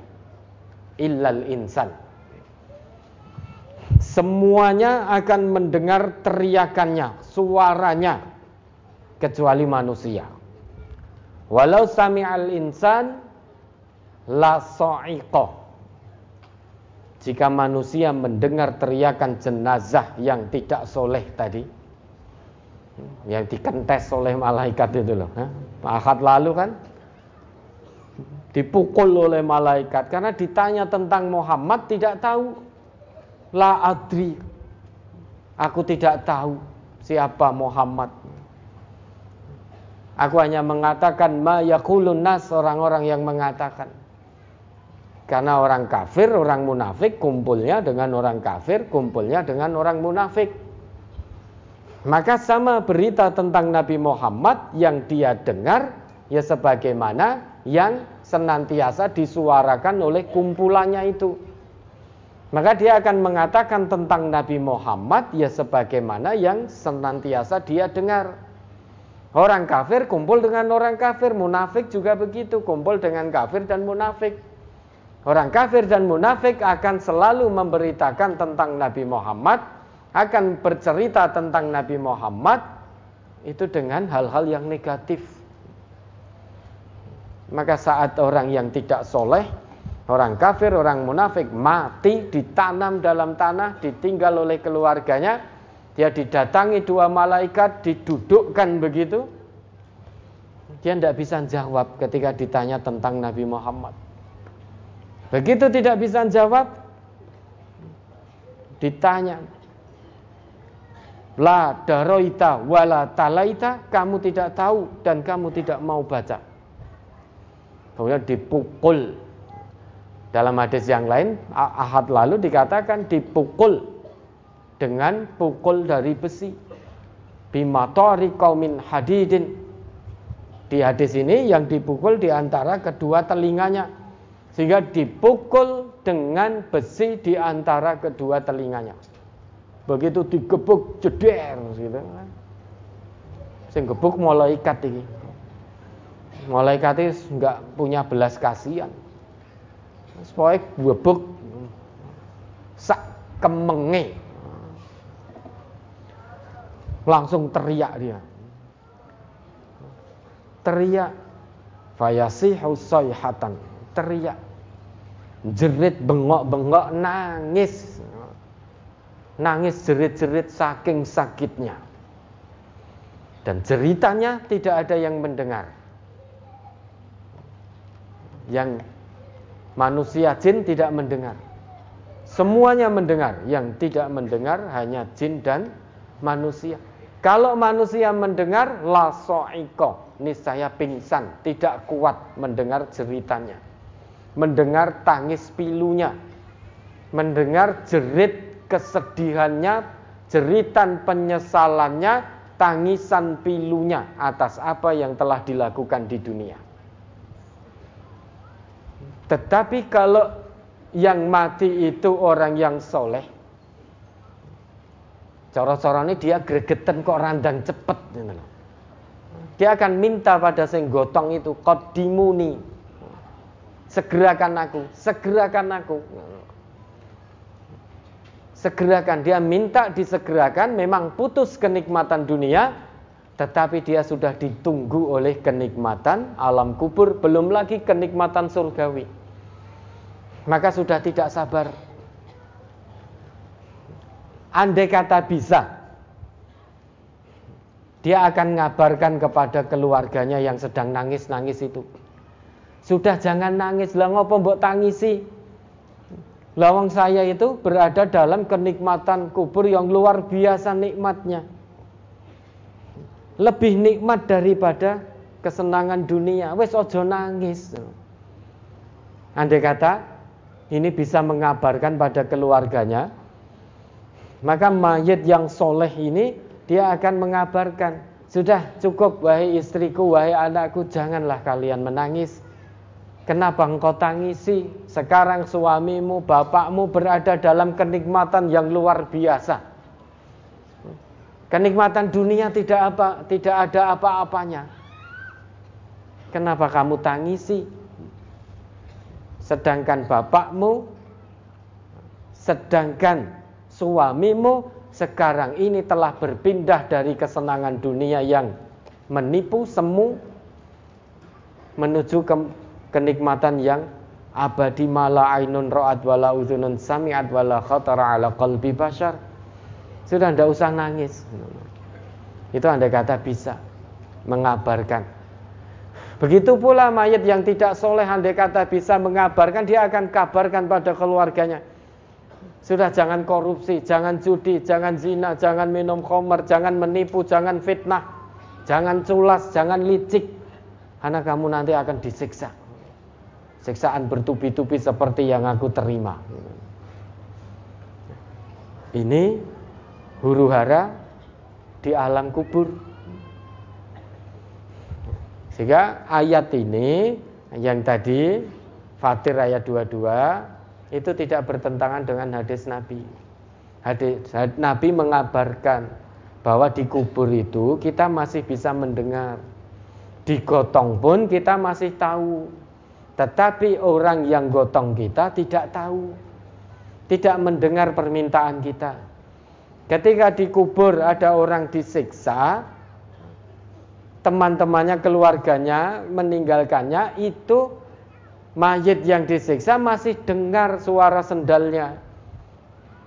A: illal insan semuanya akan mendengar teriakannya suaranya kecuali manusia walau sami'al insan la sa'iqah jika manusia mendengar teriakan jenazah yang tidak soleh tadi, yang dikentes oleh malaikat itu loh. Ahad lalu kan dipukul oleh malaikat karena ditanya tentang Muhammad tidak tahu. La adri. Aku tidak tahu siapa Muhammad. Aku hanya mengatakan ma yakulun nas orang-orang yang mengatakan. Karena orang kafir, orang munafik kumpulnya dengan orang kafir, kumpulnya dengan orang munafik. Maka sama berita tentang Nabi Muhammad yang dia dengar ya sebagaimana yang senantiasa disuarakan oleh kumpulannya itu. Maka dia akan mengatakan tentang Nabi Muhammad ya sebagaimana yang senantiasa dia dengar. Orang kafir kumpul dengan orang kafir, munafik juga begitu, kumpul dengan kafir dan munafik. Orang kafir dan munafik akan selalu memberitakan tentang Nabi Muhammad, akan bercerita tentang Nabi Muhammad itu dengan hal-hal yang negatif. Maka saat orang yang tidak soleh, orang kafir, orang munafik mati, ditanam dalam tanah, ditinggal oleh keluarganya, dia didatangi dua malaikat, didudukkan begitu, dia tidak bisa jawab ketika ditanya tentang Nabi Muhammad. Begitu tidak bisa jawab, ditanya, La daroita wala talaita, kamu tidak tahu dan kamu tidak mau baca. Kemudian dipukul. Dalam hadis yang lain, ahad lalu dikatakan dipukul dengan pukul dari besi. Bimatori kaumin hadidin. Di hadis ini yang dipukul di antara kedua telinganya sehingga dipukul dengan besi di antara kedua telinganya. Begitu digebuk jeder gitu kan. Sing gebuk malaikat iki. Malaikat itu enggak punya belas kasihan. Supaya gebuk sak kemenge. Langsung teriak dia. Teriak fayasihu sayhatan teriak jerit bengok-bengok nangis nangis jerit-jerit saking sakitnya. Dan ceritanya tidak ada yang mendengar. Yang manusia jin tidak mendengar. Semuanya mendengar, yang tidak mendengar hanya jin dan manusia. Kalau manusia mendengar la so'iko, niscaya pingsan, tidak kuat mendengar ceritanya. Mendengar tangis pilunya, mendengar jerit kesedihannya, jeritan penyesalannya, tangisan pilunya atas apa yang telah dilakukan di dunia. Tetapi kalau yang mati itu orang yang soleh, ini dia gregetan kok randang cepet. Dia akan minta pada sing gotong itu, kodimuni, segerakan aku, segerakan aku segerakan. Dia minta disegerakan, memang putus kenikmatan dunia, tetapi dia sudah ditunggu oleh kenikmatan alam kubur, belum lagi kenikmatan surgawi. Maka sudah tidak sabar. Andai kata bisa, dia akan ngabarkan kepada keluarganya yang sedang nangis-nangis itu. Sudah jangan nangis, lah ngopo mbok tangisi? Lawang saya itu berada dalam kenikmatan kubur yang luar biasa nikmatnya. Lebih nikmat daripada kesenangan dunia. Wes ojo nangis. Andai kata ini bisa mengabarkan pada keluarganya, maka mayat yang soleh ini dia akan mengabarkan, sudah cukup wahai istriku, wahai anakku, janganlah kalian menangis. Kenapa engkau tangisi? Sekarang suamimu, bapakmu berada dalam kenikmatan yang luar biasa. Kenikmatan dunia tidak apa, tidak ada apa-apanya. Kenapa kamu tangisi? Sedangkan bapakmu, sedangkan suamimu sekarang ini telah berpindah dari kesenangan dunia yang menipu semu menuju ke kenikmatan yang abadi mala ainun ra'at wala udhunun sami'at wala khatara ala qalbi bashar. Sudah tidak usah nangis. Itu anda kata bisa mengabarkan. Begitu pula mayat yang tidak soleh andai kata bisa mengabarkan, dia akan kabarkan pada keluarganya. Sudah jangan korupsi, jangan judi, jangan zina, jangan minum khamar, jangan menipu, jangan fitnah, jangan culas, jangan licik. Karena kamu nanti akan disiksa siksaan bertubi-tubi seperti yang aku terima. Ini huru hara di alam kubur. Sehingga ayat ini yang tadi Fatir ayat 22 itu tidak bertentangan dengan hadis Nabi. Hadis Nabi mengabarkan bahwa di kubur itu kita masih bisa mendengar. Di gotong pun kita masih tahu tetapi orang yang gotong kita tidak tahu, tidak mendengar permintaan kita. Ketika dikubur ada orang disiksa, teman-temannya, keluarganya meninggalkannya, itu mayit yang disiksa masih dengar suara sendalnya.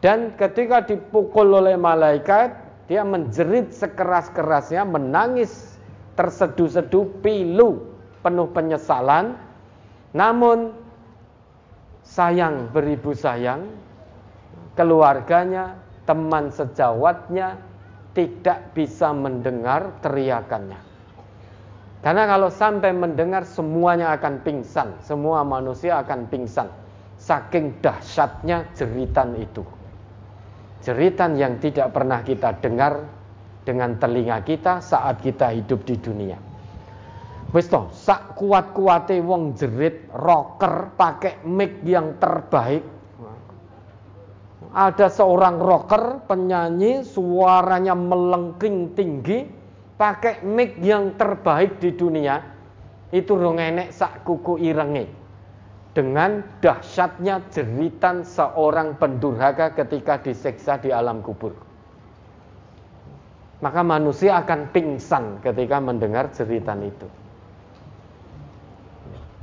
A: Dan ketika dipukul oleh malaikat, dia menjerit sekeras-kerasnya, menangis terseduh-seduh, pilu, penuh penyesalan, namun sayang beribu sayang, keluarganya, teman sejawatnya tidak bisa mendengar teriakannya. Karena kalau sampai mendengar semuanya akan pingsan, semua manusia akan pingsan. Saking dahsyatnya jeritan itu. Jeritan yang tidak pernah kita dengar dengan telinga kita saat kita hidup di dunia. Wis sak kuat-kuate wong jerit rocker pakai mic yang terbaik. Ada seorang rocker penyanyi suaranya melengking tinggi pakai mic yang terbaik di dunia. Itu rong enek sak kuku irenge. Dengan dahsyatnya jeritan seorang pendurhaka ketika diseksa di alam kubur. Maka manusia akan pingsan ketika mendengar jeritan itu.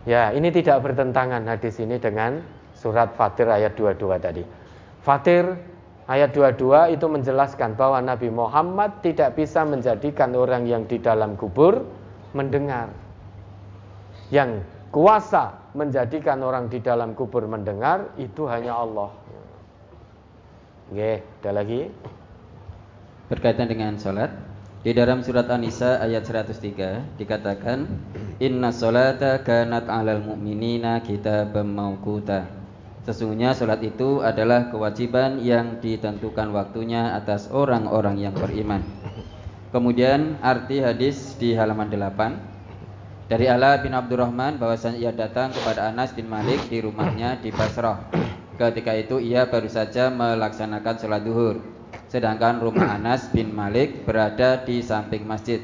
A: Ya, ini tidak bertentangan hadis ini dengan surat Fatir ayat 22 tadi. Fatir Ayat 22 itu menjelaskan bahwa Nabi Muhammad tidak bisa menjadikan orang yang di dalam kubur mendengar. Yang kuasa menjadikan orang di dalam kubur mendengar itu hanya Allah. Oke, ada lagi?
B: Berkaitan dengan sholat Di dalam surat An-Nisa ayat 103 Dikatakan Inna sholata kanat alal mu'minina kita mawquta Sesungguhnya sholat itu adalah kewajiban yang ditentukan waktunya atas orang-orang yang beriman. Kemudian arti hadis di halaman 8 dari Ala bin Abdurrahman bahwasanya ia datang kepada Anas bin Malik di rumahnya di Basrah. Ketika itu ia baru saja melaksanakan sholat duhur. Sedangkan rumah Anas bin Malik berada di samping masjid.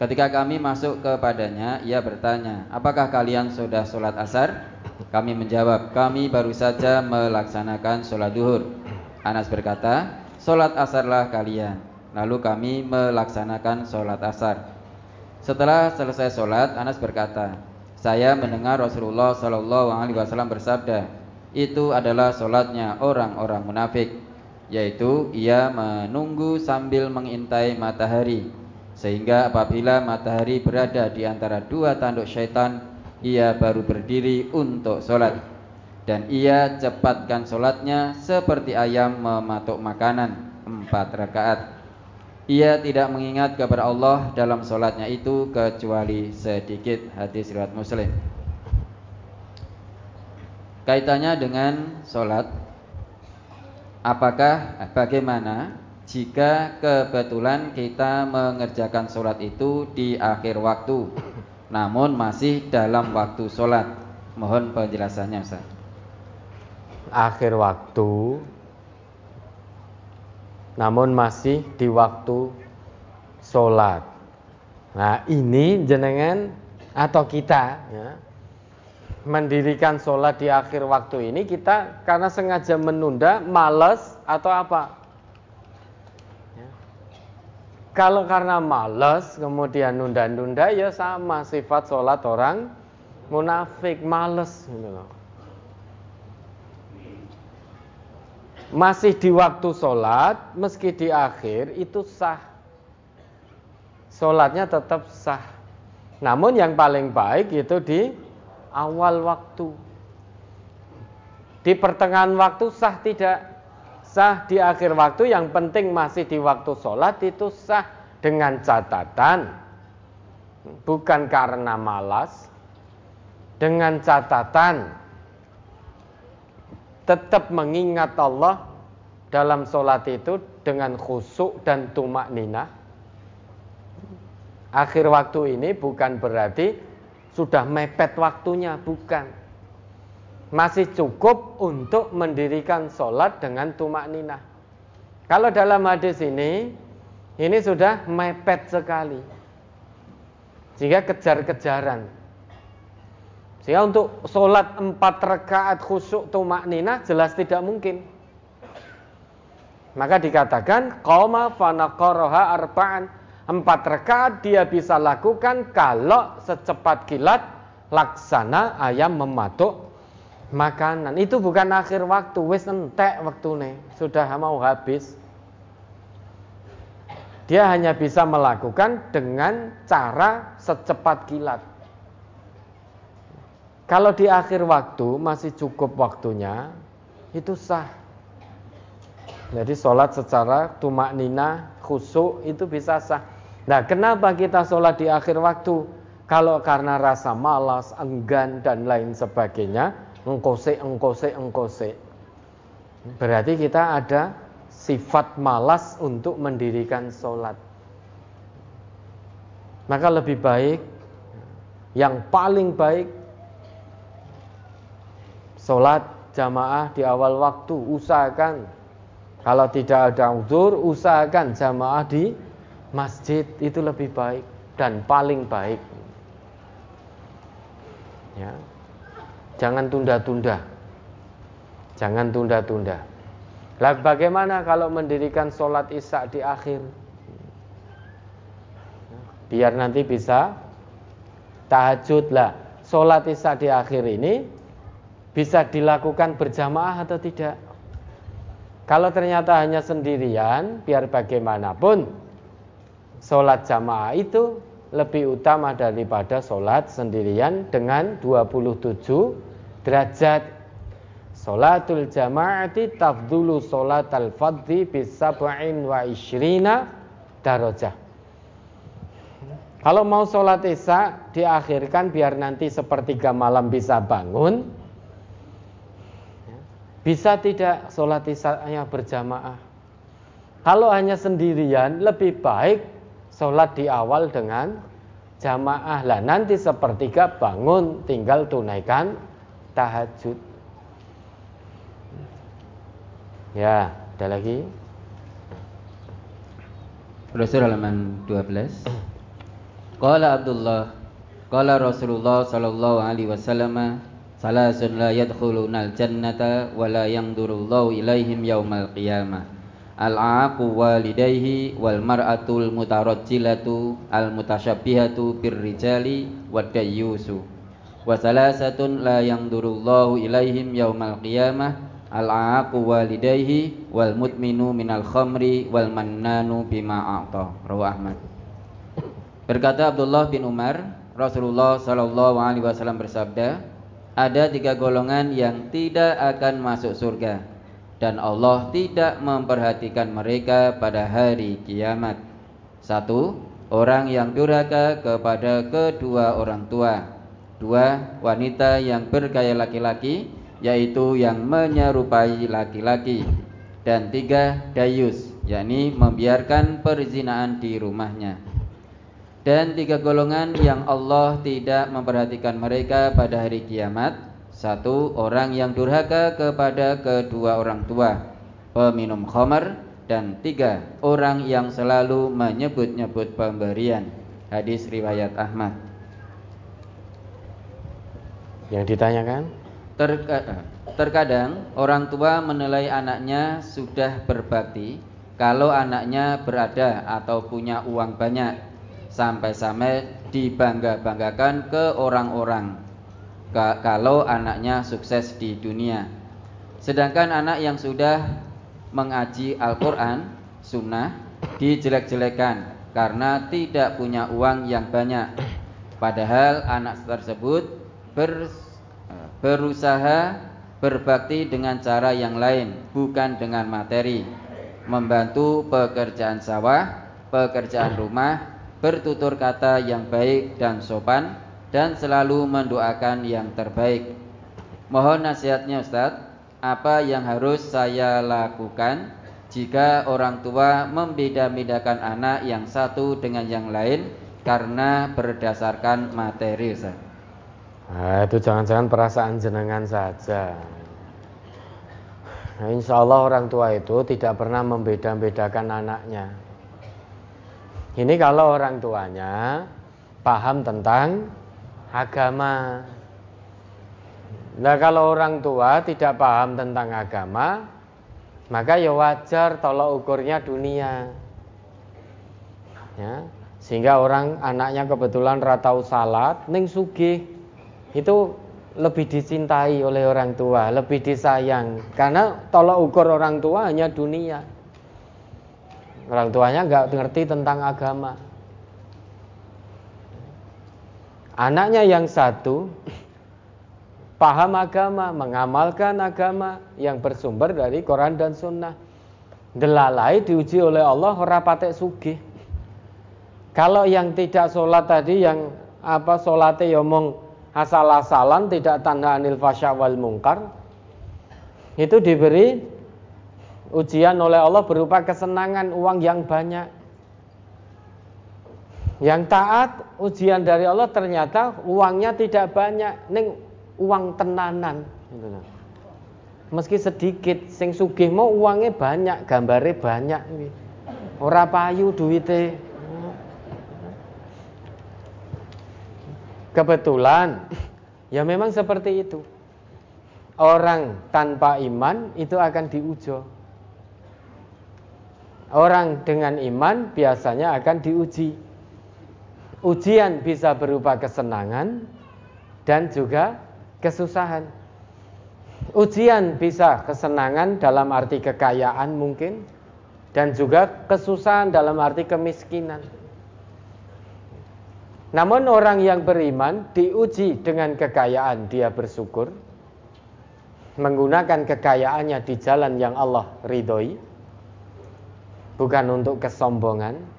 B: Ketika kami masuk kepadanya, ia bertanya, apakah kalian sudah sholat asar? Kami menjawab, kami baru saja melaksanakan sholat duhur. Anas berkata, sholat asarlah kalian. Lalu kami melaksanakan sholat asar. Setelah selesai sholat, Anas berkata, saya mendengar Rasulullah Shallallahu Alaihi Wasallam bersabda, itu adalah sholatnya orang-orang munafik, yaitu ia menunggu sambil mengintai matahari, sehingga apabila matahari berada di antara dua tanduk syaitan, ia baru berdiri untuk sholat dan ia cepatkan sholatnya seperti ayam mematuk makanan empat rakaat. Ia tidak mengingat kepada Allah dalam sholatnya itu kecuali sedikit hadis riwayat Muslim. Kaitannya dengan sholat, apakah bagaimana jika kebetulan kita mengerjakan sholat itu di akhir waktu namun masih dalam waktu sholat. Mohon penjelasannya Ustaz.
A: Akhir waktu namun masih di waktu sholat. Nah ini jenengan atau kita ya, mendirikan sholat di akhir waktu ini kita karena sengaja menunda, males atau apa? Kalau karena males kemudian nunda-nunda ya sama sifat sholat orang munafik males gitu loh. Masih di waktu sholat meski di akhir itu sah. Sholatnya tetap sah. Namun yang paling baik itu di awal waktu. Di pertengahan waktu sah tidak sah di akhir waktu yang penting masih di waktu sholat itu sah dengan catatan. Bukan karena malas dengan catatan. Tetap mengingat Allah dalam sholat itu dengan khusuk dan tumak nina akhir waktu ini bukan berarti sudah mepet waktunya bukan masih cukup untuk mendirikan sholat dengan tumak ninah. Kalau dalam hadis ini, ini sudah mepet sekali. Sehingga kejar-kejaran. Sehingga untuk sholat empat rakaat khusuk tumak ninah jelas tidak mungkin. Maka dikatakan, Qoma fanaqaraha arba'an. Empat rakaat dia bisa lakukan kalau secepat kilat laksana ayam mematuk makanan. Itu bukan akhir waktu, wis entek nih sudah mau habis. Dia hanya bisa melakukan dengan cara secepat kilat. Kalau di akhir waktu masih cukup waktunya, itu sah. Jadi sholat secara tumak nina, khusuk itu bisa sah. Nah kenapa kita sholat di akhir waktu? Kalau karena rasa malas, enggan, dan lain sebagainya, engkose engkose engkose berarti kita ada sifat malas untuk mendirikan sholat. Maka lebih baik yang paling baik sholat jamaah di awal waktu usahakan. Kalau tidak ada uzur usahakan jamaah di masjid itu lebih baik dan paling baik. Ya Jangan tunda-tunda. Jangan tunda-tunda. Lah bagaimana kalau mendirikan sholat isya di akhir? Biar nanti bisa tahajud lah. Sholat isya di akhir ini bisa dilakukan berjamaah atau tidak? Kalau ternyata hanya sendirian, biar bagaimanapun sholat jamaah itu lebih utama daripada sholat sendirian dengan 27 derajat. Sholatul jama'ati tafdulu sholatal fadhi bisab'in wa ishrina darajah. Kalau mau sholat isya diakhirkan biar nanti sepertiga malam bisa bangun. Bisa tidak sholat isya berjamaah? Kalau hanya sendirian lebih baik sholat di awal dengan jamaah. Lah nanti sepertiga bangun tinggal tunaikan tahajud. Ya ada lagi?
B: Rasul halaman 12 Qala Abdullah Qala Rasulullah sallallahu alaihi wasallam Salasun la yadkhuluna al-jannata wa la yangdurullahu ilaihim yaumal qiyamah Al-aaqu walidayhi wal mar'atul mutarajjilatu al mutasyabbihatu birrijali wad dayyusu wa salasatun la yangdurullahu ilaihim yaumal qiyamah. Al-aaqu walidayhi wal mutminu minal khamri wal mannanu bima a'ta. Rawahu Ahmad. Berkata Abdullah bin Umar, Rasulullah Shallallahu Alaihi Wasallam bersabda, ada tiga golongan yang tidak akan masuk surga dan Allah tidak memperhatikan mereka pada hari kiamat. Satu, orang yang durhaka kepada kedua orang tua. Dua, wanita yang bergaya laki-laki, yaitu yang menyerupai laki-laki. Dan tiga, dayus, yakni membiarkan perzinaan di rumahnya dan tiga golongan yang Allah tidak memperhatikan mereka pada hari kiamat satu orang yang durhaka kepada kedua orang tua peminum khamar dan tiga orang yang selalu menyebut-nyebut pemberian. Hadis riwayat Ahmad.
A: Yang ditanyakan?
B: Terka terkadang orang tua menilai anaknya sudah berbakti kalau anaknya berada atau punya uang banyak sampai-sampai dibangga-banggakan ke orang-orang kalau anaknya sukses di dunia. Sedangkan anak yang sudah mengaji Al-Quran, sunnah, dijelek-jelekan karena tidak punya uang yang banyak. Padahal anak tersebut ber, berusaha berbakti dengan cara yang lain, bukan dengan materi. Membantu pekerjaan sawah, pekerjaan rumah, bertutur kata yang baik dan sopan dan selalu mendoakan yang terbaik. Mohon nasihatnya Ustadz, apa yang harus saya lakukan jika orang tua membeda-bedakan anak yang satu dengan yang lain karena berdasarkan materi Ustaz?
A: Nah, itu jangan-jangan perasaan jenengan saja. Nah, insya Allah orang tua itu tidak pernah membeda-bedakan anaknya. Ini kalau orang tuanya paham tentang agama. Nah kalau orang tua tidak paham tentang agama, maka ya wajar tolak ukurnya dunia. Ya, sehingga orang anaknya kebetulan ratau salat, ning sugih itu lebih dicintai oleh orang tua, lebih disayang karena tolak ukur orang tua hanya dunia. Orang tuanya nggak ngerti tentang agama. Anaknya yang satu paham agama, mengamalkan agama yang bersumber dari Quran dan Sunnah. Delalai diuji oleh Allah rapatek sugi. Kalau yang tidak sholat tadi yang apa sholatnya yomong ya asal-asalan tidak tanda anil wal mungkar itu diberi ujian oleh Allah berupa kesenangan uang yang banyak. Yang taat ujian dari Allah ternyata uangnya tidak banyak, neng uang tenanan. Gitu Meski sedikit, sing sugih mau uangnya banyak, gambarnya banyak. Ora payu duitnya. Kebetulan, ya memang seperti itu. Orang tanpa iman itu akan diujo. Orang dengan iman biasanya akan diuji. Ujian bisa berupa kesenangan dan juga kesusahan. Ujian bisa kesenangan dalam arti kekayaan mungkin dan juga kesusahan dalam arti kemiskinan. Namun orang yang beriman diuji dengan kekayaan dia bersyukur menggunakan kekayaannya di jalan yang Allah ridhoi bukan untuk kesombongan.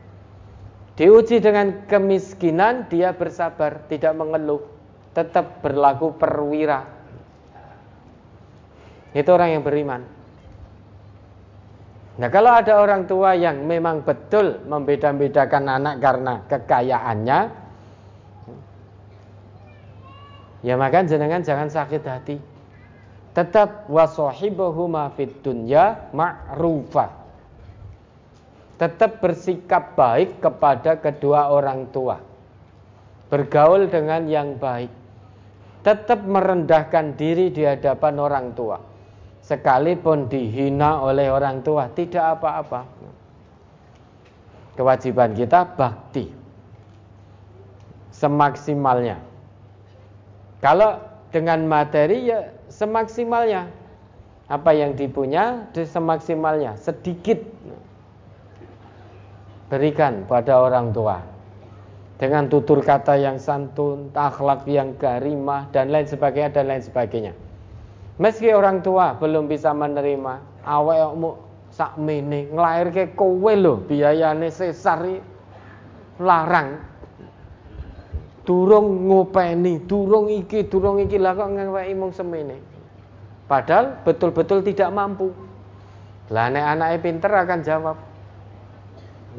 A: Diuji dengan kemiskinan dia bersabar, tidak mengeluh, tetap berlaku perwira itu orang yang beriman. Nah kalau ada orang tua yang memang betul membeda-bedakan anak karena kekayaannya, ya maka jenengan jangan sakit hati. Tetap wasohibuhuma fid dunya ma'rufa. Tetap bersikap baik kepada kedua orang tua. Bergaul dengan yang baik. Tetap merendahkan diri di hadapan orang tua sekalipun dihina oleh orang tua tidak apa-apa. Kewajiban kita bakti semaksimalnya. Kalau dengan materi ya semaksimalnya. Apa yang dipunya semaksimalnya, sedikit berikan pada orang tua. Dengan tutur kata yang santun, akhlak yang garimah dan lain sebagainya dan lain sebagainya. Meski orang tua belum bisa menerima, awakmu sakmene nglairke kowe lho biayane sesar larang. Durung ngopeni, durung iki, durung iki lah kok ngeweki mung semene. Padahal betul-betul tidak mampu. Lah nek anake pinter akan jawab.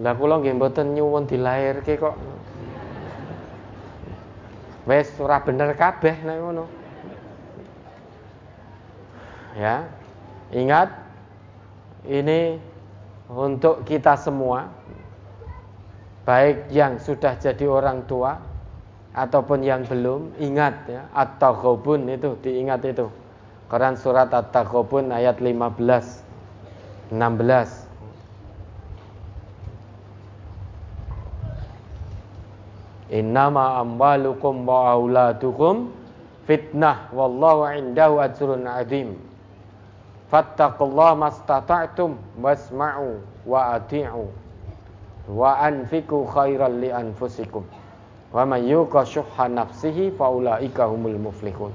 A: Lah kula nggih mboten nyuwun dilairke kok. Wes ora bener kabeh nek ngono ya. Ingat ini untuk kita semua baik yang sudah jadi orang tua ataupun yang belum ingat ya at-taghabun itu diingat itu Quran surat at-taghabun ayat 15 16 Innama amwalukum wa auladukum fitnah wallahu indahu ajrun azim Fattakullah mastata'tum wasma'u wa ati'u wa anfiku khairan li anfusikum wa man yuqa syuhha nafsihi faulaika humul muflihun.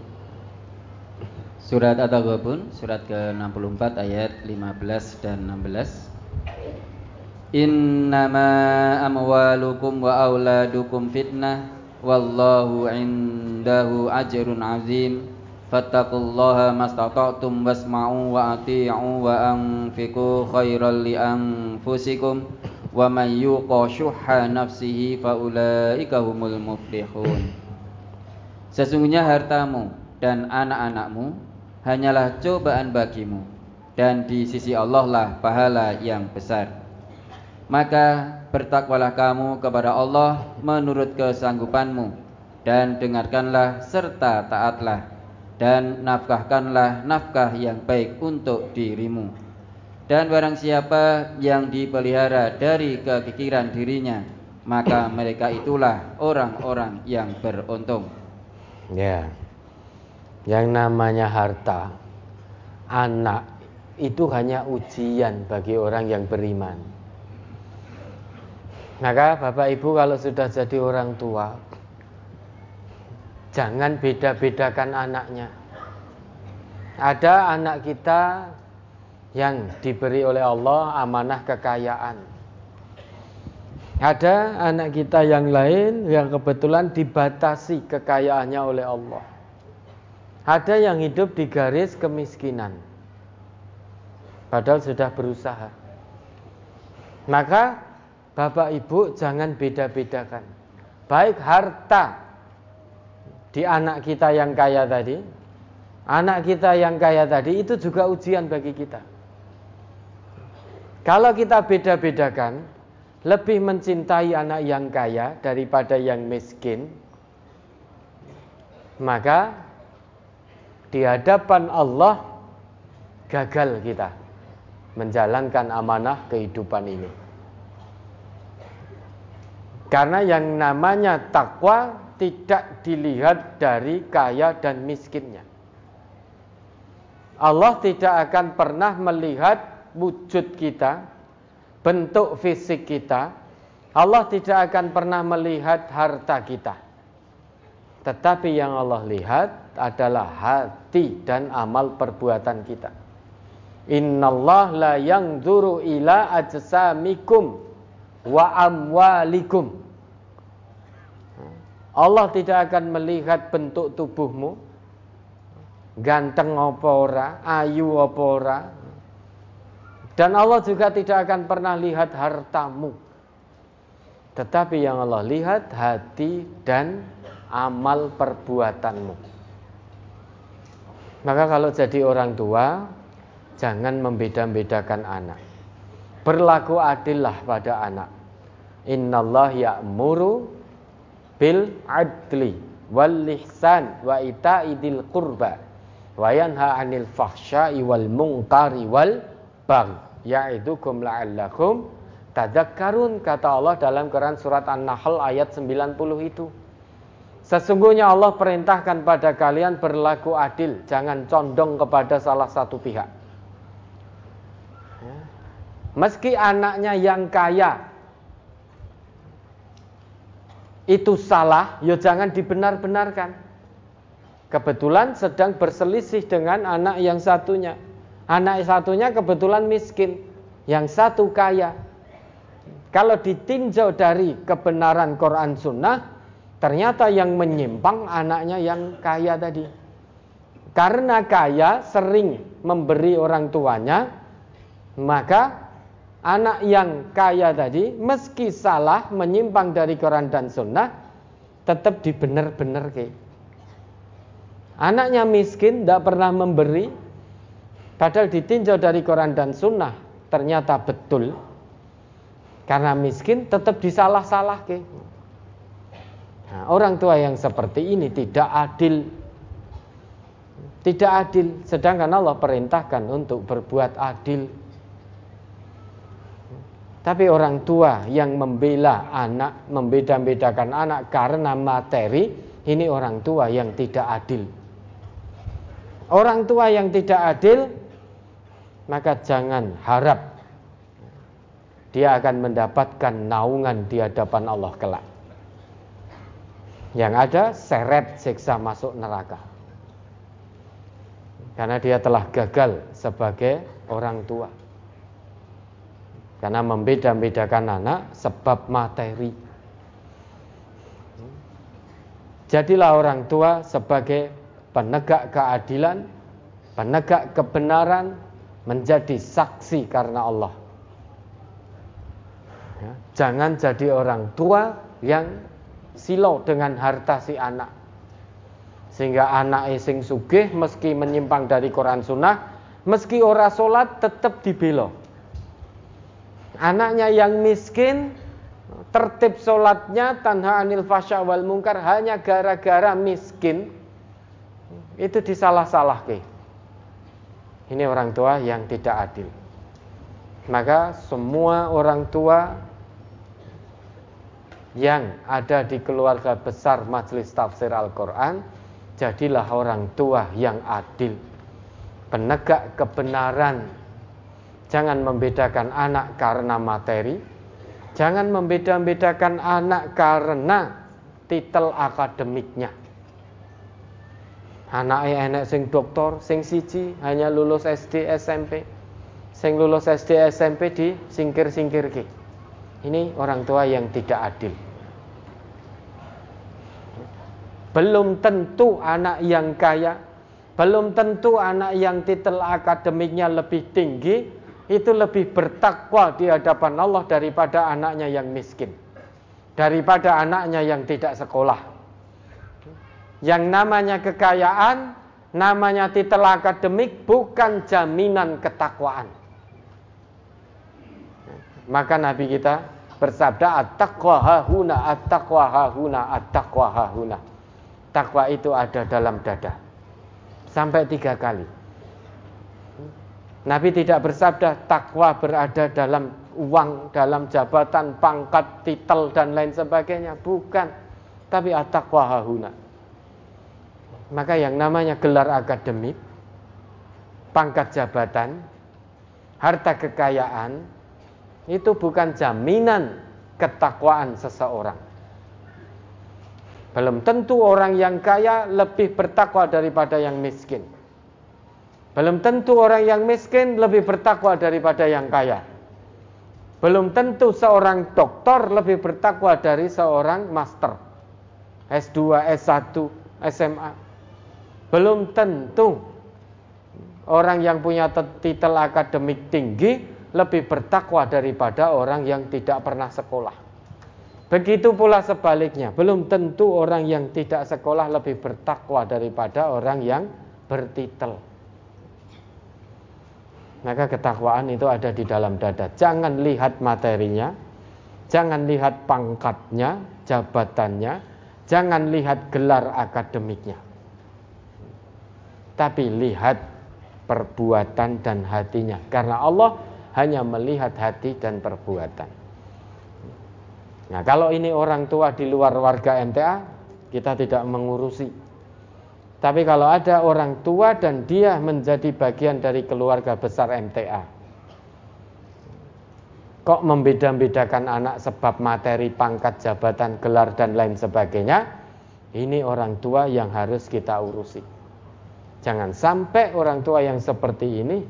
B: Surat At-Taghabun surat ke-64 ayat 15 dan 16. Innama amwalukum wa auladukum fitnah wallahu indahu ajrun azim. Fattaqullaha mastata'tum wasma'u wa ati'u wa anfiqu khairan li anfusikum. Wa man nafsihi muflihun. Sesungguhnya hartamu dan anak-anakmu hanyalah cobaan bagimu. Dan di sisi Allah lah pahala yang besar maka bertakwalah kamu kepada Allah menurut kesanggupanmu dan dengarkanlah serta taatlah dan nafkahkanlah nafkah yang baik untuk dirimu. Dan barang siapa yang dipelihara dari kekikiran dirinya, maka mereka itulah orang-orang yang beruntung.
A: Ya. Yang namanya harta, anak itu hanya ujian bagi orang yang beriman. Maka Bapak Ibu kalau sudah jadi orang tua, Jangan beda-bedakan anaknya. Ada anak kita yang diberi oleh Allah amanah kekayaan. Ada anak kita yang lain yang kebetulan dibatasi kekayaannya oleh Allah. Ada yang hidup di garis kemiskinan. Padahal sudah berusaha. Maka Bapak Ibu jangan beda-bedakan. Baik harta di anak kita yang kaya tadi, anak kita yang kaya tadi itu juga ujian bagi kita. Kalau kita beda-bedakan, lebih mencintai anak yang kaya daripada yang miskin, maka di hadapan Allah gagal kita menjalankan amanah kehidupan ini. Karena yang namanya takwa tidak dilihat dari kaya dan miskinnya. Allah tidak akan pernah melihat wujud kita, bentuk fisik kita. Allah tidak akan pernah melihat harta kita. Tetapi yang Allah lihat adalah hati dan amal perbuatan kita. Innallah la yanzuru ila ajsamikum wa amwalikum. Allah tidak akan melihat bentuk tubuhmu, ganteng apa ora, ayu apa. Dan Allah juga tidak akan pernah lihat hartamu. Tetapi yang Allah lihat hati dan amal perbuatanmu. Maka kalau jadi orang tua, jangan membeda-bedakan anak. Berlaku adillah pada anak. Innallah ya'muru bil adli wal ihsan wa ita'idil qurba wa yanha 'anil fahsya'i wal munkari wal baghi ya'idukum la'allakum tadakkarun kata Allah dalam Quran surat An-Nahl ayat 90 itu. Sesungguhnya Allah perintahkan pada kalian berlaku adil, jangan condong kepada salah satu pihak. Meski anaknya yang kaya itu salah, ya jangan dibenar-benarkan kebetulan sedang berselisih dengan anak yang satunya. Anak satunya kebetulan miskin, yang satu kaya. Kalau ditinjau dari kebenaran Quran Sunnah, ternyata yang menyimpang anaknya yang kaya tadi. Karena kaya sering memberi orang tuanya, maka anak yang kaya tadi meski salah menyimpang dari Quran dan Sunnah, tetap dibenar-benar ke. Anaknya miskin, tidak pernah memberi. Padahal ditinjau dari Quran dan Sunnah, ternyata betul. Karena miskin tetap disalah-salah ke. Nah, orang tua yang seperti ini tidak adil. Tidak adil, sedangkan Allah perintahkan untuk berbuat adil. Tapi orang tua yang membela anak, membeda-bedakan anak karena materi, ini orang tua yang tidak adil. Orang tua yang tidak adil maka jangan harap dia akan mendapatkan naungan di hadapan Allah kelak. Yang ada seret siksa masuk neraka. Karena dia telah gagal sebagai orang tua. Karena membeda-bedakan anak sebab materi. Jadilah orang tua sebagai penegak keadilan, penegak kebenaran, menjadi saksi karena Allah. Ya, jangan jadi orang tua yang silau dengan harta si anak. Sehingga anak sing sugih meski menyimpang dari Quran Sunnah, meski ora sholat tetap dibelo. Anaknya yang miskin tertib sholatnya tanha anil fasya wal mungkar hanya gara-gara miskin itu disalah-salah ke. Ini orang tua yang tidak adil. Maka semua orang tua yang ada di keluarga besar Majelis Tafsir Al-Quran Jadilah orang tua yang adil Penegak kebenaran Jangan membedakan anak karena materi Jangan membeda-bedakan anak karena titel akademiknya Anaknya enak sing doktor, sing siji hanya lulus SD SMP. Sing lulus SD SMP di singkir-singkir ke. Ini orang tua yang tidak adil. Belum tentu anak yang kaya, belum tentu anak yang titel akademiknya lebih tinggi itu lebih bertakwa di hadapan Allah daripada anaknya yang miskin. Daripada anaknya yang tidak sekolah. Yang namanya kekayaan, namanya titel akademik bukan jaminan ketakwaan. Maka Nabi kita bersabda at-taqwa hahuna at-taqwa hahuna at-taqwa hahuna. Takwa itu ada dalam dada. Sampai tiga kali. Nabi tidak bersabda takwa berada dalam uang, dalam jabatan, pangkat, titel dan lain sebagainya. Bukan. Tapi at-taqwa hahuna. Maka yang namanya gelar akademik pangkat jabatan, harta kekayaan, itu bukan jaminan ketakwaan seseorang. Belum tentu orang yang kaya lebih bertakwa daripada yang miskin. Belum tentu orang yang miskin lebih bertakwa daripada yang kaya. Belum tentu seorang doktor lebih bertakwa dari seorang master. S2, S1, SMA. Belum tentu orang yang punya titel akademik tinggi lebih bertakwa daripada orang yang tidak pernah sekolah. Begitu pula sebaliknya, belum tentu orang yang tidak sekolah lebih bertakwa daripada orang yang bertitel. Maka ketakwaan itu ada di dalam dada. Jangan lihat materinya, jangan lihat pangkatnya, jabatannya, jangan lihat gelar akademiknya. Tapi lihat perbuatan dan hatinya. Karena Allah hanya melihat hati dan perbuatan. Nah, kalau ini orang tua di luar warga MTA, kita tidak mengurusi. Tapi kalau ada orang tua dan dia menjadi bagian dari keluarga besar MTA, kok membeda-bedakan anak sebab materi, pangkat, jabatan, gelar, dan lain sebagainya, ini orang tua yang harus kita urusi. Jangan sampai orang tua yang seperti ini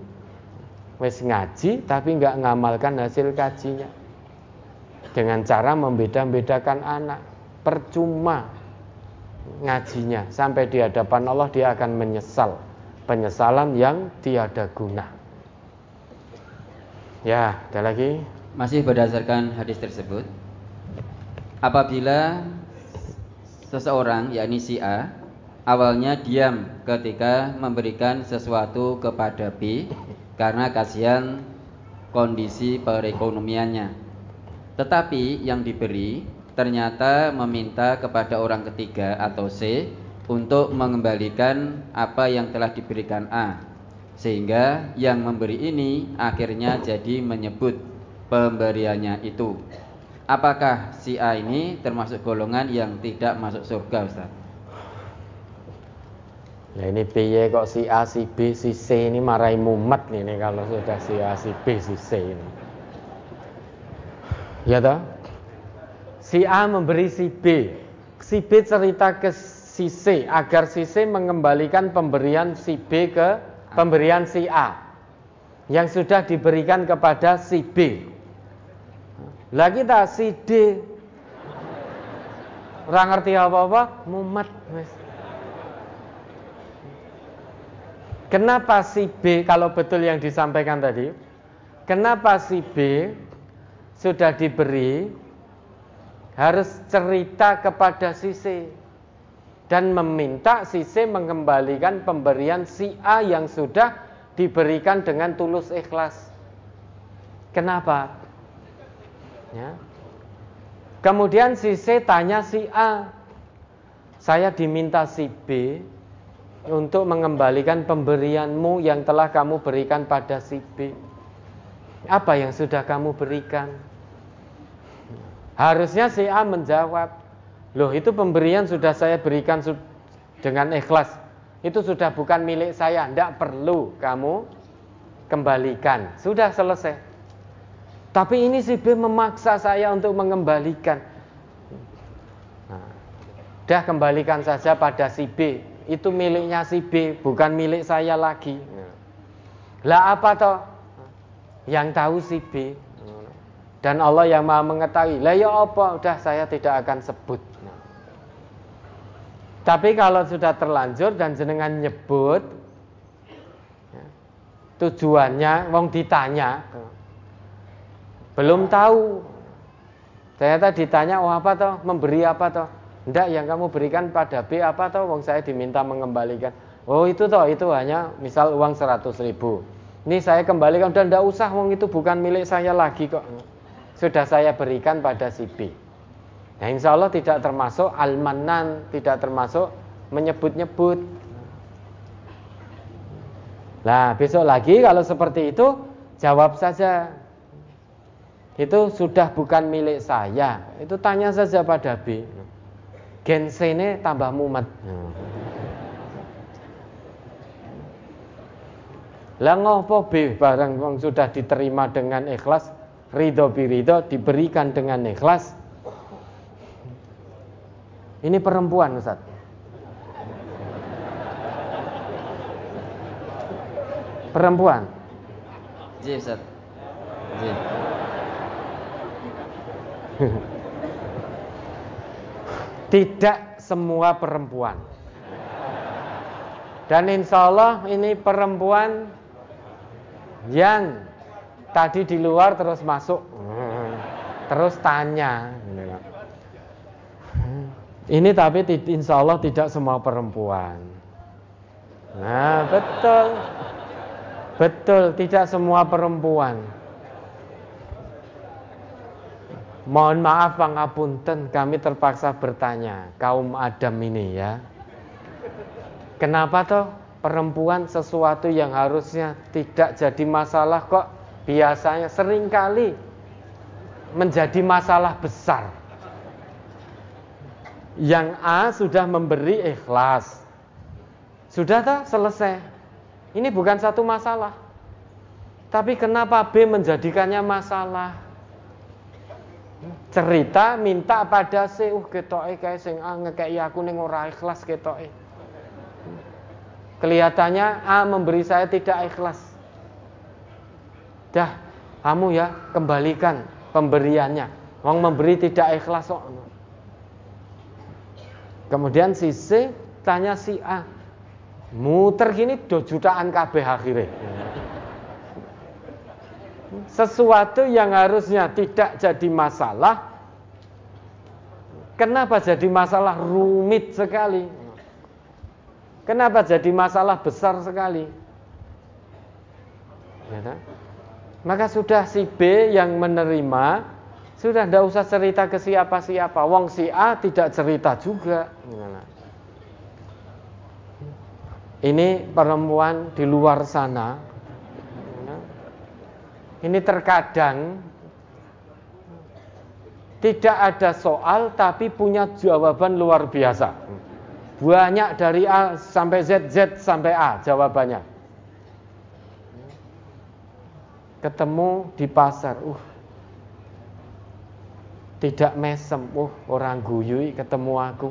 A: wes ngaji tapi nggak ngamalkan hasil kajinya dengan cara membeda-bedakan anak. Percuma ngajinya sampai di hadapan Allah dia akan menyesal penyesalan yang tiada guna. Ya, ada lagi.
B: Masih berdasarkan hadis tersebut, apabila seseorang yakni si A awalnya diam ketika memberikan sesuatu kepada B karena kasihan kondisi perekonomiannya tetapi yang diberi ternyata meminta kepada orang ketiga atau C untuk mengembalikan apa yang telah diberikan A. Sehingga yang memberi ini akhirnya jadi menyebut pemberiannya itu. Apakah si A ini termasuk golongan yang tidak masuk surga Ustaz?
A: Nah ini piye kok si A, si B, si C ini marahi mumet nih kalau sudah si A, si B, si C ini. Ya toh? Si A memberi si B. Si B cerita ke si C agar si C mengembalikan pemberian si B ke pemberian si A yang sudah diberikan kepada si B. Lagi tak si D Orang ngerti apa-apa, mumet Kenapa si B kalau betul yang disampaikan tadi? Kenapa si B sudah diberi harus cerita kepada si C dan meminta si C mengembalikan pemberian si A yang sudah diberikan dengan tulus ikhlas. Kenapa? Ya. Kemudian si C tanya si A, saya diminta si B untuk mengembalikan pemberianmu yang telah kamu berikan pada si B. Apa yang sudah kamu berikan? Harusnya si A menjawab, loh itu pemberian sudah saya berikan dengan ikhlas. Itu sudah bukan milik saya, tidak perlu kamu kembalikan. Sudah selesai. Tapi ini si B memaksa saya untuk mengembalikan. Nah, dah kembalikan saja pada si B. Itu miliknya si B, bukan milik saya lagi. Lah apa toh? Yang tahu si B. Dan Allah yang maha mengetahui. Lah ya apa? Udah saya tidak akan sebut. Nah. Tapi kalau sudah terlanjur dan jenengan nyebut ya, tujuannya, wong ditanya, belum tahu. Ternyata ditanya, oh apa toh? Memberi apa toh? Enggak, yang kamu berikan pada B apa toh? Wong saya diminta mengembalikan. Oh itu toh, itu hanya misal uang 100 ribu. Ini saya kembalikan, udah enggak usah, wong itu bukan milik saya lagi kok sudah saya berikan pada si B. Nah, insya Allah tidak termasuk almanan, tidak termasuk menyebut-nyebut. Nah, besok lagi kalau seperti itu, jawab saja. Itu sudah bukan milik saya. Itu tanya saja pada B. Gen C ini tambah mumet. Lah ngopo B barang sudah diterima dengan ikhlas, ridho birido diberikan dengan ikhlas. Ini perempuan Ustaz. Perempuan.
B: Ji Ustaz. Ji.
A: Tidak semua perempuan. Dan insya Allah ini perempuan yang tadi di luar terus masuk, terus tanya. Ini tapi insya Allah tidak semua perempuan. Nah betul, betul tidak semua perempuan. Mohon maaf pangapunten kami terpaksa bertanya kaum Adam ini ya. Kenapa toh perempuan sesuatu yang harusnya tidak jadi masalah kok biasanya sering kali menjadi masalah besar. Yang A sudah memberi ikhlas. Sudah tak selesai. Ini bukan satu masalah. Tapi kenapa B menjadikannya masalah? Cerita minta pada C, uh ketoke kae sing A ngekeki aku ning ora ikhlas ketoke. Kelihatannya A memberi saya tidak ikhlas. Dah, kamu ya kembalikan pemberiannya. Wong memberi tidak ikhlas kok. Kemudian si C tanya si A. Muter gini do jutaan kabeh akhirnya. Sesuatu yang harusnya tidak jadi masalah Kenapa jadi masalah rumit sekali? Kenapa jadi masalah besar sekali? Ya? Maka sudah si B yang menerima sudah tidak usah cerita ke siapa-siapa. Wong si A tidak cerita juga. Ini perempuan di luar sana. Ini terkadang tidak ada soal tapi punya jawaban luar biasa. Banyak dari A sampai Z, Z sampai A jawabannya. Ketemu di pasar, uh, tidak mesem, uh, orang guyui ketemu aku.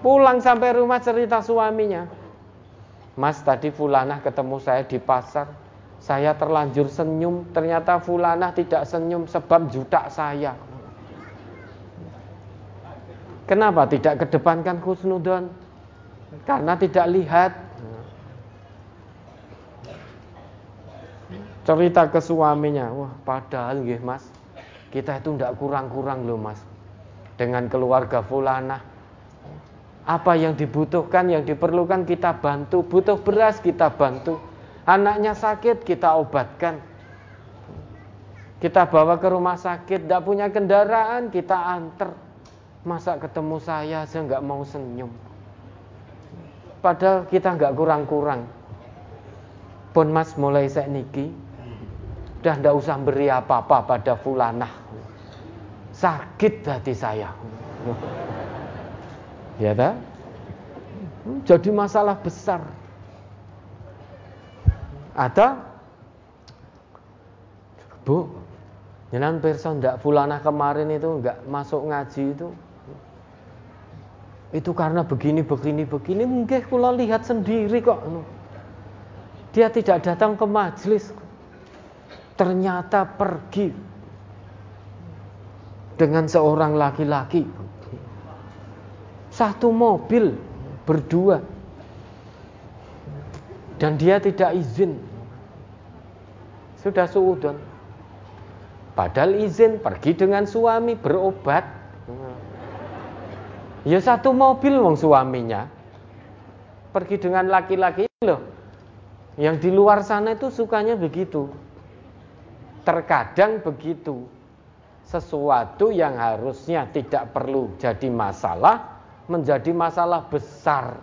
A: Pulang sampai rumah cerita suaminya. Mas tadi Fulanah ketemu saya di pasar. Saya terlanjur senyum, ternyata Fulanah tidak senyum sebab juta saya. Kenapa tidak kedepankan khusnudon? Karena tidak lihat. Cerita ke suaminya, wah padahal nggih Mas, kita itu tidak kurang-kurang loh Mas. Dengan keluarga fulana. Apa yang dibutuhkan, yang diperlukan kita bantu. Butuh beras kita bantu. Anaknya sakit kita obatkan. Kita bawa ke rumah sakit, tidak punya kendaraan kita antar Masa ketemu saya saya nggak mau senyum. Padahal kita nggak kurang-kurang. Pun mas mulai saya niki, dah ndak usah beri apa-apa pada fulanah. Sakit hati saya. Ya tak? Jadi masalah besar. Ada Bu, jangan person ndak fulanah kemarin itu nggak masuk ngaji itu itu karena begini begini begini mungkin kula lihat sendiri kok dia tidak datang ke majelis ternyata pergi dengan seorang laki-laki satu mobil berdua dan dia tidak izin sudah suudon padahal izin pergi dengan suami berobat Ya satu mobil wong suaminya. Pergi dengan laki-laki loh. Yang di luar sana itu sukanya begitu. Terkadang begitu. Sesuatu yang harusnya tidak perlu jadi masalah menjadi masalah besar.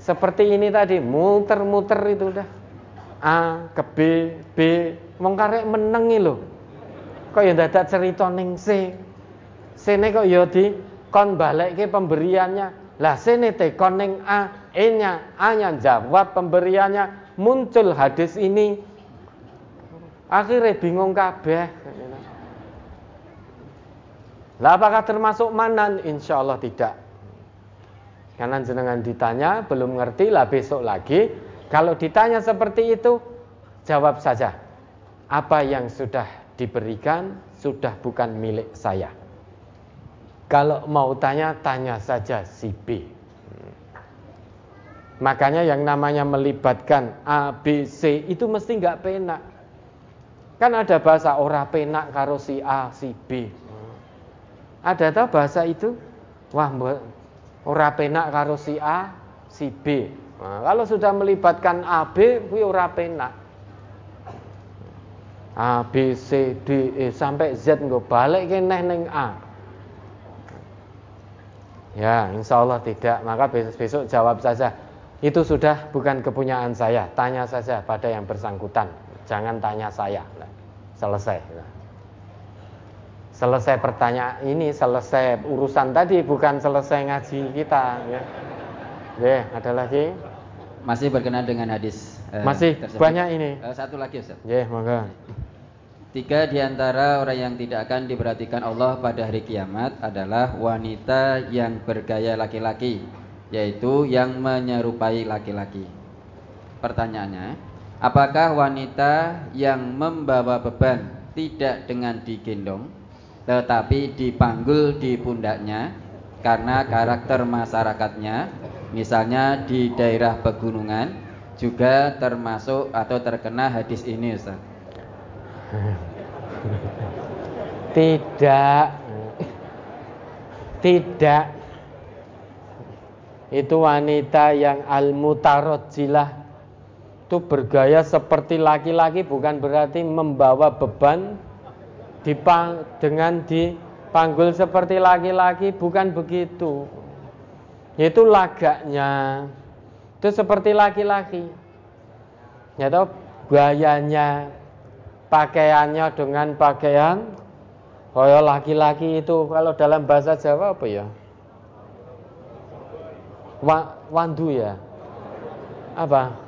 A: Seperti ini tadi, muter-muter itu udah. A ke B, B, wong karek menengi loh. Kok ya dadak cerita ning C. C kok ya di kon balik ke pemberiannya Lah sini tekon ning A, E-nya, A-nya jawab pemberiannya, muncul hadis ini. Akhirnya bingung kabeh. Lah apakah termasuk manan? Insya Allah tidak. Karena jenengan ditanya belum ngerti lah besok lagi. Kalau ditanya seperti itu, jawab saja. Apa yang sudah diberikan sudah bukan milik saya. Kalau mau tanya, tanya saja si B. Makanya yang namanya melibatkan A, B, C itu mesti nggak penak. Kan ada bahasa ora penak karo si A, si B. Ada tahu bahasa itu? Wah, ora penak karo si A, si B. Nah, kalau sudah melibatkan A, B, kuwi ora penak. A, B, C, D, E sampai Z nggak balik ke neh neng A. Ya, insya Allah tidak. Maka besok-besok jawab saja. Itu sudah bukan kepunyaan saya. Tanya saja pada yang bersangkutan. Jangan tanya saya. Selesai. Selesai pertanyaan ini, selesai urusan tadi, bukan selesai ngaji kita. Ya, Oke, ada lagi?
B: Masih berkenaan dengan hadis.
A: Eh, Masih tersebut. banyak ini.
B: Eh, satu lagi, Ustaz.
A: Ya, maka.
B: Tiga di antara orang yang tidak akan diperhatikan Allah pada hari kiamat adalah wanita yang bergaya laki-laki, yaitu yang menyerupai laki-laki. Pertanyaannya, apakah wanita yang membawa beban tidak dengan digendong, tetapi dipanggul di pundaknya karena karakter masyarakatnya, misalnya di daerah pegunungan, juga termasuk atau terkena hadis ini, Ustaz?
A: Tidak. Tidak. Itu wanita yang al-mutarajjilah itu bergaya seperti laki-laki bukan berarti membawa beban dipang, dengan dipanggul seperti laki-laki bukan begitu. Itu lagaknya itu seperti laki-laki. Ya gayanya pakaiannya dengan pakaian kaya laki-laki itu kalau dalam bahasa Jawa apa ya? Wa, wandu ya. Apa?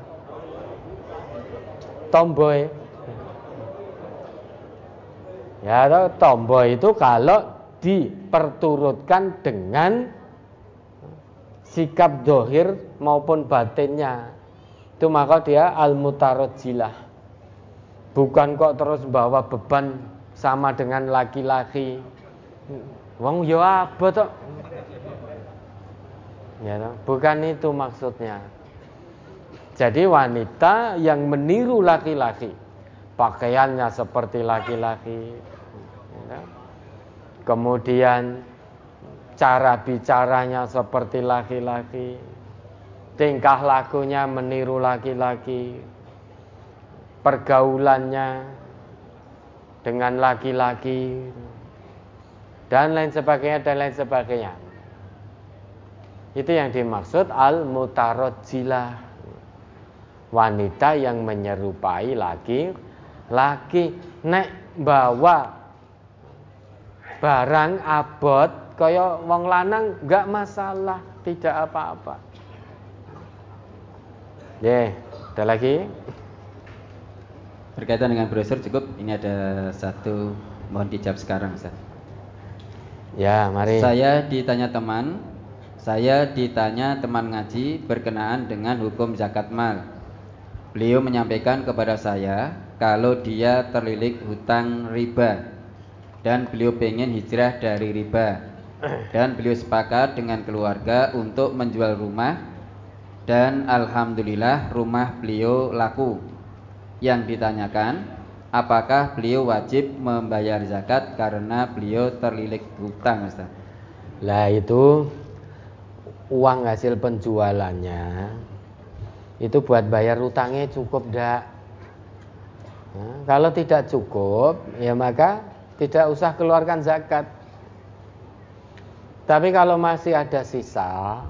A: Tomboy. Ya, tomboy itu kalau diperturutkan dengan sikap dohir maupun batinnya itu maka dia al-mutarojilah Bukan kok terus bawa beban sama dengan laki-laki. Wong yo toh? Ya, bukan itu maksudnya. Jadi wanita yang meniru laki-laki, pakaiannya seperti laki-laki, ya. kemudian cara bicaranya seperti laki-laki, tingkah lakunya meniru laki-laki, pergaulannya dengan laki-laki dan lain sebagainya dan lain sebagainya. Itu yang dimaksud al mutarojila wanita yang menyerupai laki laki nek bawa barang abot kaya wong lanang nggak masalah tidak apa-apa. Ya, ada lagi?
B: Berkaitan dengan brosur cukup ini ada satu mohon dijawab sekarang Ustaz.
A: Ya, mari.
B: Saya ditanya teman, saya ditanya teman ngaji berkenaan dengan hukum zakat mal. Beliau menyampaikan kepada saya kalau dia terlilit hutang riba dan beliau pengen hijrah dari riba dan beliau sepakat dengan keluarga untuk menjual rumah dan alhamdulillah rumah beliau laku yang ditanyakan apakah beliau wajib membayar zakat karena beliau terlilit hutang Ustaz.
A: Lah itu uang hasil penjualannya itu buat bayar utangnya cukup dak nah, kalau tidak cukup ya maka tidak usah keluarkan zakat tapi kalau masih ada sisa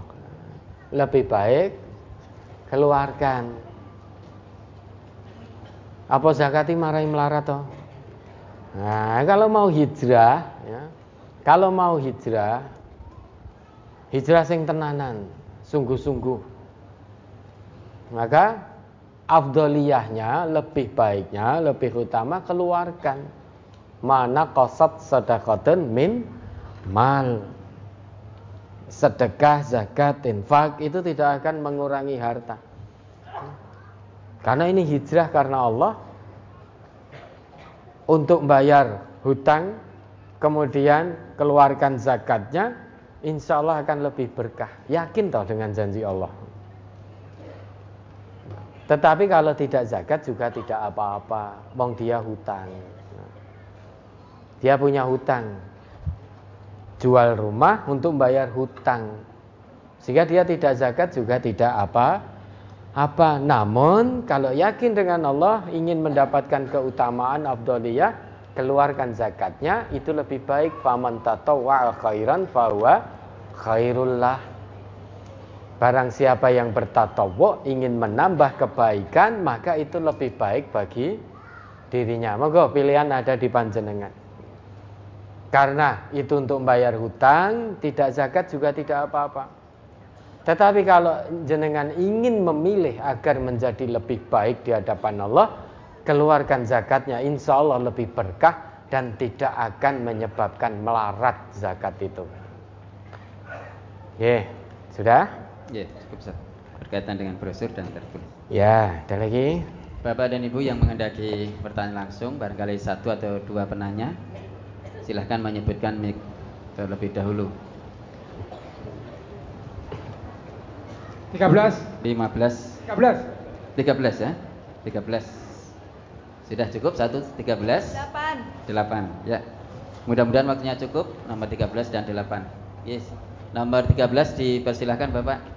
A: lebih baik keluarkan apa zakati marahi melarat toh? Nah, kalau mau hijrah, ya, kalau mau hijrah, Hijrah sing tenanan, sungguh-sungguh. Maka afdoliyahnya lebih baiknya, lebih utama keluarkan. Mana kosat sedekatan min mal. Sedekah, zakat, infak itu tidak akan mengurangi harta. Karena ini hijrah karena Allah untuk bayar hutang, kemudian keluarkan zakatnya, insya Allah akan lebih berkah. Yakin toh dengan janji Allah. Tetapi kalau tidak zakat juga tidak apa-apa. Wong dia hutang. Dia punya hutang. Jual rumah untuk bayar hutang. Sehingga dia tidak zakat juga tidak apa apa namun kalau yakin dengan Allah ingin mendapatkan keutamaan abdoliyah keluarkan zakatnya itu lebih baik faman tatawwa khairan fahuwa khairullah barang siapa yang bertatawu ingin menambah kebaikan maka itu lebih baik bagi dirinya monggo pilihan ada di panjenengan karena itu untuk membayar hutang tidak zakat juga tidak apa-apa tetapi kalau jenengan ingin memilih agar menjadi lebih baik di hadapan Allah, keluarkan zakatnya insya Allah lebih berkah dan tidak akan menyebabkan melarat zakat itu. Ya, sudah?
B: Ya, cukup sah. Berkaitan dengan brosur dan tertulis.
A: Ya, ada lagi.
B: Bapak dan Ibu yang menghendaki bertanya langsung, barangkali satu atau dua penanya, silahkan menyebutkan mic terlebih dahulu.
C: 13
B: 15
C: 13
B: 13 ya? 13 sudah cukup? Satu 13 8 8 ya. Mudah-mudahan waktunya cukup. Nomor 13 dan 8 yes. Nomor 13 dipersilahkan Bapak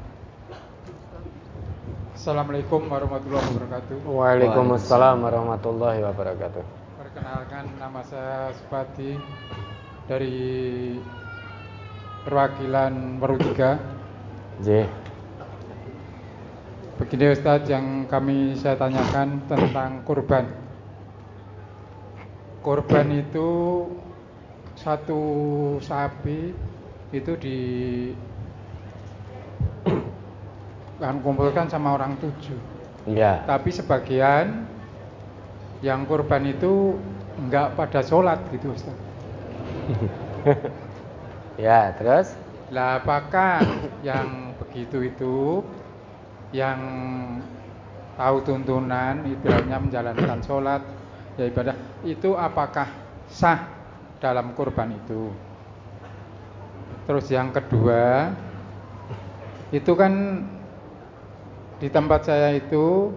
C: Assalamualaikum warahmatullahi wabarakatuh.
A: Waalaikumsalam warahmatullahi wabarakatuh.
C: Perkenalkan nama saya Supati dari perwakilan Baru 3
A: J.
C: Begini Ustadz yang kami saya tanyakan tentang kurban. Kurban itu satu sapi itu di kan kumpulkan sama orang tujuh
A: Ya.
C: Tapi sebagian yang kurban itu enggak pada sholat gitu Ustaz
A: ya, terus?
C: Lah apakah yang begitu itu yang tahu tuntunan ibaratnya menjalankan sholat ya ibadah itu apakah sah dalam kurban itu terus yang kedua itu kan di tempat saya itu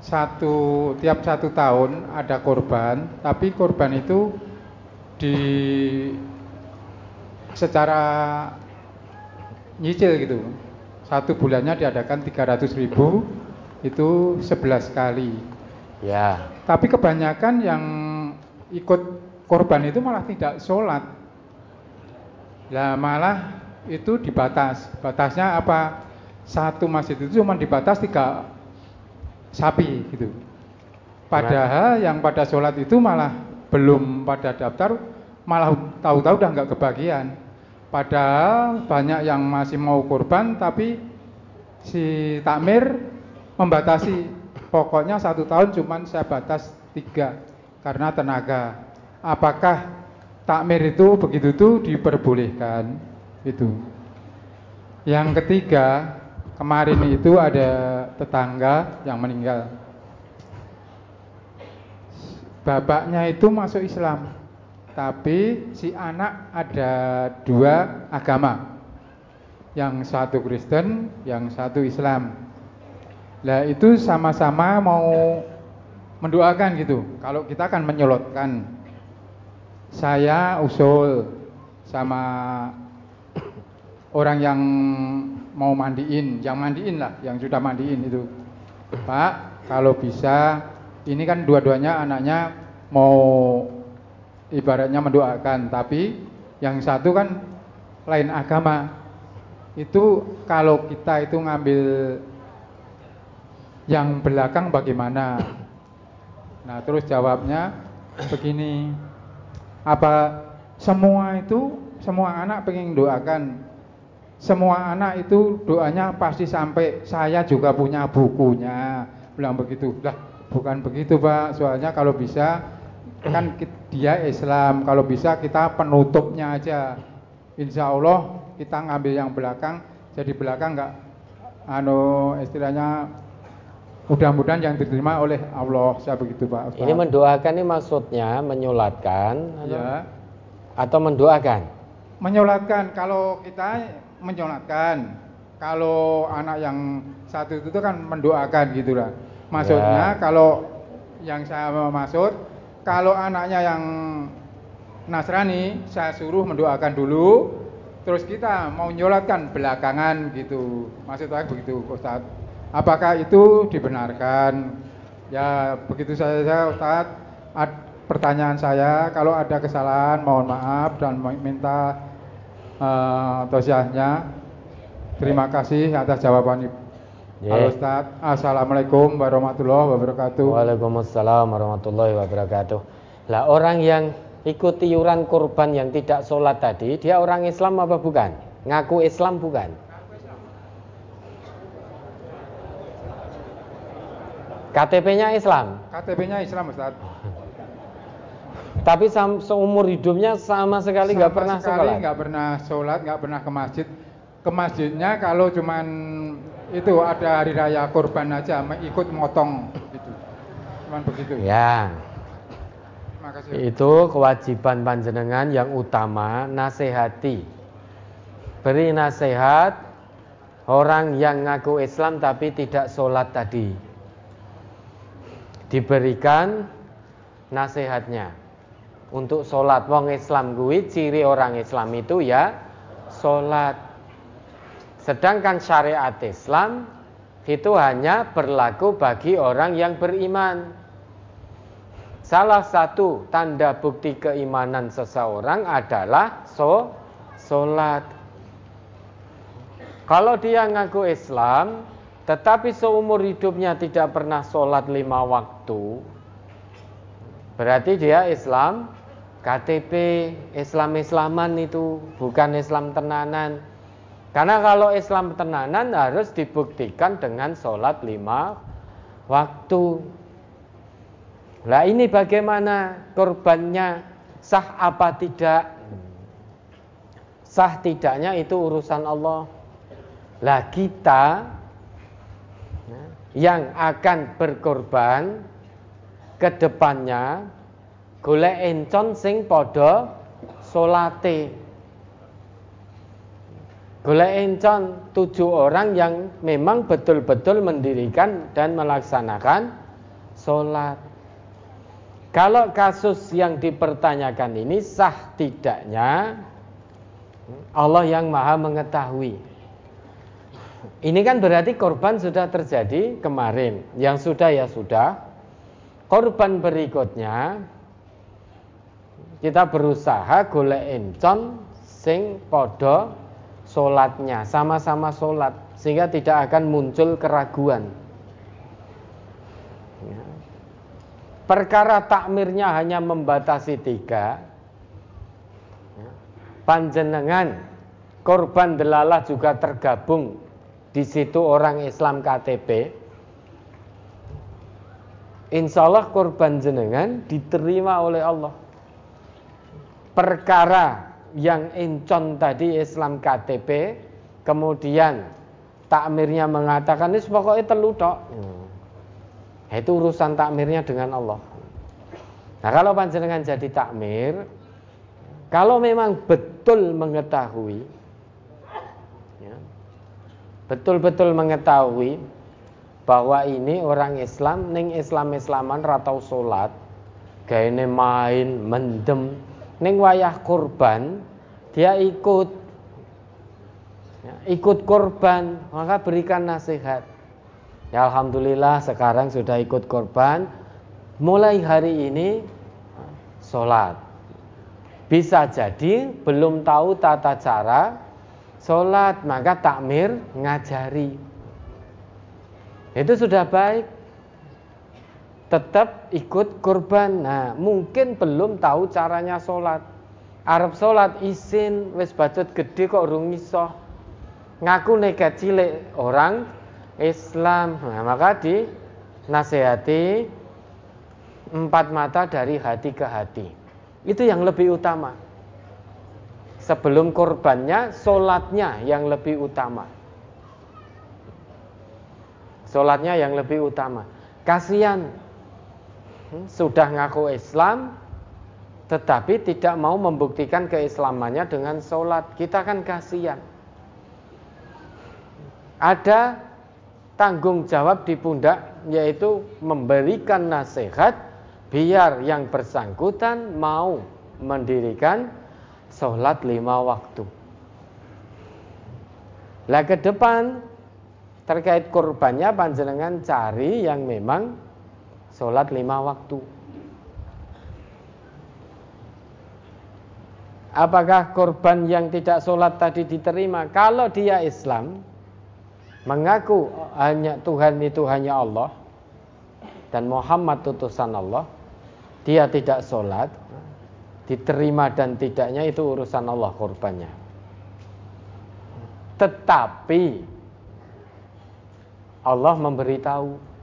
C: satu tiap satu tahun ada kurban tapi kurban itu di secara nyicil gitu satu bulannya diadakan 300 ribu itu 11 kali.
A: Ya.
C: Tapi kebanyakan yang ikut korban itu malah tidak sholat. Lah malah itu dibatas. Batasnya apa? Satu masjid itu cuma dibatas tiga sapi gitu. Padahal yang pada sholat itu malah belum pada daftar, malah tahu-tahu udah nggak kebagian. Padahal banyak yang masih mau kurban tapi si takmir membatasi pokoknya satu tahun cuman saya batas tiga karena tenaga. Apakah takmir itu begitu tuh diperbolehkan itu. Yang ketiga kemarin itu ada tetangga yang meninggal. Bapaknya itu masuk Islam tapi si anak ada dua agama. Yang satu Kristen, yang satu Islam. Lah itu sama-sama mau mendoakan gitu. Kalau kita kan menyelotkan. Saya usul sama orang yang mau mandiin, yang mandiin lah, yang sudah mandiin itu. Pak, kalau bisa ini kan dua-duanya anaknya mau ibaratnya mendoakan, tapi yang satu kan lain agama. Itu kalau kita itu ngambil yang belakang bagaimana? Nah, terus jawabnya begini. Apa semua itu semua anak pengen doakan semua anak itu doanya pasti sampai saya juga punya bukunya. Bilang begitu lah bukan begitu pak. Soalnya kalau bisa kan dia Islam. Kalau bisa kita penutupnya aja. Insya Allah kita ngambil yang belakang. Jadi belakang nggak anu istilahnya mudah-mudahan yang diterima oleh Allah. Saya begitu pak.
A: Ustaz. ini mendoakan ini maksudnya menyolatkan
C: ya
A: atau mendoakan?
C: Menyolatkan. Kalau kita menyolatkan. Kalau anak yang satu itu kan mendoakan gitu lah. Maksudnya ya. kalau yang saya maksud, kalau anaknya yang Nasrani, saya suruh mendoakan dulu, terus kita mau nyolatkan belakangan gitu. Maksud saya begitu, Ustaz. Apakah itu dibenarkan? Ya begitu saja Ustaz. Pertanyaan saya, kalau ada kesalahan mohon maaf dan minta uh, tosiahnya. Terima kasih atas jawaban Ibu. Yeah. Halo Ustaz, Assalamualaikum warahmatullahi wabarakatuh.
A: Waalaikumsalam warahmatullahi wabarakatuh. Lah orang yang ikut iuran kurban yang tidak sholat tadi, dia orang Islam apa bukan? Ngaku Islam bukan? KTP-nya Islam.
C: KTP-nya Islam Ustaz.
A: Tapi seumur hidupnya sama sekali nggak pernah sekali
C: nggak pernah sholat, nggak pernah ke masjid. Ke masjidnya kalau cuman itu ada hari raya kurban aja, ikut motong gitu. Cuman begitu.
A: Ya. Itu kewajiban panjenengan yang utama nasihati. Beri nasihat orang yang ngaku Islam tapi tidak sholat tadi. Diberikan nasihatnya untuk sholat wong Islam gue ciri orang Islam itu ya sholat. Sedangkan syariat Islam itu hanya berlaku bagi orang yang beriman. Salah satu tanda bukti keimanan seseorang adalah so sholat. Kalau dia ngaku Islam tetapi seumur hidupnya tidak pernah sholat lima waktu berarti dia Islam KTP Islam-Islaman itu bukan Islam tenanan. Karena kalau Islam tenanan harus dibuktikan dengan sholat lima waktu. Nah ini bagaimana korbannya sah apa tidak? Sah tidaknya itu urusan Allah. Lah kita yang akan berkorban ke depannya golek encon sing padha salate. Golek encon tujuh orang yang memang betul-betul mendirikan dan melaksanakan sholat. Kalau kasus yang dipertanyakan ini sah tidaknya, Allah yang maha mengetahui. Ini kan berarti korban sudah terjadi kemarin. Yang sudah ya sudah. Korban berikutnya kita berusaha golek encon sing podo solatnya sama-sama solat sehingga tidak akan muncul keraguan ya. perkara takmirnya hanya membatasi tiga ya. panjenengan korban delalah juga tergabung di situ orang Islam KTP Insya Allah korban jenengan diterima oleh Allah perkara yang encon tadi Islam KTP kemudian takmirnya mengatakan ini pokoknya telu tok hmm. itu urusan takmirnya dengan Allah nah kalau panjenengan jadi takmir kalau memang betul mengetahui ya, betul-betul mengetahui bahwa ini orang Islam ning Islam-Islaman ratau salat gaene main mendem Neng wayah kurban dia ikut. Ya, ikut kurban maka berikan nasihat. Ya alhamdulillah sekarang sudah ikut kurban. Mulai hari ini sholat. Bisa jadi belum tahu tata cara sholat maka takmir ngajari. Itu sudah baik tetap ikut kurban. Nah, mungkin belum tahu caranya sholat. Arab sholat isin, wis bacot gede kok urung iso. ngaku nekat cilik orang Islam. Nah, maka di nasihati empat mata dari hati ke hati. Itu yang lebih utama. Sebelum korbannya, solatnya yang lebih utama. Solatnya yang lebih utama. Kasihan, sudah ngaku Islam, tetapi tidak mau membuktikan keislamannya dengan solat. Kita kan kasihan. Ada tanggung jawab di pundak, yaitu memberikan nasihat biar yang bersangkutan mau mendirikan sholat lima waktu. Lah ke depan terkait kurbannya panjenengan cari yang memang sholat lima waktu. Apakah korban yang tidak sholat tadi diterima? Kalau dia Islam, mengaku hanya Tuhan itu hanya Allah dan Muhammad utusan Allah, dia tidak sholat, diterima dan tidaknya itu urusan Allah korbannya. Tetapi Allah memberitahu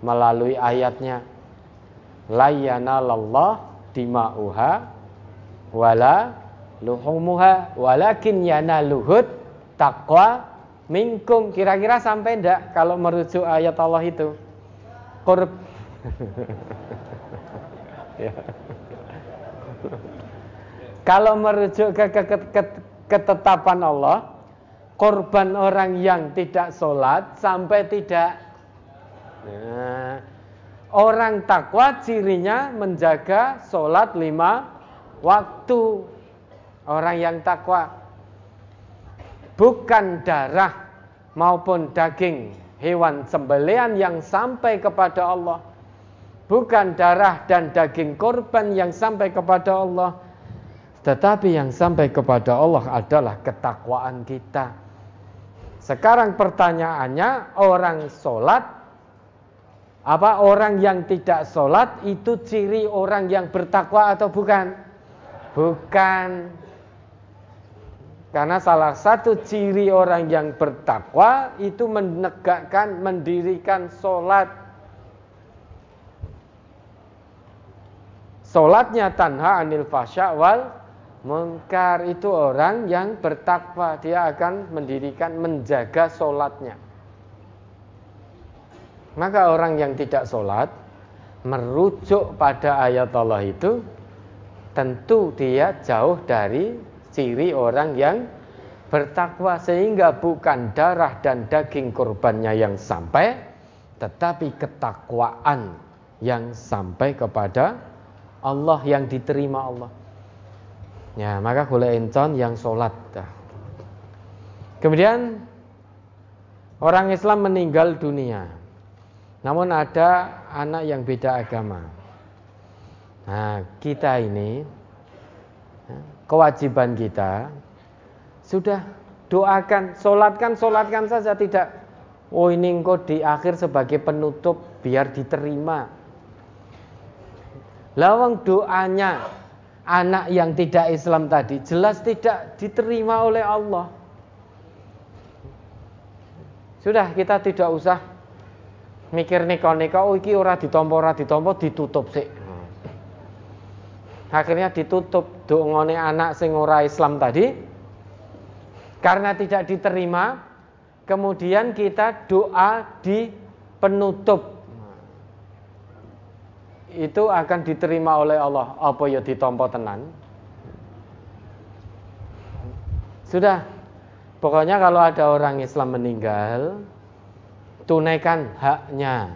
A: melalui ayatnya layyanallah dima'uha wala luhumuha walakin yanaluhut taqwa minkum kira-kira sampai ndak kalau merujuk ayat Allah itu Qurb ya. Kalau merujuk ke, ke, ke, ke ketetapan Allah, korban orang yang tidak sholat sampai tidak. Nah, orang takwa cirinya menjaga sholat lima waktu. Orang yang takwa bukan darah maupun daging hewan sembelian yang sampai kepada Allah bukan darah dan daging korban yang sampai kepada Allah, tetapi yang sampai kepada Allah adalah ketakwaan kita. Sekarang pertanyaannya, orang sholat, apa orang yang tidak sholat itu ciri orang yang bertakwa atau bukan? Bukan. Karena salah satu ciri orang yang bertakwa itu menegakkan, mendirikan sholat. Solatnya tanha anil fasya wal mungkar itu orang yang bertakwa dia akan mendirikan menjaga solatnya. Maka orang yang tidak solat merujuk pada ayat Allah itu tentu dia jauh dari ciri orang yang bertakwa sehingga bukan darah dan daging korbannya yang sampai tetapi ketakwaan yang sampai kepada Allah yang diterima Allah. Ya, maka boleh encon yang sholat. Kemudian orang Islam meninggal dunia. Namun ada anak yang beda agama. Nah, kita ini ya, kewajiban kita sudah doakan, sholatkan, sholatkan saja tidak. Oh ini engkau di akhir sebagai penutup biar diterima. Lawang doanya anak yang tidak Islam tadi jelas tidak diterima oleh Allah. Sudah kita tidak usah mikir neka-neka oh iki ora ditompo ora ditompo ditutup sih. Akhirnya ditutup dongone anak sing ora Islam tadi. Karena tidak diterima kemudian kita doa di penutup. Itu akan diterima oleh Allah. Apa ya ditompo tenan? Sudah. Pokoknya kalau ada orang Islam meninggal tunaikan haknya.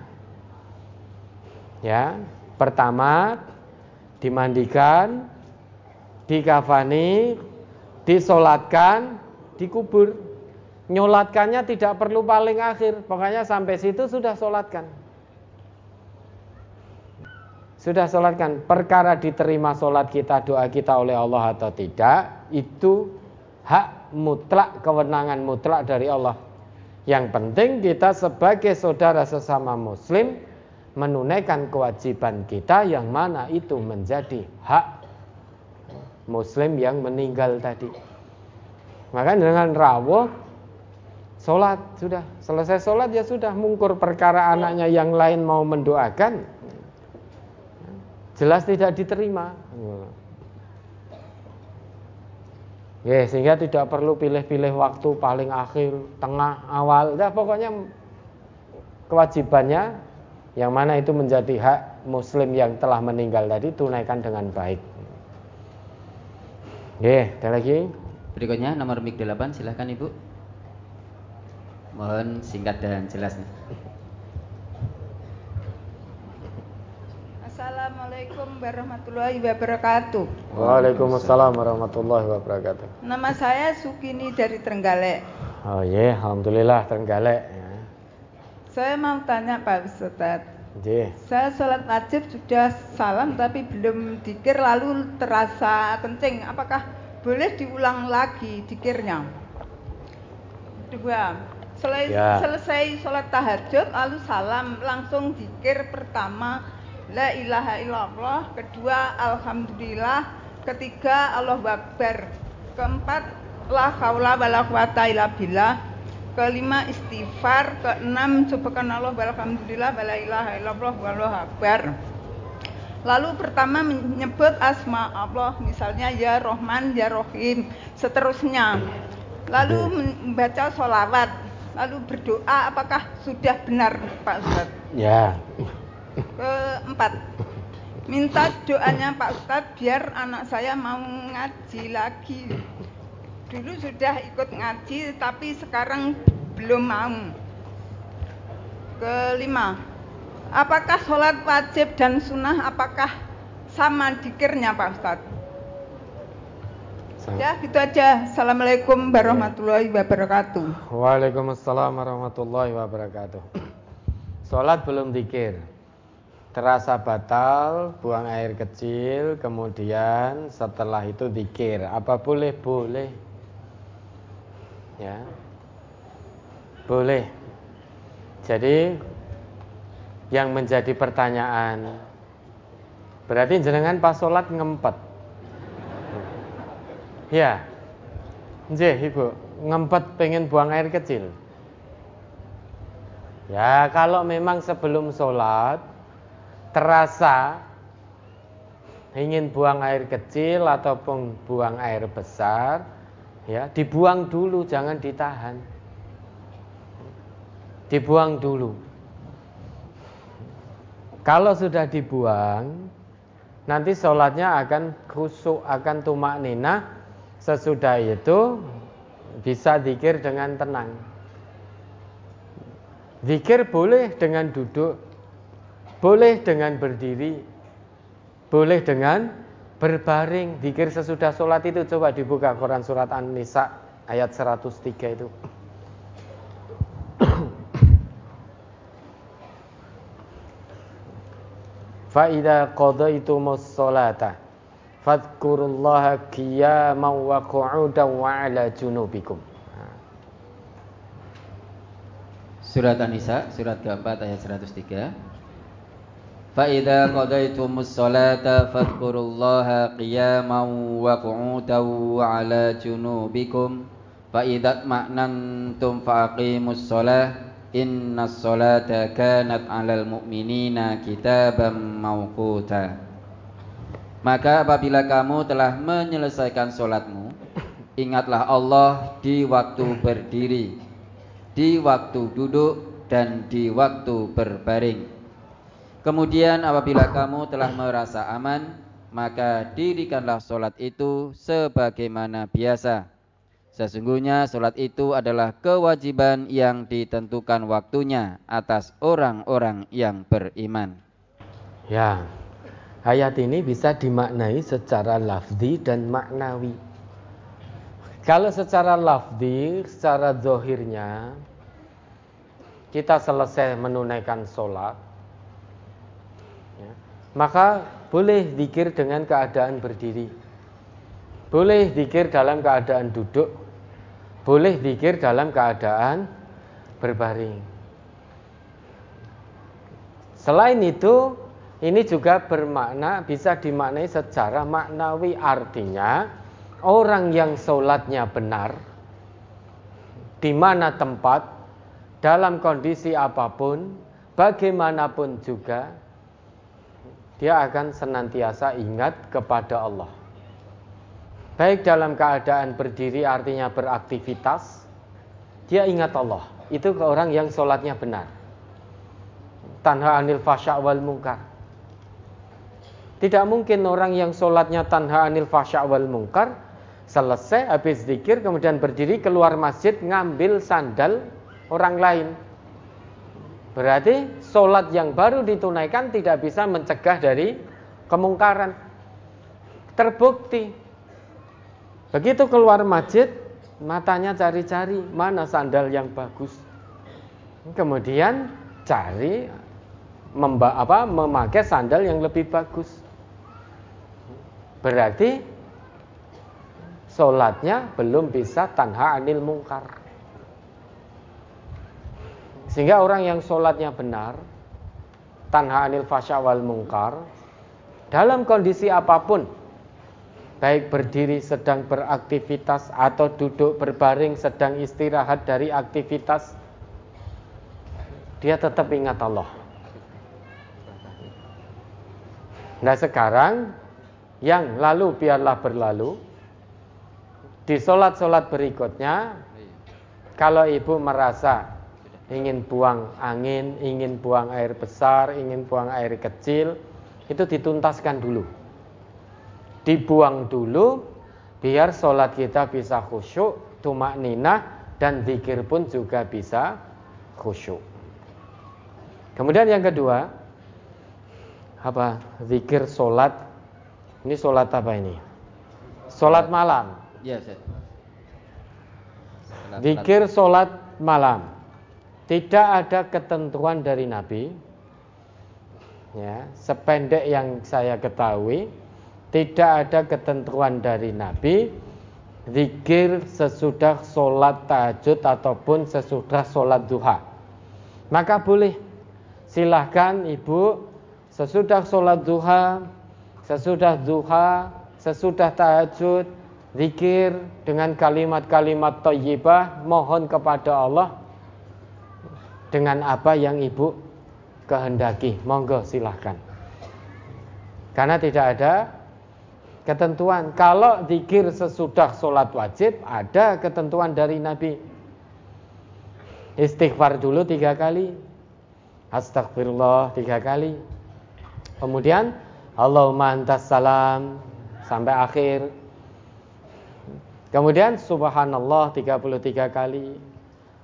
A: Ya pertama dimandikan dikafani disolatkan dikubur. Nyolatkannya tidak perlu paling akhir pokoknya sampai situ sudah solatkan. Sudah sholatkan perkara diterima sholat kita doa kita oleh Allah atau tidak itu hak mutlak kewenangan mutlak dari Allah yang penting kita sebagai saudara sesama muslim menunaikan kewajiban kita yang mana itu menjadi hak muslim yang meninggal tadi Maka dengan rawuh sholat sudah selesai sholat ya sudah mungkur perkara anaknya yang lain mau mendoakan jelas tidak diterima. Ya, sehingga tidak perlu pilih-pilih waktu paling akhir, tengah, awal. Ya, pokoknya kewajibannya yang mana itu menjadi hak muslim yang telah meninggal tadi tunaikan dengan baik. Ya, ada lagi?
B: Berikutnya nomor MIK 8 silahkan Ibu. Mohon singkat dan jelasnya.
D: Assalamualaikum warahmatullahi wabarakatuh.
A: Waalaikumsalam warahmatullahi wabarakatuh.
D: Nama saya Sukini dari Trenggalek.
A: Oh iya, alhamdulillah Trenggalek. Ya.
D: Saya mau tanya Pak Ustadz.
A: Iya.
D: Saya sholat wajib sudah salam tapi belum dikir lalu terasa kencing. Apakah boleh diulang lagi dikirnya? Dua, selesai,
A: Ya.
D: selesai sholat tahajud lalu salam langsung dikir pertama La ilaha illallah. Kedua Alhamdulillah. Ketiga Allah Akbar. Keempat La haula wala quwata illa billah. Kelima istighfar. Keenam subhanallah walhamdulillah Wala ilaha illallah wallahu akbar. Lalu pertama menyebut asma Allah Misalnya ya Rohman, ya Rohim Seterusnya. Lalu membaca sholawat Lalu berdoa apakah sudah benar Pak Ustadz
A: Ya.
D: Keempat, minta doanya Pak Ustadz biar anak saya mau ngaji lagi. Dulu sudah ikut ngaji tapi sekarang belum mau. Kelima, apakah sholat wajib dan sunnah apakah sama dikirnya Pak Ustadz? Ya gitu aja. Assalamualaikum warahmatullahi wabarakatuh.
A: Waalaikumsalam warahmatullahi wabarakatuh. Sholat belum dikir. Terasa batal, buang air kecil, kemudian setelah itu dikir. Apa boleh? Boleh. Ya. Boleh. Jadi yang menjadi pertanyaan berarti jenengan pas sholat ngempet. Ya. Nggih, Ibu, ngempet pengen buang air kecil. Ya, kalau memang sebelum sholat terasa ingin buang air kecil ataupun buang air besar, ya dibuang dulu, jangan ditahan. Dibuang dulu. Kalau sudah dibuang, nanti sholatnya akan khusyuk, akan tumak nina. Sesudah itu bisa dikir dengan tenang. Zikir boleh dengan duduk, boleh dengan berdiri, boleh dengan berbaring. Zikir sesudah sholat itu coba dibuka Quran surat An-Nisa ayat 103 itu. Fa'idha qadaytumus sholata fadkurullaha qiyaman wa qu'udan wa ala junubikum.
B: Surat An-Nisa, surat keempat ayat 103. Qadaytumus salata fadhkurullaha qiyaman wa qu'udan wa ala junubikum Fa'idha ma'nantum fa'aqimus salah Innas salata kanat 'alal mu'minina kitaban mawquta Maka apabila kamu telah menyelesaikan solatmu Ingatlah Allah di waktu berdiri Di waktu duduk dan di waktu berbaring Kemudian apabila kamu telah merasa aman Maka dirikanlah solat itu sebagaimana biasa Sesungguhnya solat itu adalah kewajiban yang ditentukan waktunya Atas orang-orang yang beriman
A: Ya, ayat ini bisa dimaknai secara lafzi dan maknawi. Kalau secara lafzi, secara zohirnya, kita selesai menunaikan sholat, ya, maka boleh dikir dengan keadaan berdiri, boleh dikir dalam keadaan duduk, boleh dikir dalam keadaan berbaring. Selain itu, ini juga bermakna bisa dimaknai secara maknawi. Artinya orang yang sholatnya benar di mana tempat, dalam kondisi apa pun, bagaimanapun juga, dia akan senantiasa ingat kepada Allah. Baik dalam keadaan berdiri artinya beraktivitas, dia ingat Allah. Itu ke orang yang sholatnya benar. Tanha anil fasya wal mungkar. Tidak mungkin orang yang sholatnya tanha anil fasya wal mungkar Selesai habis zikir kemudian berdiri keluar masjid ngambil sandal orang lain. Berarti sholat yang baru ditunaikan tidak bisa mencegah dari kemungkaran. Terbukti. Begitu keluar masjid, matanya cari-cari mana sandal yang bagus. Kemudian cari memba, apa, memakai sandal yang lebih bagus. Berarti sholatnya belum bisa tanha anil mungkar. Sehingga orang yang sholatnya benar, tanha anil fasya wal mungkar, dalam kondisi apa pun, baik berdiri sedang beraktivitas atau duduk berbaring sedang istirahat dari aktivitas, dia tetap ingat Allah. Nah sekarang yang lalu biarlah berlalu, di sholat-sholat berikutnya, kalau ibu merasa ingin buang angin, ingin buang air besar, ingin buang air kecil, itu dituntaskan dulu. Dibuang dulu, biar sholat kita bisa khusyuk, tumak ninah, dan zikir pun juga bisa khusyuk. Kemudian yang kedua, apa? Zikir sholat. Ini sholat apa ini? Sholat malam.
B: Iya.
A: Zikir sholat malam. Tidak ada ketentuan dari Nabi. Ya, sependek yang saya ketahui, tidak ada ketentuan dari Nabi zikir sesudah sholat tahajud ataupun sesudah sholat duha. Maka boleh silahkan ibu sesudah sholat duha, sesudah duha, sesudah tahajud, zikir dengan kalimat-kalimat thayyibah mohon kepada Allah dengan apa yang ibu kehendaki. Monggo silahkan. Karena tidak ada ketentuan. Kalau zikir sesudah sholat wajib ada ketentuan dari Nabi. Istighfar dulu tiga kali. Astagfirullah tiga kali. Kemudian Allahumma antas salam sampai akhir. Kemudian subhanallah 33 kali.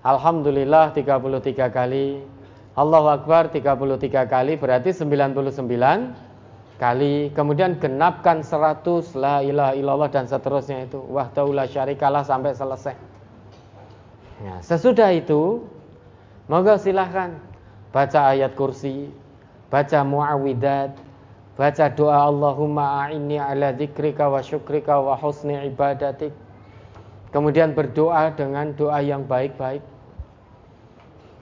A: Alhamdulillah 33 kali. Allahu Akbar 33 kali berarti 99 kali. Kemudian genapkan 100 la ilaha illallah dan seterusnya itu. Wahdahu la syarikalah sampai selesai. Ya, sesudah itu monggo silahkan baca ayat kursi, baca muawidat, baca doa Allahumma a'inni ala dzikrika wa syukrika wa husni ibadatik Kemudian berdoa dengan doa yang baik-baik.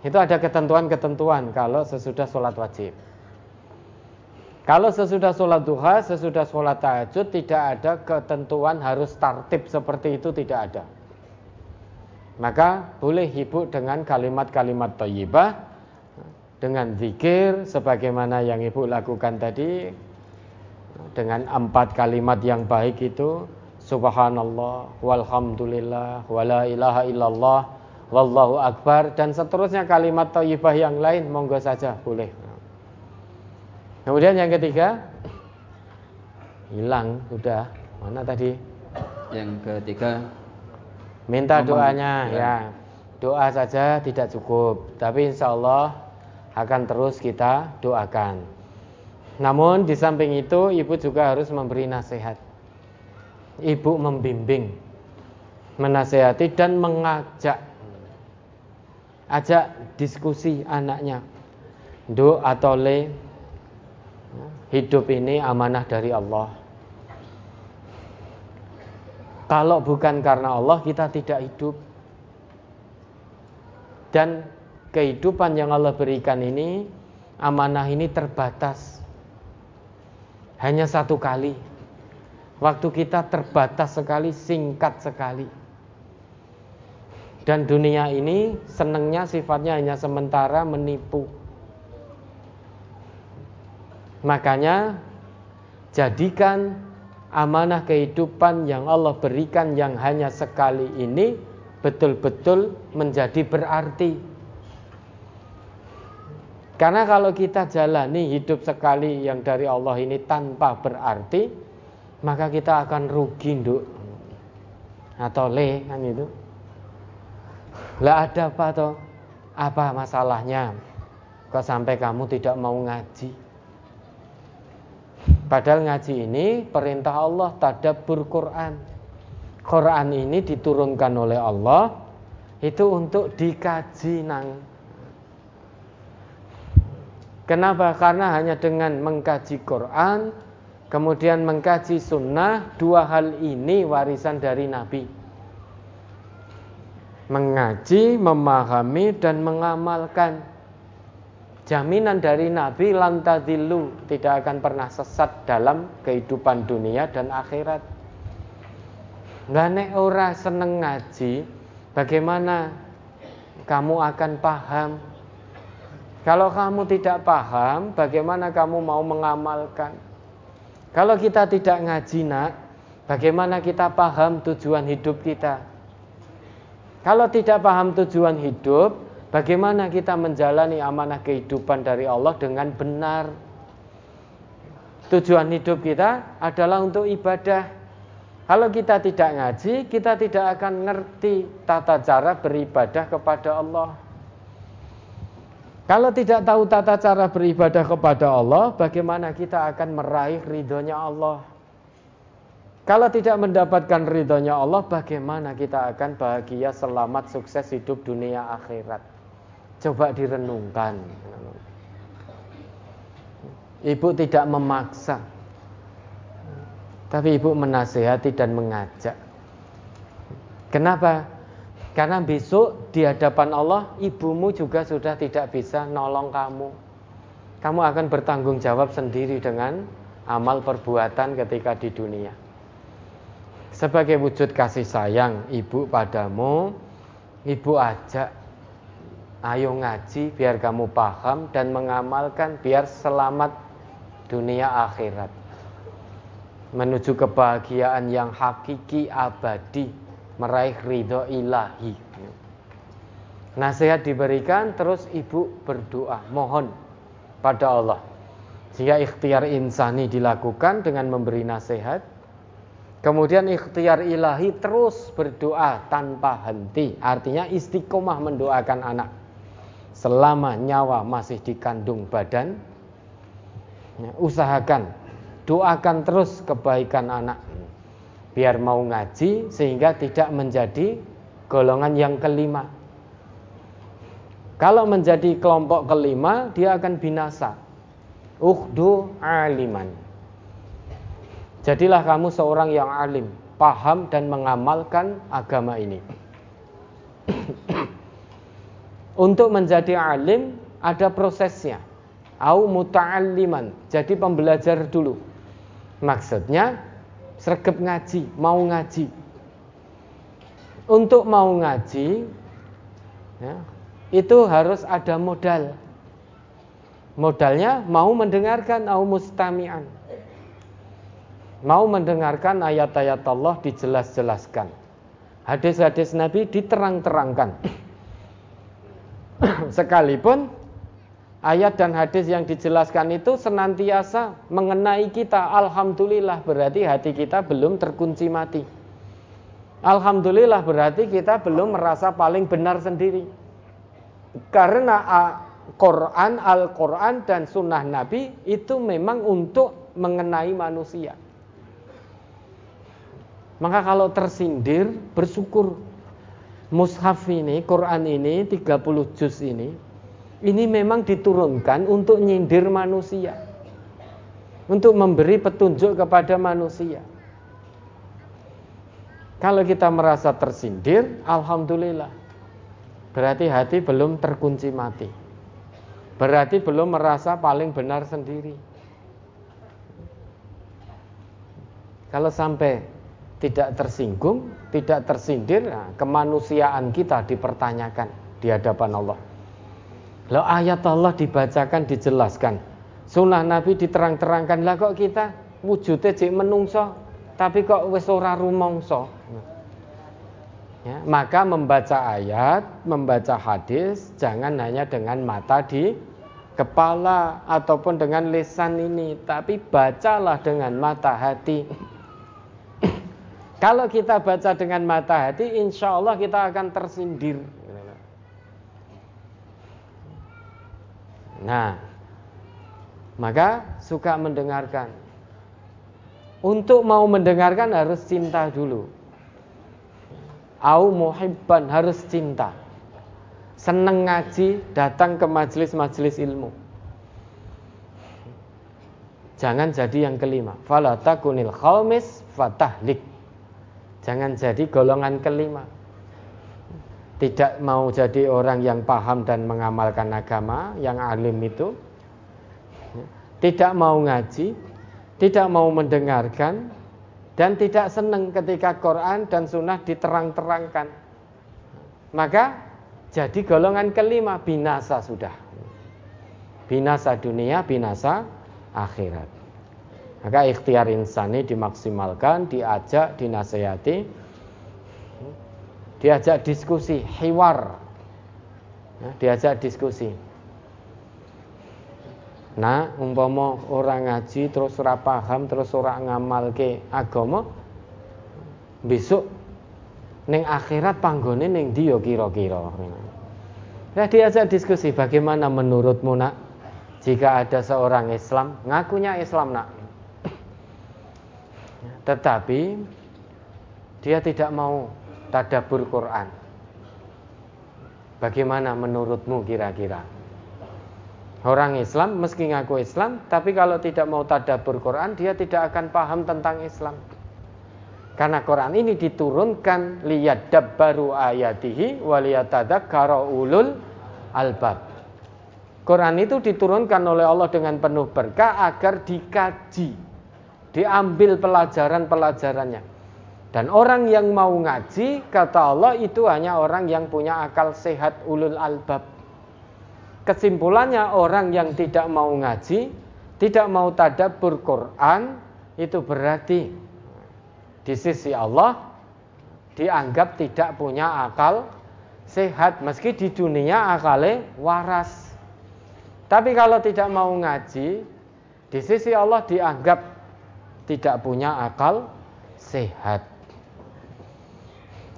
A: Itu ada ketentuan-ketentuan kalau sesudah sholat wajib. Kalau sesudah sholat duha, sesudah sholat tahajud tidak ada ketentuan harus tartib seperti itu tidak ada. Maka boleh ibu dengan kalimat-kalimat thayyibah dengan zikir sebagaimana yang ibu lakukan tadi dengan empat kalimat yang baik itu subhanallah walhamdulillah wala ilaha illallah wallahu akbar dan seterusnya kalimat thayyibah yang lain monggo saja boleh. Kemudian yang ketiga hilang sudah. Mana tadi?
B: Yang ketiga
A: minta doanya ya. ya. Doa saja tidak cukup, tapi insya Allah akan terus kita doakan. Namun di samping itu ibu juga harus memberi nasihat ibu membimbing, menasehati dan mengajak ajak diskusi anaknya. Do atau le hidup ini amanah dari Allah. Kalau bukan karena Allah kita tidak hidup. Dan kehidupan yang Allah berikan ini amanah ini terbatas. Hanya satu kali. Waktu kita terbatas sekali, singkat sekali. Dan dunia ini senengnya sifatnya hanya sementara menipu. Makanya jadikan amanah kehidupan yang Allah berikan yang hanya sekali ini betul-betul menjadi berarti. Karena kalau kita jalani hidup sekali yang dari Allah ini tanpa berarti, maka kita akan rugi, Nduk. Atau le kan itu. Lah ada apa toh? Apa masalahnya? Kok sampai kamu tidak mau ngaji? Padahal ngaji ini perintah Allah tadabbur Quran. Quran ini diturunkan oleh Allah itu untuk dikaji nang. Kenapa? Karena hanya dengan mengkaji Quran, kemudian mengkaji sunnah, dua hal ini warisan dari Nabi mengaji, memahami dan mengamalkan. Jaminan dari Nabi lantadilu tidak akan pernah sesat dalam kehidupan dunia dan akhirat. Lah nek ora seneng ngaji, bagaimana kamu akan paham? Kalau kamu tidak paham, bagaimana kamu mau mengamalkan? Kalau kita tidak ngaji, Nak, bagaimana kita paham tujuan hidup kita? Kalau tidak paham tujuan hidup, bagaimana kita menjalani amanah kehidupan dari Allah dengan benar? Tujuan hidup kita adalah untuk ibadah. Kalau kita tidak ngaji, kita tidak akan ngerti tata cara beribadah kepada Allah. Kalau tidak tahu tata cara beribadah kepada Allah, bagaimana kita akan meraih ridhonya Allah? Kalau tidak mendapatkan ridhonya Allah, bagaimana kita akan bahagia, selamat, sukses hidup dunia akhirat? Coba direnungkan. Ibu tidak memaksa, tapi ibu menasehati dan mengajak. Kenapa? Karena besok di hadapan Allah, ibumu juga sudah tidak bisa nolong kamu. Kamu akan bertanggung jawab sendiri dengan amal perbuatan ketika di dunia. Sebagai wujud kasih sayang ibu padamu, ibu ajak ayo ngaji biar kamu paham dan mengamalkan biar selamat dunia akhirat. Menuju kebahagiaan yang hakiki abadi, meraih ridho ilahi. Nasihat diberikan terus ibu berdoa, mohon pada Allah. Jika ikhtiar insani dilakukan dengan memberi nasihat, Kemudian ikhtiar ilahi terus berdoa tanpa henti. Artinya istiqomah mendoakan anak. Selama nyawa masih dikandung badan. Ya, usahakan. Doakan terus kebaikan anak. Biar mau ngaji sehingga tidak menjadi golongan yang kelima. Kalau menjadi kelompok kelima dia akan binasa. Uhdu aliman Jadilah kamu seorang yang alim, paham dan mengamalkan agama ini. Untuk menjadi alim ada prosesnya. Au muta'alliman, jadi pembelajar dulu. Maksudnya sergap ngaji, mau ngaji. Untuk mau ngaji ya, itu harus ada modal. Modalnya mau mendengarkan au mustami'an mau mendengarkan ayat-ayat Allah dijelas-jelaskan. Hadis-hadis Nabi diterang-terangkan. Sekalipun ayat dan hadis yang dijelaskan itu senantiasa mengenai kita, alhamdulillah berarti hati kita belum terkunci mati. Alhamdulillah berarti kita belum merasa paling benar sendiri. Karena Quran, Al-Quran dan Sunnah Nabi itu memang untuk mengenai manusia. Maka kalau tersindir, bersyukur. Mushaf ini, Quran ini, 30 juz ini, ini memang diturunkan untuk nyindir manusia. Untuk memberi petunjuk kepada manusia. Kalau kita merasa tersindir, Alhamdulillah. Berarti hati belum terkunci mati. Berarti belum merasa paling benar sendiri. Kalau sampai tidak tersinggung, tidak tersindir, nah, kemanusiaan kita dipertanyakan di hadapan Allah. Lalu ayat Allah dibacakan, dijelaskan. Sunnah Nabi diterang-terangkan. Lah kok kita wujudnya cek menungso, tapi kok wis rumongso. Ya, maka membaca ayat, membaca hadis jangan hanya dengan mata di kepala ataupun dengan lisan ini, tapi bacalah dengan mata hati. Kalau kita baca dengan mata hati, insya Allah kita akan tersindir. Nah, maka suka mendengarkan. Untuk mau mendengarkan harus cinta dulu. Au muhibban harus cinta. Seneng ngaji, datang ke majelis-majelis ilmu. Jangan jadi yang kelima. Fala takunil khamis fatahlik. Jangan jadi golongan kelima. Tidak mau jadi orang yang paham dan mengamalkan agama, yang alim itu. Tidak mau ngaji, tidak mau mendengarkan, dan tidak senang ketika Quran dan Sunnah diterang-terangkan. Maka jadi golongan kelima binasa sudah. Binasa dunia, binasa akhirat. Maka ikhtiar insani dimaksimalkan, diajak, dinasehati, diajak diskusi, hiwar, ya, diajak diskusi. Nah, umpama orang ngaji terus ora paham terus ora ngamalke agama besok ning akhirat panggone ning ndi ya kira-kira. Ya diajak diskusi bagaimana menurutmu nak jika ada seorang Islam ngakunya Islam nak tetapi dia tidak mau tadabur Quran. Bagaimana menurutmu kira-kira? Orang Islam meski ngaku Islam, tapi kalau tidak mau tadabur Quran, dia tidak akan paham tentang Islam. Karena Quran ini diturunkan liyadab baru ayatihi waliyatadzakkaru ulul albab. Quran itu diturunkan oleh Allah dengan penuh berkah agar dikaji, diambil pelajaran-pelajarannya. Dan orang yang mau ngaji, kata Allah itu hanya orang yang punya akal sehat ulul albab. Kesimpulannya orang yang tidak mau ngaji, tidak mau tadabbur Quran, itu berarti di sisi Allah dianggap tidak punya akal sehat meski di dunia akalnya waras. Tapi kalau tidak mau ngaji, di sisi Allah dianggap tidak punya akal sehat.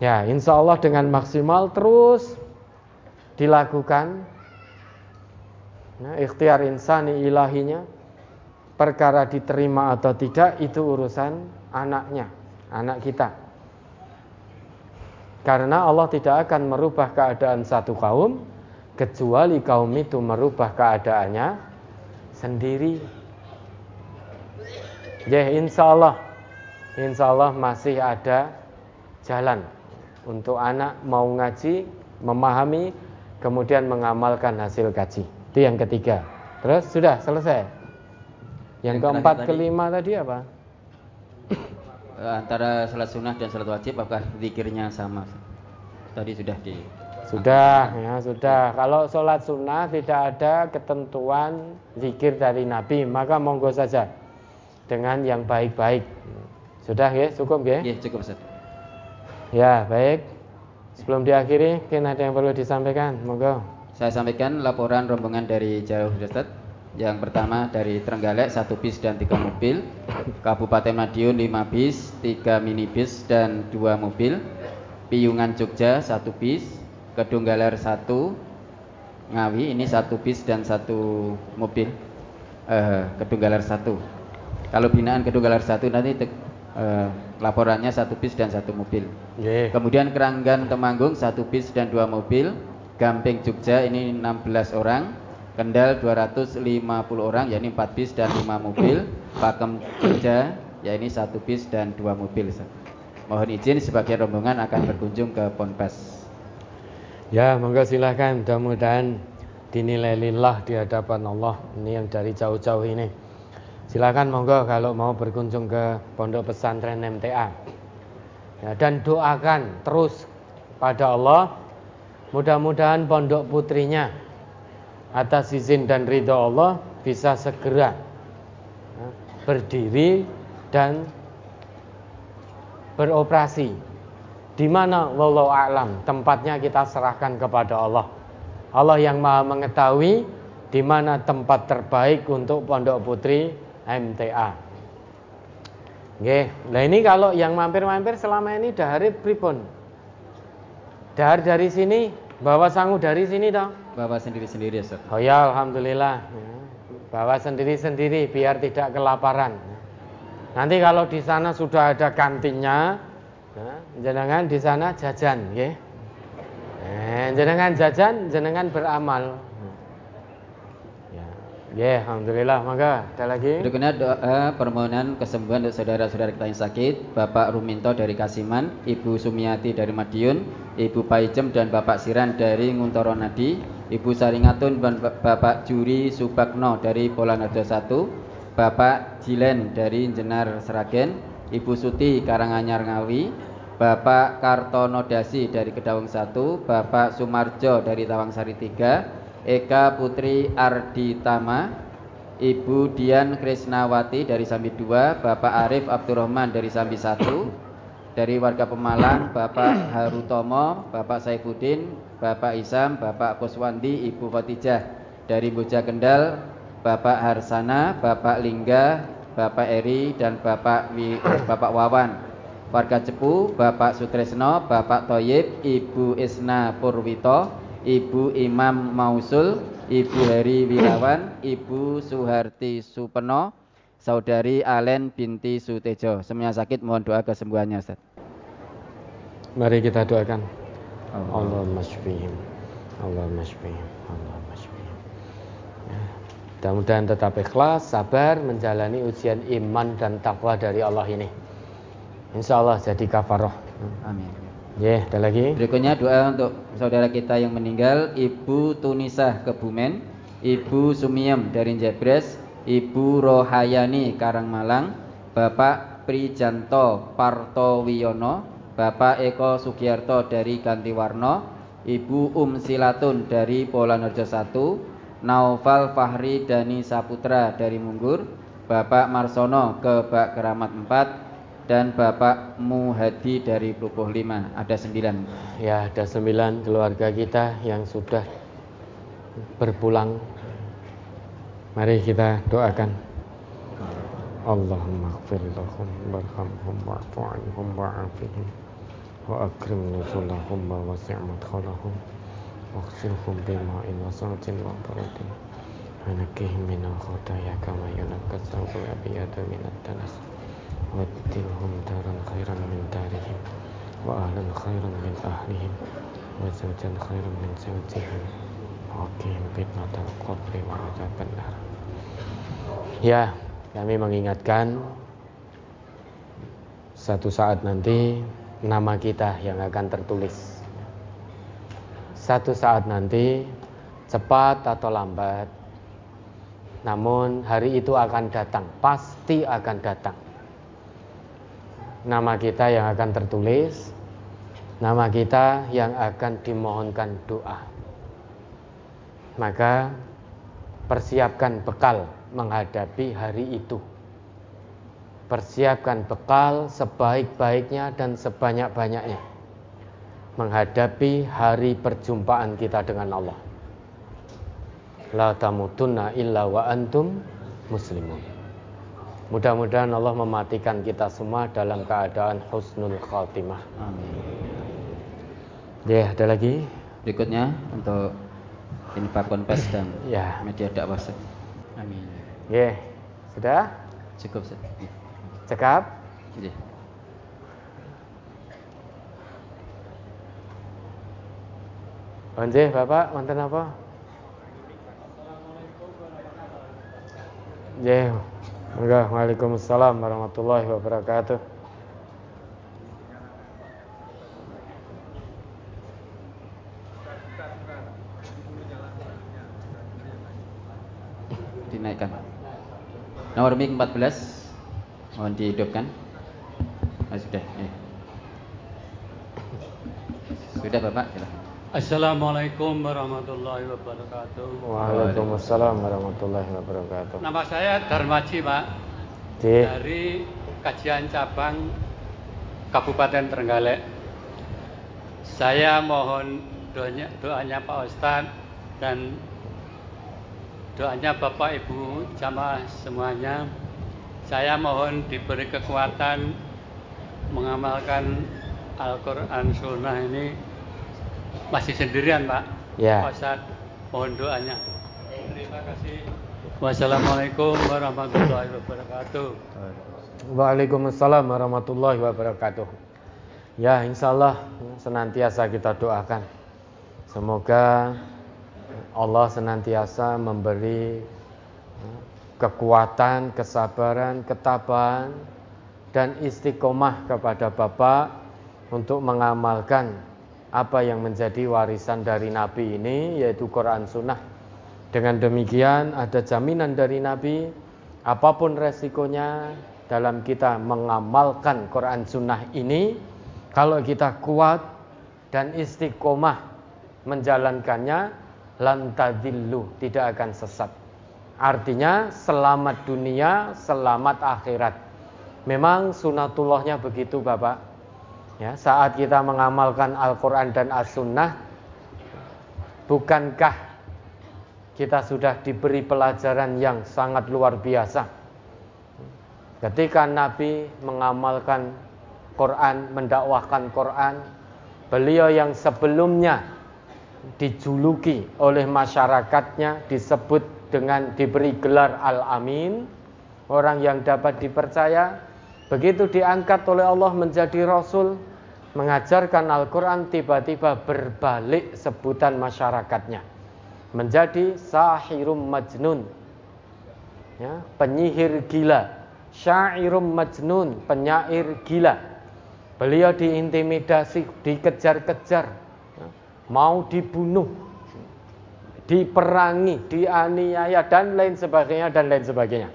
A: Ya, insya Allah dengan maksimal terus dilakukan. Nah, ikhtiar insani ilahinya, perkara diterima atau tidak itu urusan anaknya, anak kita. Karena Allah tidak akan merubah keadaan satu kaum kecuali kaum itu merubah keadaannya sendiri. Ya insya Allah, insya Allah masih ada jalan untuk anak mau ngaji, memahami, kemudian mengamalkan hasil kaji. Itu yang ketiga. Terus sudah selesai. Yang, yang keempat, tadi, kelima tadi apa?
B: Eh, antara salat sunnah dan salat wajib apakah zikirnya sama? Tadi sudah di
A: sudah ya sudah. Kalau sholat sunnah tidak ada ketentuan zikir dari Nabi, maka monggo saja dengan yang baik-baik. Sudah ya, cukup ya?
B: Ya, cukup Ustaz.
A: Ya, baik. Sebelum diakhiri, mungkin ada yang perlu disampaikan. Monggo.
B: Saya sampaikan laporan rombongan dari jauh Ustaz. Yang pertama dari Trenggalek satu bis dan tiga mobil, Kabupaten Madiun lima bis, tiga minibus dan dua mobil, Piyungan Jogja satu bis, Kedunggalar satu, Ngawi ini satu bis dan satu mobil, uh, Kedunggalar satu. Kalau binaan Kedunggalar satu nanti uh, laporannya satu bis dan satu mobil. Yeah. Kemudian Keranggan Temanggung satu bis dan dua mobil. Gamping Jogja ini 16 orang. Kendal 250 orang, yakni 4 bis dan 5 mobil. Pakem Jogja, ya ini satu bis dan dua mobil. Mohon izin sebagai rombongan akan berkunjung ke Ponpes.
A: Ya, monggo silahkan. Mudah-mudahan dinilai lillah di hadapan Allah. Ini yang dari jauh-jauh ini. Silakan monggo kalau mau berkunjung ke Pondok Pesantren MTA. Ya, dan doakan terus pada Allah mudah-mudahan pondok putrinya atas izin dan ridho Allah bisa segera ya, berdiri dan beroperasi. Di mana wallahu alam tempatnya kita serahkan kepada Allah. Allah yang Maha mengetahui di mana tempat terbaik untuk pondok putri MTA. Oke, nah ini kalau yang mampir-mampir selama ini dahar pripun? Dahar dari sini, bawa sangu dari sini dong.
B: Bawa sendiri-sendiri ya,
A: Oh ya, alhamdulillah. Bawa sendiri-sendiri biar tidak kelaparan. Nanti kalau di sana sudah ada kantinnya, nah, jenengan di sana jajan, ya. Eh, jenengan jajan, jenengan beramal. Ya, alhamdulillah. Maka ada lagi.
B: Berikutnya doa permohonan kesembuhan untuk saudara-saudara kita yang sakit, Bapak Ruminto dari Kasiman, Ibu Sumiati dari Madiun, Ibu Paijem dan Bapak Siran dari Nguntoro Nadi, Ibu Saringatun dan Bapak Juri Subakno dari Polanado 1, Bapak Jilen dari Jenar Seragen, Ibu Suti Karanganyar Ngawi, Bapak Kartono Dasi dari Kedawang 1, Bapak Sumarjo dari Tawangsari 3, Eka Putri Arditama Ibu Dian Krisnawati dari Sambi 2 Bapak Arif Abdurrahman dari Sambi 1 Dari warga Pemalang Bapak Harutomo Bapak Saifuddin Bapak Isam Bapak Kuswandi Ibu Fatijah Dari Boja Kendal Bapak Harsana Bapak Lingga Bapak Eri dan Bapak Wi, Bapak Wawan. Warga Cepu Bapak Sutresno Bapak Toyib Ibu Isna Purwito Ibu Imam Mausul, Ibu Heri Wirawan, Ibu Suharti Supeno, Saudari Alen binti Sutejo. Semuanya sakit mohon doa kesembuhannya Ustaz.
A: Mari kita doakan. Allah masfihim. Allah masfihim. Allah masfihim. Ya. Mudah-mudahan tetap ikhlas, sabar menjalani ujian iman dan takwa dari Allah ini. Insya Allah jadi kafaroh.
B: Amin.
A: Ya, yeah, ada lagi.
B: Berikutnya doa untuk saudara kita yang meninggal, Ibu Tunisah Kebumen, Ibu Sumiem dari Jebres, Ibu Rohayani Karangmalang, Bapak Prijanto Partowiyono, Bapak Eko Sugiarto dari Gantiwarno, Ibu Um Silatun dari Polanerjo 1, Naufal Fahri Dani Saputra dari Munggur, Bapak Marsono ke Bak Keramat 4, dan Bapak Muhadi dari Plupuh 5 ada sembilan.
A: Ya ada sembilan keluarga kita yang sudah berpulang. Mari kita doakan. Allahumma gfir lahum warhamhum wa'fu anhum wa'afihim. Wa akrim nuzulahum wa wasi' madkhalahum. Waghsilhum bima'in wa sa'atin wa baradin. Anakihim minal yunakkas sawbul abiyadu minat danas وابدلهم دارا خيرا من دارهم وأهلا خيرا من أهلهم وزوجا خيرا من زوجهم وقهم فتنة القبر وعذاب النار Ya, kami mengingatkan satu saat nanti nama kita yang akan tertulis. Satu saat nanti cepat atau lambat namun hari itu akan datang, pasti akan datang nama kita yang akan tertulis, nama kita yang akan dimohonkan doa. Maka persiapkan bekal menghadapi hari itu. Persiapkan bekal sebaik-baiknya dan sebanyak-banyaknya menghadapi hari perjumpaan kita dengan Allah. La tamutunna illa wa antum muslimun. Mudah-mudahan Allah mematikan kita semua dalam keadaan husnul khatimah. Amin. Ya, ada lagi?
B: Berikutnya untuk ini Pak Konpes dan ya. media dakwah. Amin.
A: Ya, sudah?
B: Cukup, Ustaz.
A: Cekap?
B: Ya.
A: Onje, Bapak, mantan apa? Ya, Waalaikumsalam warahmatullahi wabarakatuh.
B: Dinaikkan. Nomor mic 14 mohon dihidupkan. Oh, sudah. Ya. Sudah Bapak, silahkan.
E: Assalamualaikum warahmatullahi wabarakatuh.
A: Waalaikumsalam warahmatullahi wabarakatuh.
E: Nama saya Darmaji, Pak.
A: Di
E: Dari kajian cabang Kabupaten Trenggalek. Saya mohon doanya, doanya Pak Ustadz dan doanya Bapak Ibu jamaah semuanya. Saya mohon diberi kekuatan mengamalkan Al-Quran Sunnah ini masih sendirian Pak.
A: Ya.
E: Pak mohon doanya. Terima kasih. Wassalamualaikum warahmatullahi wabarakatuh.
A: Waalaikumsalam warahmatullahi wabarakatuh. Ya, insya Allah senantiasa kita doakan. Semoga Allah senantiasa memberi kekuatan, kesabaran, ketabahan, dan istiqomah kepada Bapak untuk mengamalkan apa yang menjadi warisan dari Nabi ini, yaitu Quran Sunnah. Dengan demikian, ada jaminan dari Nabi, apa pun resikonya dalam kita mengamalkan Quran Sunnah ini, kalau kita kuat dan istiqomah menjalankannya, lantadillu, tidak akan sesat. Artinya selamat dunia, selamat akhirat. Memang sunatullahnya begitu Bapak. Ya, saat kita mengamalkan Al-Quran dan As-Sunnah, bukankah kita sudah diberi pelajaran yang sangat luar biasa? Ketika Nabi mengamalkan Quran, mendakwahkan Quran, beliau yang sebelumnya dijuluki oleh masyarakatnya disebut dengan diberi gelar Al-Amin, orang yang dapat dipercaya, begitu diangkat oleh Allah menjadi rasul, mengajarkan Al-Quran tiba-tiba berbalik sebutan masyarakatnya. Menjadi sahirum majnun. Ya, penyihir gila. Syairum majnun penyair gila. Beliau diintimidasi dikejar-kejar. Ya, mau dibunuh diperangi dianiaya dan lain sebagainya dan lain sebagainya.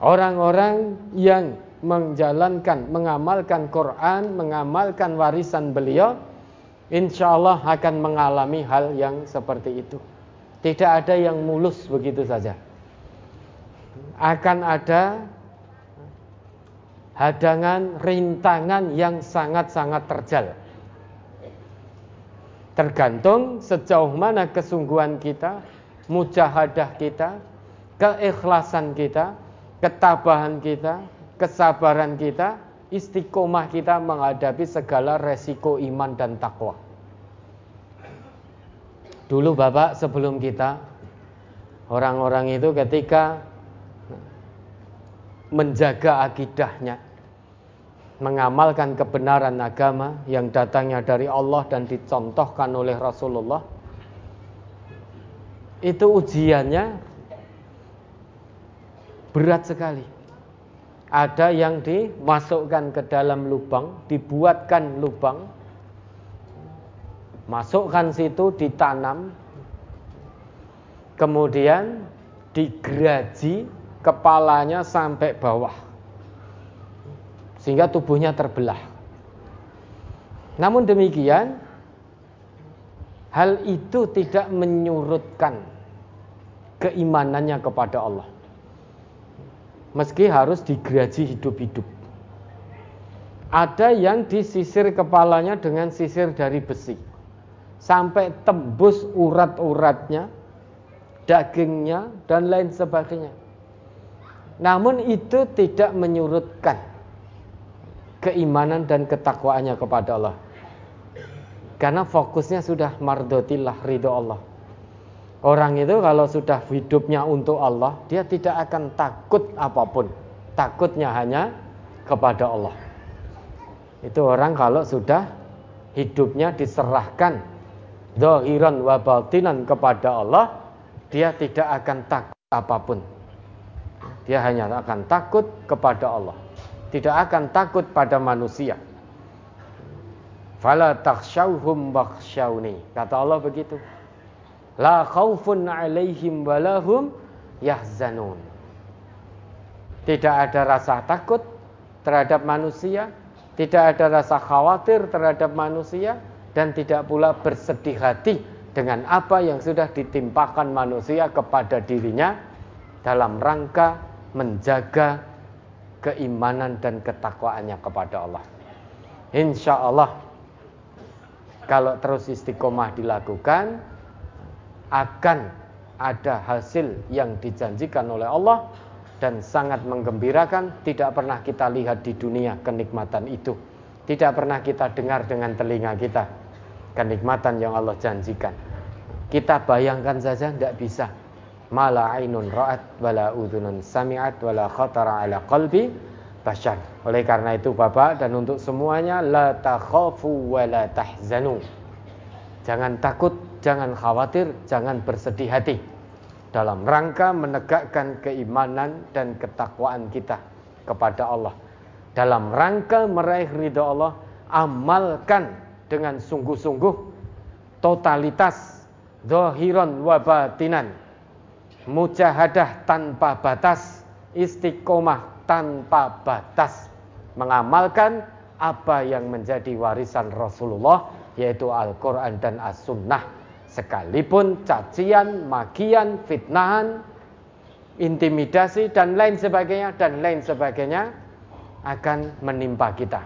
A: Orang-orang yang menjalankan, mengamalkan Quran, mengamalkan warisan beliau, insya Allah akan mengalami hal yang seperti itu. Tidak ada yang mulus begitu saja. Akan ada hadangan, rintangan yang sangat-sangat terjal. Tergantung sejauh mana kesungguhan kita, mujahadah kita, keikhlasan kita, ketabahan kita, kesabaran kita, istiqomah kita menghadapi segala resiko iman dan takwa. Dulu Bapak sebelum kita, orang-orang itu ketika menjaga akidahnya, mengamalkan kebenaran agama yang datangnya dari Allah dan dicontohkan oleh Rasulullah, itu ujiannya berat sekali ada yang dimasukkan ke dalam lubang, dibuatkan lubang, masukkan situ, ditanam, kemudian digeraji kepalanya sampai bawah, sehingga tubuhnya terbelah. Namun demikian, hal itu tidak menyurutkan keimanannya kepada Allah meski harus digeraji hidup-hidup. Ada yang disisir kepalanya dengan sisir dari besi sampai tembus urat-uratnya, dagingnya dan lain sebagainya. Namun itu tidak menyurutkan keimanan dan ketakwaannya kepada Allah. Karena fokusnya sudah mardotillah ridho Allah. Orang itu kalau sudah hidupnya untuk Allah, dia tidak akan takut apa pun. Takutnya hanya kepada Allah. Itu orang kalau sudah hidupnya diserahkan zahiran wa batinan kepada Allah, dia tidak akan takut apa pun. Dia hanya akan takut kepada Allah. Tidak akan takut pada manusia. Fala. Kata Allah begitu. La khaufun alaihim walahum yahzanun. Tidak ada rasa takut terhadap manusia, tidak ada rasa khawatir terhadap manusia, dan tidak pula bersedih hati dengan apa yang sudah ditimpakan manusia kepada dirinya dalam rangka menjaga keimanan dan ketakwaannya kepada Allah. Insya Allah kalau terus istiqomah dilakukan akan ada hasil yang dijanjikan oleh Allah dan sangat menggembirakan. Tidak pernah kita lihat di dunia kenikmatan itu. Tidak pernah kita dengar dengan telinga kita kenikmatan yang Allah janjikan. Kita bayangkan saja tidak bisa. Mala ainun ra'at wala udhunun sami'at wala khatara ala qalbi bashar. Oleh karena itu Bapak dan untuk semuanya la takhafu wa la tahzanu. Jangan takut jangan khawatir jangan bersedih hati dalam rangka menegakkan keimanan dan ketakwaan kita kepada Allah. Dalam rangka meraih ridha Allah, amalkan dengan sungguh-sungguh totalitas zahiran wa batinan. Mujahadah tanpa batas, istiqomah tanpa batas. Mengamalkan apa yang menjadi warisan Rasulullah yaitu Al-Qur'an dan As-Sunnah Sekalipun cacian, magian, fitnahan, intimidasi dan lain sebagainya dan lain sebagainya akan menimpa kita.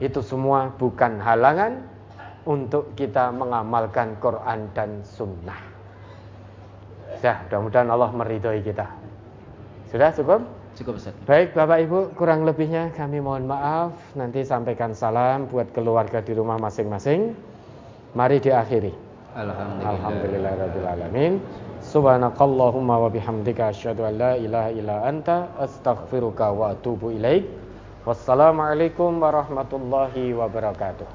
A: Itu semua bukan halangan untuk kita mengamalkan Quran dan Sunnah. Ya, mudah-mudahan Allah meridhoi kita. Sudah cukup?
B: Cukup Ustaz.
A: Baik Bapak Ibu, kurang lebihnya kami mohon maaf. Nanti sampaikan salam buat keluarga di rumah masing-masing. Mari diakhiri.
B: Alhamdulillah.
A: alamin. Subhanakallahumma wa bihamdika asyhadu an la ilaha illa anta astaghfiruka wa atubu ilaik. Wassalamualaikum warahmatullahi wabarakatuh.